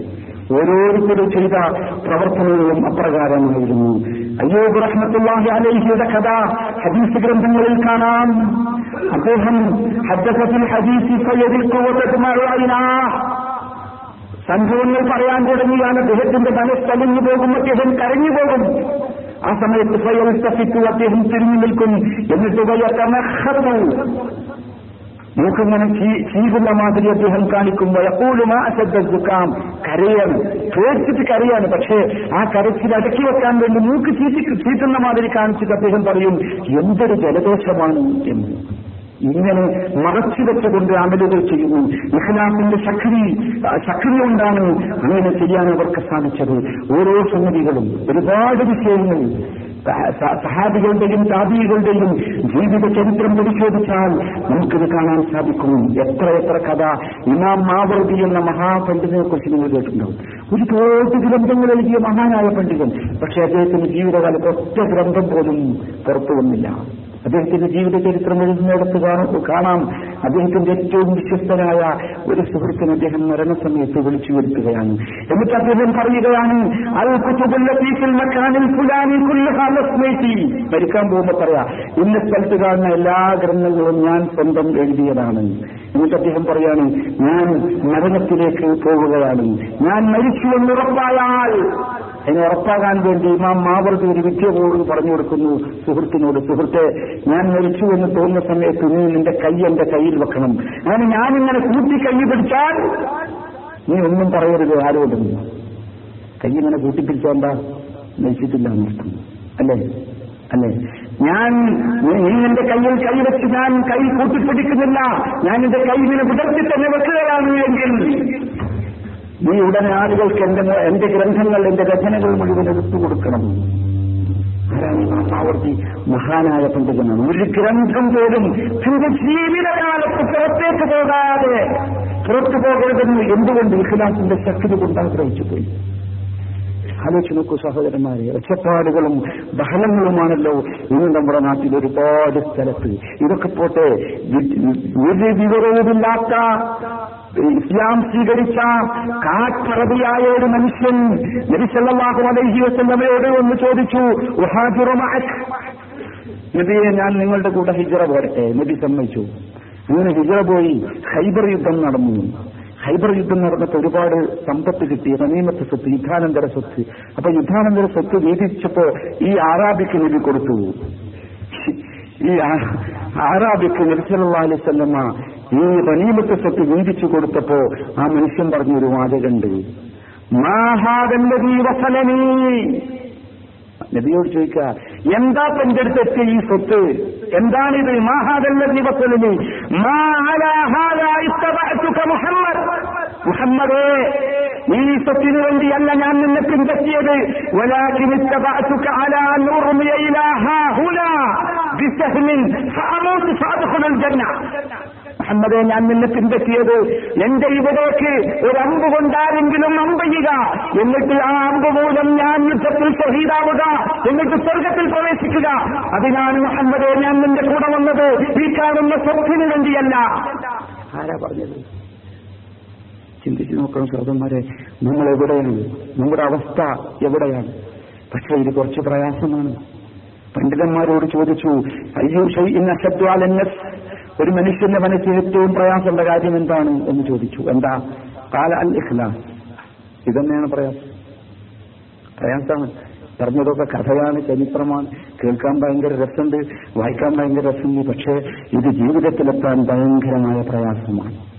ഓരോരുത്തരും ചെയ്ത പ്രവർത്തനങ്ങളും അപ്രകാരമായിരുന്നു. അയ്യോ റഹ്മത്തുള്ളാഹി അലൈഹിയുടെ കഥ ഹദീസ് ഗ്രന്ഥങ്ങളിൽ കാണാം. അദ്ദേഹം ഹദ്ദസത്തിൽ ഹദീസി സംഭവങ്ങൾ പറയാൻ തുടങ്ങിയാൽ അദ്ദേഹത്തിന്റെ മനസ്സലിഞ്ഞു പോകും അദ്ദേഹം കരഞ്ഞു പോകും. ആ സമയത്ത് സ്വയം ഫയൽത്തഫിത്തു അദ്ദേഹം തിരിഞ്ഞു നിൽക്കും. എന്നിട്ട് വയത്തമഹത്തു മൂക്കിങ്ങനെ ചീകുന്ന മാതിരി അദ്ദേഹം കാണിക്കുമ്പോൾ എപ്പോഴും ആ അശദ്ധുക്കാം കരയാണ് പേടിച്ചിട്ട് കരയാണ്. പക്ഷേ ആ കരച്ചിൽ അടക്കി വെക്കാൻ വേണ്ടി മൂക്ക് ചീറ്റി ചീറ്റുന്ന മാതിരി കാണിച്ചിട്ട് അദ്ദേഹം പറയും എന്തൊരു ജലദോഷമാണ് എന്ന്. ഇങ്ങനെ മറച്ചു വെച്ചുകൊണ്ട് അമലുകൾ ചെയ്യുന്നു. ഇഹ്ലാമിന്റെ ശക്തി ശക്തി കൊണ്ടാണ് അങ്ങനെ ചെയ്യാൻ അവർക്ക് സാധിച്ചത്. ഓരോ സംഗതികളും ഒരുപാട് വിഷയങ്ങൾ. സഹാബികളുടെയും താപികളുടെയും ജീവിത ചരിത്രം പരിശോധിച്ചാൽ നമുക്കിത് കാണാൻ സാധിക്കും. എത്ര എത്ര കഥ ഇമാം മാവർദി എന്ന മഹാപണ്ഡിതനെ കുറിച്ച് നിങ്ങൾ കേട്ടിട്ടുണ്ടാവും ഒരു തോട്ട് ഗ്രന്ഥങ്ങൾ എഴുതിയ മഹാനായ പണ്ഡിതൻ. പക്ഷേ അദ്ദേഹത്തിന്റെ ജീവിതകാലത്ത് ഒറ്റ ഗ്രന്ഥം പോലും പുറത്തു വന്നില്ല. അദ്ദേഹത്തിന്റെ ജീവിത ചരിത്രം എഴുതുന്നിടത്ത് കാണാം അദ്ദേഹത്തിന്റെ ഏറ്റവും വിശ്വസ്തനായ ഒരു സുഹൃത്തിന് അദ്ദേഹം മരണസമയത്ത് വിളിച്ചു വരുത്തുകയാണ് എന്നിട്ട് അദ്ദേഹം പറയുകയാണ് മരിക്കാൻ പോകുമ്പോൾ പറയാ ഇന്ന സ്ഥലത്ത് കാണുന്ന എല്ലാ ഗ്രന്ഥങ്ങളും ഞാൻ സ്വന്തം എഴുതിയതാണ്. എന്നിട്ട് അദ്ദേഹം പറയാണ് ഞാൻ മരണത്തിലേക്ക് പോവുകയാണ്. ഞാൻ മരിച്ചു മരിച്ചുവെന്ന് ഉറപ്പായാൽ അതിനെ ഉറപ്പാകാൻ വേണ്ടി ഇമാം മാവർത്തി ഒരു വിദ്യ പോലും പറഞ്ഞു കൊടുക്കുന്നു സുഹൃത്തിനോട് സുഹൃത്തെ ഞാൻ മരിച്ചു എന്ന് തോന്നുന്ന സമയത്ത് നീ നിന്റെ കൈ എന്റെ കയ്യിൽ വെക്കണം. അങ്ങനെ ഞാനിങ്ങനെ കൂട്ടി കൈ പിടിച്ചാൽ നീ ഒന്നും പറയരുത് ആരോടും. കൈ ഇങ്ങനെ കൂട്ടി പിടിച്ചോണ്ടാ മരിച്ചിട്ടില്ല എന്നർത്ഥം അല്ലേ? അല്ലേ? ഞാൻ നീ എന്റെ കയ്യിൽ കൈ വെച്ച് ഞാൻ കൈ കൂട്ടിപ്പിടിക്കുന്നില്ല. ഞാൻ എന്റെ കൈ ഇങ്ങനെ വിടർത്തി തന്നെ വെക്കുകയാണ് എങ്കിൽ നീ ഉടനെ ആളുകൾക്ക് എന്റെ എന്റെ ഗ്രന്ഥങ്ങൾ എന്റെ രചനകൾ മുഴുവൻ എടുത്തു കൊടുക്കണം ആവർത്തി മഹാനായ പണ്ഡിതനാണ്. ഒരു ഗ്രന്ഥം പോലും തന്റെ ജീവിതകാലത്ത് പുറത്തേക്ക് പോകാതെ പുറത്തു പോകരുതെന്ന് എന്തുകൊണ്ട് ഇഖ്ലാസിന്റെ ശക്തി കൊണ്ട് ആഗ്രഹിച്ചു പോയി? ആലോചിച്ച് നോക്കൂ സഹോദരന്മാരെ ഒച്ചപ്പാടുകളും ബഹളങ്ങളുമാണല്ലോ ഇന്ന് നമ്മുടെ നാട്ടിൽ ഒരുപാട് സ്ഥലത്ത്. ഇതൊക്കെ പോട്ടെ വിവരവുമില്ലാത്ത ഇസ്ലാം സ്വീകരിച്ച കാറ്ററബിയായ ഒരു മനുഷ്യൻ നബിസല്ലാഹു അലൈഹി വസ്ലമയോട് ഒന്ന് ചോദിച്ചു നബിയെ ഞാൻ നിങ്ങളുടെ കൂടെ ഹിജറ പോരട്ടെ. നബി സമ്മതിച്ചു. അങ്ങനെ ഹിജറ പോയി ഹൈബർ യുദ്ധം നടന്നു. ഹൈബർ യുദ്ധം നടന്നിട്ട് ഒരുപാട് സമ്പത്ത് കിട്ടി റനീമത്ത് സ്വത്ത് യുദ്ധാനന്തര സ്വത്ത്. അപ്പൊ യുദ്ധാനന്തര സ്വത്ത് വീതിച്ചപ്പോ ഈ ആറാബിക്ക് നബി കൊടുത്തു. ഈ ആറാബിക്ക് നബിസല്ലാ അലൈവല്ലമ്മ ഈ റനീമത്ത് സ്വത്ത് വീതിച്ചു കൊടുത്തപ്പോ ആ മനുഷ്യൻ പറഞ്ഞൊരു വാചകണ്ട്. നബിയോട് ചോദിക്കുക എന്താ തന്റെ അടുത്ത് ഈ സ്വത്ത്? എന്താണിത്? മാഹാദല്ലതീ വസലനി. മുഹമ്മദ്. മുഹമ്മദേ നീ സ്വത്തിനു വേണ്ടിയല്ല ഞാൻ നിന്നെ പിൻപറ്റിയത് മുഹമ്മദെ ഞാൻ നിന്നെ പിൻപറ്റിയത് എന്റെ ഇവിടേക്ക് ഒരു അമ്പ് കൊണ്ടാരെങ്കിലും അമ്പയ്യുക എന്നിട്ട് ആ അമ്പ് മൂലം ഞാൻ യുദ്ധത്തിൽ ഷഹീദാവുക എന്നിട്ട് സ്വർഗത്തിൽ പ്രവേശിക്കുക അതിനാണ് മുഹമ്മദെ ഞാൻ നിന്റെ കൂടെ വന്നത് ഈ കാണുന്ന സ്വത്തിന് വേണ്ടിയല്ല ആരാ പറഞ്ഞത് ചിന്തിച്ചു നോക്കണം സഹോദരന്മാരെ. നമ്മൾ എവിടെയാണ്? നമ്മുടെ അവസ്ഥ എവിടെയാണ്? പക്ഷേ ഇത് കുറച്ച് പ്രയാസമാണ്. പണ്ഡിതന്മാരോട് ചോദിച്ചു ഒരു മനുഷ്യന്റെ മനസ്സിൽ ഏറ്റവും പ്രയാസമുള്ള കാര്യം എന്താണ് എന്ന് ചോദിച്ചു. എന്താ? കാല അൽ ഇഖ്ലാസ്. ഇതന്നെയാണ് പ്രയാസം. പ്രയാസമാണ്. പറഞ്ഞതൊക്കെ കഥയാണ് ചരിത്രമാണ്. കേൾക്കാൻ ഭയങ്കര രസമുണ്ട് വായിക്കാൻ ഭയങ്കര രസമുണ്ട്. പക്ഷേ ഇത് ജീവിതത്തിലെത്താൻ ഭയങ്കരമായ പ്രയാസമാണ്.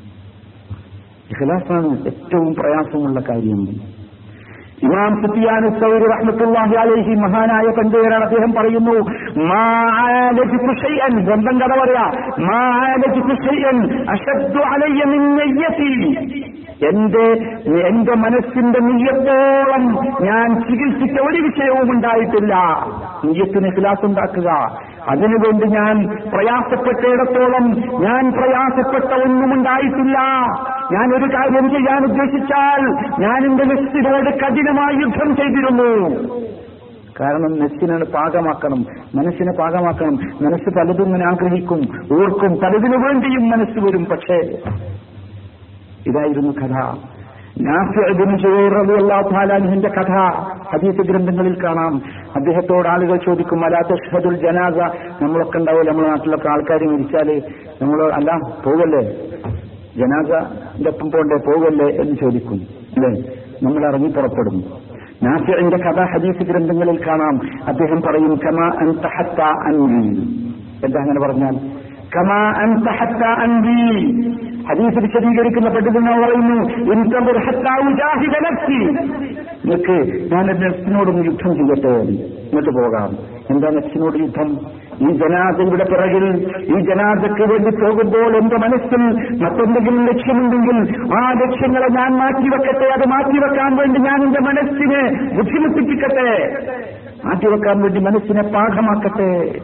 ഇഖ്ലാസാണ് ഏറ്റവും പ്രയാസമുള്ള കാര്യം. ഇമാം സുഫിയാൻ സൗരി റഹ്മത്തുള്ളാഹി അലൈഹി മഹാനായ പണ്ഡിതരാണ് അദ്ദേഹം പറയുന്നു ഗ്രന്ഥം കഥ പറയാ എന്റെ എന്റെ മനസ്സിന്റെ നീയത്തോളം ഞാൻ ചികിത്സിച്ച ഒരു വിഷയവും ഉണ്ടായിട്ടില്ല. നീയത്തിന് ക്ലാസ് ഉണ്ടാക്കുക അതിനുവേണ്ടി ഞാൻ പ്രയാസപ്പെട്ടിടത്തോളം ഞാൻ പ്രയാസപ്പെട്ട ഒന്നും ഉണ്ടായിട്ടില്ല ഞാൻ ഒരു കാര്യം ചെയ്യാൻ ഉദ്ദേശിച്ചാൽ ഞാൻ എന്റെ നെസ്റ്റിനോട് കഠിനമായി യുദ്ധം ചെയ്തിരുന്നു. കാരണം നെസ്സിനാണ് പാകമാക്കണം മനസ്സിനെ പാകമാക്കണം. മനസ്സ് പലതും ഇങ്ങനെ ആഗ്രഹിക്കും ഓർക്കും പലതിനു വേണ്ടിയും മനസ്സ് വരും. പക്ഷേ ഇതായിരുന്നു കഥ. നാഫിന്റെ കഥ ഹദീസ് ഗ്രന്ഥങ്ങളിൽ കാണാം. അദ്ദേഹത്തോട് ആളുകൾ ചോദിക്കും അലാത്തൽ ജനാസ? നമ്മളൊക്കെ ഉണ്ടാവില്ല നമ്മുടെ നാട്ടിലൊക്കെ ആൾക്കാർ മരിച്ചാൽ നമ്മൾ അല്ല പോകല്ലേ ജനാസന്റെ ഒപ്പം പോണ്ടേ? പോകല്ലേ എന്ന് ചോദിക്കും. അല്ലേ? നമ്മൾ ഇറങ്ങി പുറപ്പെടും. നാഫിന്റെ കഥ ഹദീസ് ഗ്രന്ഥങ്ങളിൽ കാണാം. അദ്ദേഹം പറയും അൻ തഹത്ത അൻ എന്താ അങ്ങനെ പറഞ്ഞാൽ? ഹദീസ് വിശദീകരിക്കുന്ന പണ്ഡിതനോ പറയുന്നു നിനക്ക് ഞാൻ എന്റെ അച്ഛനോടും യുദ്ധം ചെയ്യട്ടെ. എന്നിട്ട് പോകാം. എന്താ അച്ഛനോട് യുദ്ധം? ഈ ജനാദയുടെ പിറകിൽ ഈ ജനാദയ്ക്ക് വേണ്ടി പോകുമ്പോൾ എന്റെ മനസ്സിൽ മറ്റെന്തെങ്കിലും ലക്ഷ്യമുണ്ടെങ്കിൽ ആ ലക്ഷ്യങ്ങളെ ഞാൻ മാറ്റിവെക്കട്ടെ. അത് മാറ്റിവെക്കാൻ വേണ്ടി ഞാൻ എന്റെ മനസ്സിനെ ബുദ്ധിമുട്ടിപ്പിക്കട്ടെ. മാറ്റിവെക്കാൻ വേണ്ടി മനസ്സിനെ പാഠമാക്കട്ടെ.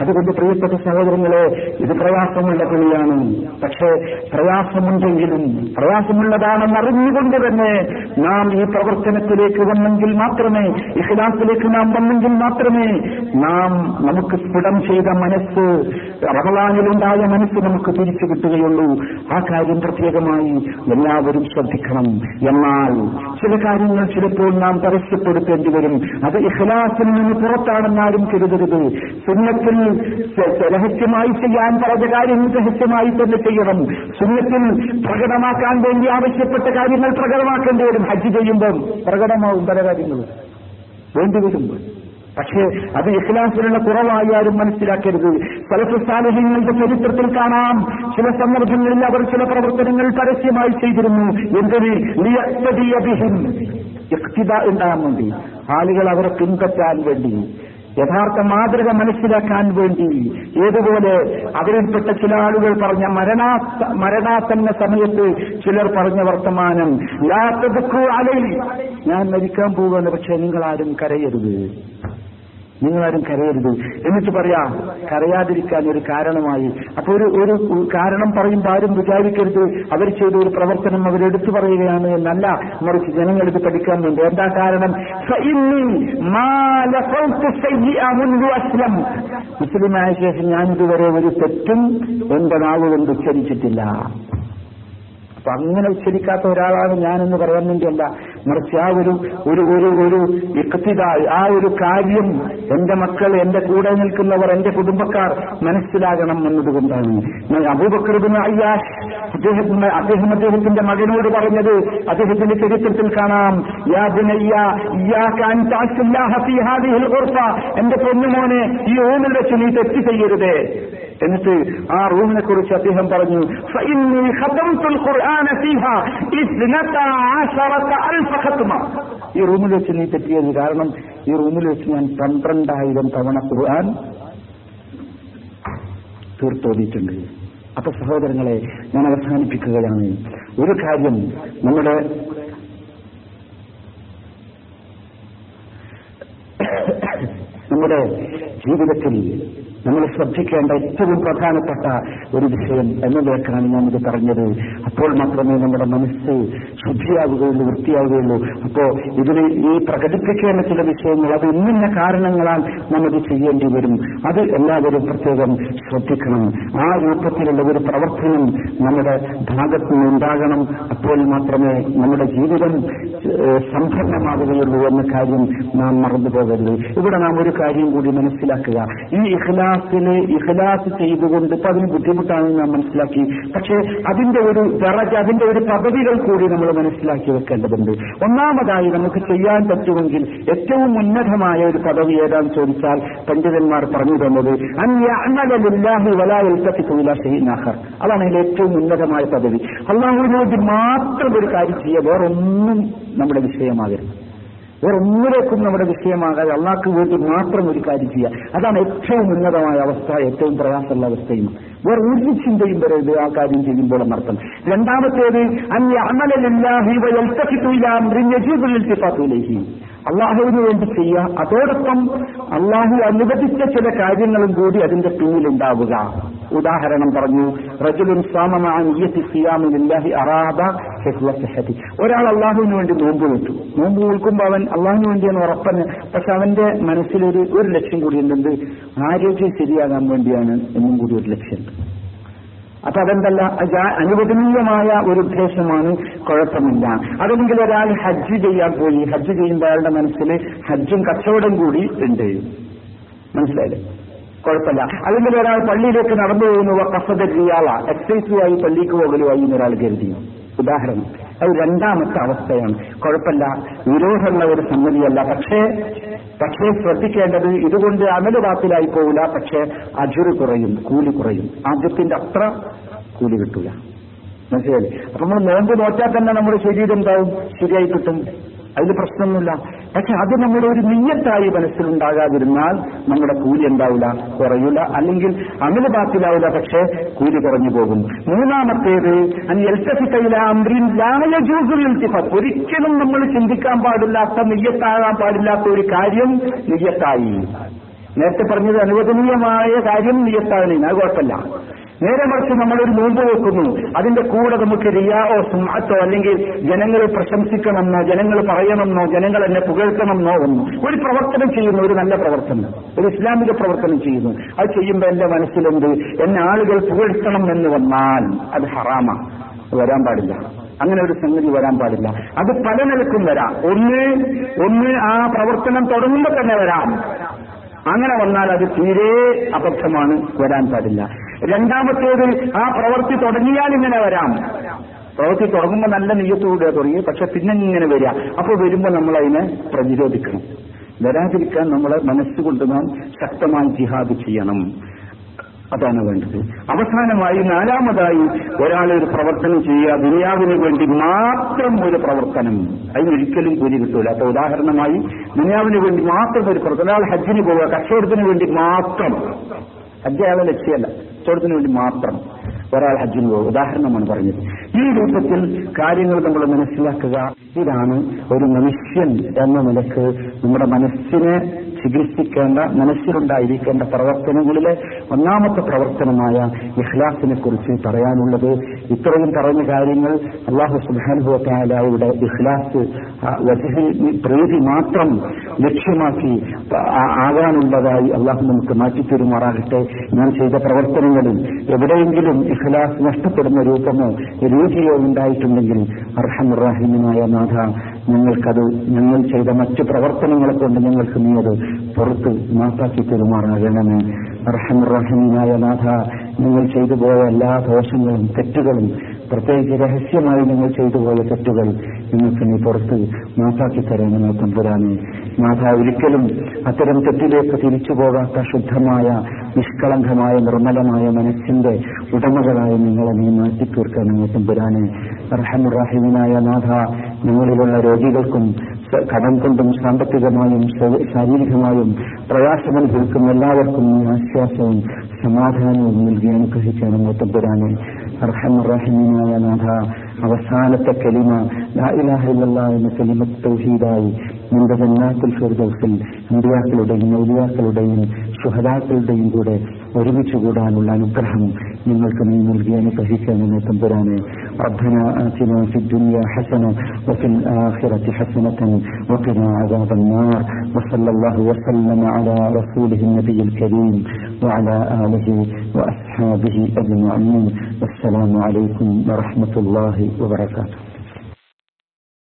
അതുകൊണ്ട് പ്രിയപ്പെട്ട സഹോദരങ്ങളെ ഇത് പ്രയാസമുള്ള കളിയാണ്. പക്ഷേ പ്രയാസമുണ്ടെങ്കിലും പ്രയാസമുള്ളതാണെന്ന് അറിഞ്ഞുകൊണ്ട് തന്നെ നാം ഈ പ്രവർത്തനത്തിലേക്ക് വന്നെങ്കിൽ മാത്രമേ ഇഖ്ലാസിലേക്ക് നാം വന്നെങ്കിൽ മാത്രമേ നാം നമുക്ക് സ്ഫുടം ചെയ്ത മനസ്സ് റഹ്ലാനിലുണ്ടായ മനസ്സ് നമുക്ക് തിരിച്ചു കിട്ടുകയുള്ളൂ. ആ കാര്യം പ്രത്യേകമായി എല്ലാവരും ശ്രദ്ധിക്കണം. എന്നാൽ ചില കാര്യങ്ങൾ ചിലപ്പോൾ നാം പരസ്യപ്പെടുത്തേണ്ടി വരും. അത് ഇഖ്ലാസിൽ നിന്ന് പുറത്താണെന്നാരും കരുതരുത്. സുന്നത്തിൽ രഹസ്യമായി ചെയ്യാൻ പറഞ്ഞ കാര്യം രഹസ്യമായി തന്നെ ചെയ്യണം. സുന്നത്തിൽ പ്രകടമാക്കാൻ വേണ്ടി ആവശ്യപ്പെട്ട കാര്യങ്ങൾ പ്രകടമാക്കേണ്ടി വരും. ഹജ്ജ് ചെയ്യുമ്പോൾ പ്രകടമാവും പല കാര്യങ്ങളും. വരുമ്പോൾ പക്ഷേ അത് ഇഖ്ലാസിലുള്ള കുറവായാലും മനസ്സിലാക്കരുത്. സ്ഥാനങ്ങളുടെ ചരിത്രത്തിൽ കാണാം. ചില സന്ദർഭങ്ങളിൽ അവർ ചില പ്രവർത്തനങ്ങൾ പരസ്യമായി ചെയ്തിരുന്നു. എന്തിന്? ഇഖ്തിദ ഉണ്ടാകാൻ വേണ്ടി ആളുകൾ അവരെ പിൻപറ്റാൻ വേണ്ടി. യഥാർത്ഥ മാതൃക മനസ്സിലാക്കാൻ വേണ്ടി ഏതുപോലെ അവരിൽപ്പെട്ട ചില ആളുകൾ പറഞ്ഞ മരണാ മരണാസന്ന സമയത്ത് ചിലർ പറഞ്ഞ വർത്തമാനം ഞാൻ മരിക്കാൻ പോവുകയാണ് പക്ഷെ നിങ്ങളാരും കരയരുത്. നിങ്ങളാരും കരയരുത്. എന്നിട്ട് പറയാ കരയാതിരിക്കാൻ ഒരു കാരണമായി. അപ്പൊ ഒരു ഒരു കാരണം പറയുമ്പോൾ ആരും വിചാരിക്കരുത്. അവർ ചെയ്ത ഒരു പ്രവർത്തനം അവരെടുത്തു പറയുകയാണ് എന്നല്ല. മറിച്ച് ജനങ്ങൾക്ക് പഠിക്കാൻ വേണ്ടി. എന്താ കാരണം? മുസ്ലിമായ ശേഷം ഞാനിതുവരെ ഒരു തെറ്റും എന്റെ നാവ് കൊണ്ട് ഉച്ചരിച്ചിട്ടില്ല. അപ്പൊ അങ്ങനെ ഉച്ചരിക്കാത്ത ഒരാളാണ് ഞാനെന്ന് പറയാൻ വേണ്ടിയല്ല മറിച്ച് ആ ഒരു ഒരു ഒരു ഒരു ആ ഒരു കാര്യം എന്റെ മക്കൾ എന്റെ കൂടെ നിൽക്കുന്നവർ എന്റെ കുടുംബക്കാർ മനസ്സിലാകണം എന്നതുകൊണ്ടാണ്. അബൂബക്കറുബിന് അയ്യാഷ് അദ്ദേഹത്തിന് അദ്ദേഹം അദ്ദേഹത്തിന്റെ മകനോട് പറഞ്ഞത് അദ്ദേഹത്തിന്റെ ചരിത്രത്തിൽ കാണാം. യാ എന്റെ പൊന്നുമോനെ ഈ റൂമിൽ വെച്ച് നീ തെറ്റ് ചെയ്യരുതേ. എന്നിട്ട് ആ റൂമിനെ കുറിച്ച് അദ്ദേഹം പറഞ്ഞു ഈ റൂമിൽ വെച്ച് നീ തെറ്റിയത് കാരണം ഈ റൂമിൽ വെച്ച് ഞാൻ പന്ത്രണ്ടായിരം തവണ ഖുർആൻ തീർത്തോന്നിട്ടുണ്ട് അപ്പൊ സഹോദരങ്ങളെ ഞാൻ അവസാനിപ്പിക്കുകയാണ്. ഒരു കാര്യം നമ്മുടെ നമ്മുടെ ജീവിതത്തിൽ നമ്മൾ ശ്രദ്ധിക്കേണ്ട ഏറ്റവും പ്രധാനപ്പെട്ട ഒരു വിഷയം എന്നതിലേക്കാണ് ഞാൻ പറഞ്ഞത്. അപ്പോൾ മാത്രമേ നമ്മുടെ മനസ്സ് ശുദ്ധിയാവുകയുള്ളൂ വൃത്തിയാവുകയുള്ളൂ. അപ്പോ ഇതിന് ഈ പ്രകടിപ്പിക്കേണ്ട ചില വിഷയങ്ങൾ അത് ഇന്നിന്ന കാരണങ്ങളാൽ നമ്മത് ചെയ്യേണ്ടി വരും. അത് എല്ലാവരും പ്രത്യേകം ശ്രദ്ധിക്കണം. ആ രൂപത്തിലുള്ള ഒരു പ്രവർത്തനം നമ്മുടെ ഭാഗത്തു നിന്നുണ്ടാകണം അപ്പോൾ മാത്രമേ നമ്മുടെ ജീവിതം ഏഹ്, സമ്പന്നമാവുകയുള്ളൂ എന്ന കാര്യം നാം മറന്നു പോകരുത് ഇവിടെ നാം ഒരു കാര്യം കൂടി മനസ്സിലാക്കുക. ഈ ഇഖ്ലാസിന് ഇഖ്ലാസ് ചെയ്തുകൊണ്ട് ഇപ്പൊ അതിന് ബുദ്ധിമുട്ടാണെന്ന് നാം മനസ്സിലാക്കി. പക്ഷേ അതിന്റെ ഒരു ദറജ അതിന്റെ ഒരു പദവികൾ കൂടി നമ്മൾ മനസ്സിലാക്കി വെക്കേണ്ടതുണ്ട്. ഒന്നാമതായി നമുക്ക് ചെയ്യാൻ പറ്റുമെങ്കിൽ ഏറ്റവും ഉന്നതമായ ഒരു പദവി ഏതാന്ന് ചോദിച്ചാൽ പണ്ഡിതന്മാർ പറഞ്ഞു തന്നത് അതാണ് അതിന്റെ ഏറ്റവും ഉന്നതമായ പദവി. അള്ളാഹുവിനോട് മാത്രം ഒരു കാര്യം ചെയ്യുക വേറൊന്നും നമ്മുടെ വിഷയമാകരുത്. വേറൊന്നിലേക്കും നമ്മുടെ വിഷയമാകാതെ അള്ളാഹ്ക്ക് വേണ്ടി മാത്രം ഒരു കാര്യം ചെയ്യുക. അതാണ് ഏറ്റവും ഉന്നതമായ അവസ്ഥ ഏറ്റവും പ്രയാസമുള്ള അവസ്ഥയും. വേറെ ഒരു ചിന്തയും വരരുത് ആ കാര്യം ചെയ്യുമ്പോൾ എന്നർത്ഥം. രണ്ടാമത്തേത് അന്യാമലില്ലാഹി അള്ളാഹുവിന് വേണ്ടി ചെയ്യുക. അതോടൊപ്പം അള്ളാഹു അനുവദിച്ച ചില കാര്യങ്ങളും കൂടി അതിന്റെ പിന്നിലുണ്ടാവുക. ഉദാഹരണം പറഞ്ഞു റജുലുൻ ഒരാൾ അള്ളാഹുവിന് വേണ്ടി നോമ്പ് വെച്ചു നോമ്പ് നിൽക്കുമ്പോൾ അവൻ അള്ളാഹുവിന് വേണ്ടിയാണ് ഉറപ്പന് പക്ഷെ അവന്റെ മനസ്സിലൊരു ഒരു ലക്ഷ്യം കൂടി എന്തുണ്ട്? ആരോഗ്യം ശരിയാകാൻ വേണ്ടിയാണ് എന്നും കൂടി ഒരു ലക്ഷ്യമുണ്ട് അപ്പൊ അതെന്തല്ല? അനുവദനീയമായ ഒരു ഉദ്ദേശമാണ് കുഴപ്പമില്ല. അതല്ലെങ്കിൽ ഒരാൾ ഹജ്ജ് ചെയ്യാൻ പോയി. ഹജ്ജ് ചെയ്യുമ്പോൾ അയാളുടെ മനസ്സിൽ ഹജ്ജും കച്ചവടം കൂടി ഉണ്ട്. മനസ്സിലായില്ലേ? കുഴപ്പമില്ല. അല്ലെങ്കിൽ ഒരാൾ പള്ളിയിലേക്ക് നടന്നു പോകുന്നു. കസത റിയാള എക്സൈസുമായി പള്ളിക്ക് പോകലുമായി എന്നൊരാൾ കരുതി ഉദാഹരണം. അത് രണ്ടാമത്തെ അവസ്ഥയാണ്. കുഴപ്പമില്ല. വിരോധമുള്ള ഒരു സംഗതിയല്ല. പക്ഷേ പക്ഷേ ശ്രദ്ധിക്കേണ്ടത് ഇതുകൊണ്ട് അമൽ ബാത്തിലായി പോകില്ല പക്ഷേ അജുറ് കുറയും കൂലി കുറയും. ആദ്യത്തിന്റെ അത്ര കൂലി കിട്ടൂല. മനസ്സിലായില്ലേ? അപ്പൊ നമ്മൾ നോമ്പ് നോറ്റാൽ തന്നെ നമ്മുടെ ശരീരം എന്താവും? ശരിയായി കിട്ടും. അതിൽ പ്രശ്നമൊന്നുമില്ല. പക്ഷെ അത് നമ്മുടെ ഒരു നീയത്തായി മനസ്സിലുണ്ടാകാതിരുന്നാൽ നമ്മുടെ കൂലി എന്താവില്ല? കുറയൂല. അല്ലെങ്കിൽ അമിത ബാക്കിലാവില്ല പക്ഷേ കൂലി കുറഞ്ഞു പോകും. മൂന്നാമത്തേത് ഒരിക്കലും നമ്മൾ ചിന്തിക്കാൻ പാടില്ലാത്ത നെയ്യത്താകാൻ പാടില്ലാത്ത ഒരു കാര്യം നെയ്യത്തായി നേരത്തെ പറഞ്ഞത് അനുവദനീയമായ കാര്യം നിയത്താകണീന കുഴപ്പമില്ല. നേരെ മറിച്ച് നമ്മളൊരു നോമ്പ് വെക്കുന്നു. അതിന്റെ കൂടെ നമുക്ക് റിയാവോ സുമാറ്റോ അല്ലെങ്കിൽ ജനങ്ങൾ പ്രശംസിക്കണമെന്നോ ജനങ്ങൾ പറയണമെന്നോ ജനങ്ങൾ എന്നെ പുകഴ്ത്തണമെന്നോ ഒന്നും. ഒരു പ്രവർത്തനം ചെയ്യുന്നു ഒരു നല്ല പ്രവർത്തനം. ഒരു ഇസ്ലാമിക പ്രവർത്തനം ചെയ്യുന്നു. അത് ചെയ്യുമ്പോൾ എന്റെ മനസ്സിലുണ്ട് എന്നെ ആളുകൾ പുകഴ്ത്തണം എന്ന് വന്നാൽ അത് ഹറാമ. വരാൻ പാടില്ല. അങ്ങനെ ഒരു സംഗതി വരാൻ പാടില്ല. അത് പല നിലക്കും വരാം. ഒന്ന് ഒന്ന് ആ പ്രവർത്തനം തുടങ്ങുമ്പോൾ തന്നെ വരാം. അങ്ങനെ വന്നാൽ അത് തീരെ അബദ്ധമാണ് വരാൻ പാടില്ല. രണ്ടാമത്തേത് ആ പ്രവൃത്തി തുടങ്ങിയാൽ ഇങ്ങനെ വരാം. പ്രവൃത്തി തുടങ്ങുമ്പോൾ നല്ല നെയ്യത്തോടെ തുടങ്ങി പക്ഷെ പിന്നെ ഇങ്ങനെ വരിക. അപ്പോൾ വരുമ്പോൾ നമ്മൾ അതിനെ പ്രതിരോധിക്കണം. വരാതിരിക്കാൻ നമ്മളെ മനസ്സുകൊണ്ട് നാം ശക്തമായി ജിഹാദ് ചെയ്യണം. അതാണ് വേണ്ടത്. അവസാനമായി നാലാമതായി ഒരാളെ ഒരു പ്രവർത്തനം ചെയ്യുക. ദുനിയാവിന് വേണ്ടി മാത്രം ഒരു പ്രവർത്തനം. അതിനൊരിക്കലും കൂലി കിട്ടൂല. അപ്പൊ ഉദാഹരണമായി ദുനിയാവിന് വേണ്ടി മാത്രം ഒരു പ്രവർത്തനം. ഒരാൾ ഹജ്ജിന് പോവുക കച്ചവടത്തിന് വേണ്ടി മാത്രം. ഹജ്ജ് അയാളെ ലക്ഷ്യമല്ല. കച്ചവടത്തിന് വേണ്ടി മാത്രം ഒരാൾ ഹജ്ജിന് പോകും. ഉദാഹരണമാണ് പറഞ്ഞത്. ഈ രൂപത്തിൽ കാര്യങ്ങൾ നമ്മൾ മനസ്സിലാക്കുക. ഇതാണ് ഒരു മനുഷ്യൻ എന്ന നിലയ്ക്ക് നമ്മുടെ മനസ്സിനെ ചികിത്സിക്കേണ്ട മനസ്സിലുണ്ടായിരിക്കേണ്ട പ്രവർത്തനങ്ങളിലെ ഒന്നാമത്തെ പ്രവർത്തനമായ ഇഖ്ലാസിനെ കുറിച്ച് പറയാനുള്ളത്. ഇത്രയും പറഞ്ഞ കാര്യങ്ങൾ അള്ളാഹു സുബാനുഭവത്തായാലയുടെ ഇഖ്ലാസ് പ്രീതി മാത്രം ലക്ഷ്യമാക്കി ആകാനുള്ളതായി അള്ളാഹു നമുക്ക് മാറ്റിത്തരുമാറാകട്ടെ ഞാൻ ചെയ്ത പ്രവർത്തനങ്ങളിൽ എവിടെയെങ്കിലും ഇഖ്ലാസ് നഷ്ടപ്പെടുന്ന രൂപമോ രുചിയോ ഉണ്ടായിട്ടുണ്ടെങ്കിൽ അർഹമുറാഹിമിനായ നാഥ ഞങ്ങൾക്കത് ഞങ്ങൾ ചെയ്ത മറ്റു പ്രവർത്തനങ്ങളെ കൊണ്ട് ഞങ്ങൾക്ക് നീ അത് പുറത്ത് മാപ്പാക്കി പെരുമാറാകണമേ അർഹമുറാഹിമിനായ നാഥ നിങ്ങൾ ചെയ്തു പോയ എല്ലാ ദോഷങ്ങളും തെറ്റുകളും പ്രത്യേകിച്ച് രഹസ്യമായി നിങ്ങൾ ചെയ്തു പോയ തെറ്റുകൾ നിങ്ങൾക്ക് നീ പുറത്ത് മാറ്റാക്കി തരണമേ തമ്പുരാനെ നാഥ ഒരിക്കലും അത്തരം തെറ്റിലേക്ക് തിരിച്ചു പോകാത്ത ശുദ്ധമായ നിഷ്കളങ്കമായ നിർമ്മലമായ മനസ്സിന്റെ ഉടമകളായി നിങ്ങളെ നീ മാറ്റി തീർക്കണമേ തമ്പുരാനെ അർഹമുറാഹിമിനായ നാഥ നിങ്ങളിലുള്ള രോഗികൾക്കും കടം കൊണ്ടും സാമ്പത്തികമായും ശാരീരികമായും പ്രയാസമനുഭവിക്കും എല്ലാവർക്കും നീ ആശ്വാസവും സമാധാനവും നൽകി അനുഗ്രഹിക്കണം തമ്പുരാനെ അർഹമുറാഹിമീനായ നാഥ അവസാനത്തെ കലിമ ലാ ഇലാഹ ഇല്ലല്ലാ എന്ന കലിമ തൗഹീദായി നിന്റെ ജന്നാത്തുൽ ഫിർദൗസിൽ അമ്പിയാക്കളുടെയും ഔലിയാക്കളുടെയും ശുഹദാക്കളുടെയും കൂടെ ഒരുമിച്ച് കൂടാനുള്ള അനുഗ്രഹം നിങ്ങൾക്ക് നീ നൽകി അനുഗ്രഹിക്കണമെന്ന് തമ്പുരാനെ ربنا آتنا في الدنيا حسنة وفي الآخرة حسنة وقنا عذاب النار وصلى الله وسلم على رسوله النبي الكريم وعلى آله وأصحابه أجمعين. والسلام عليكم ورحمة الله وبركاته.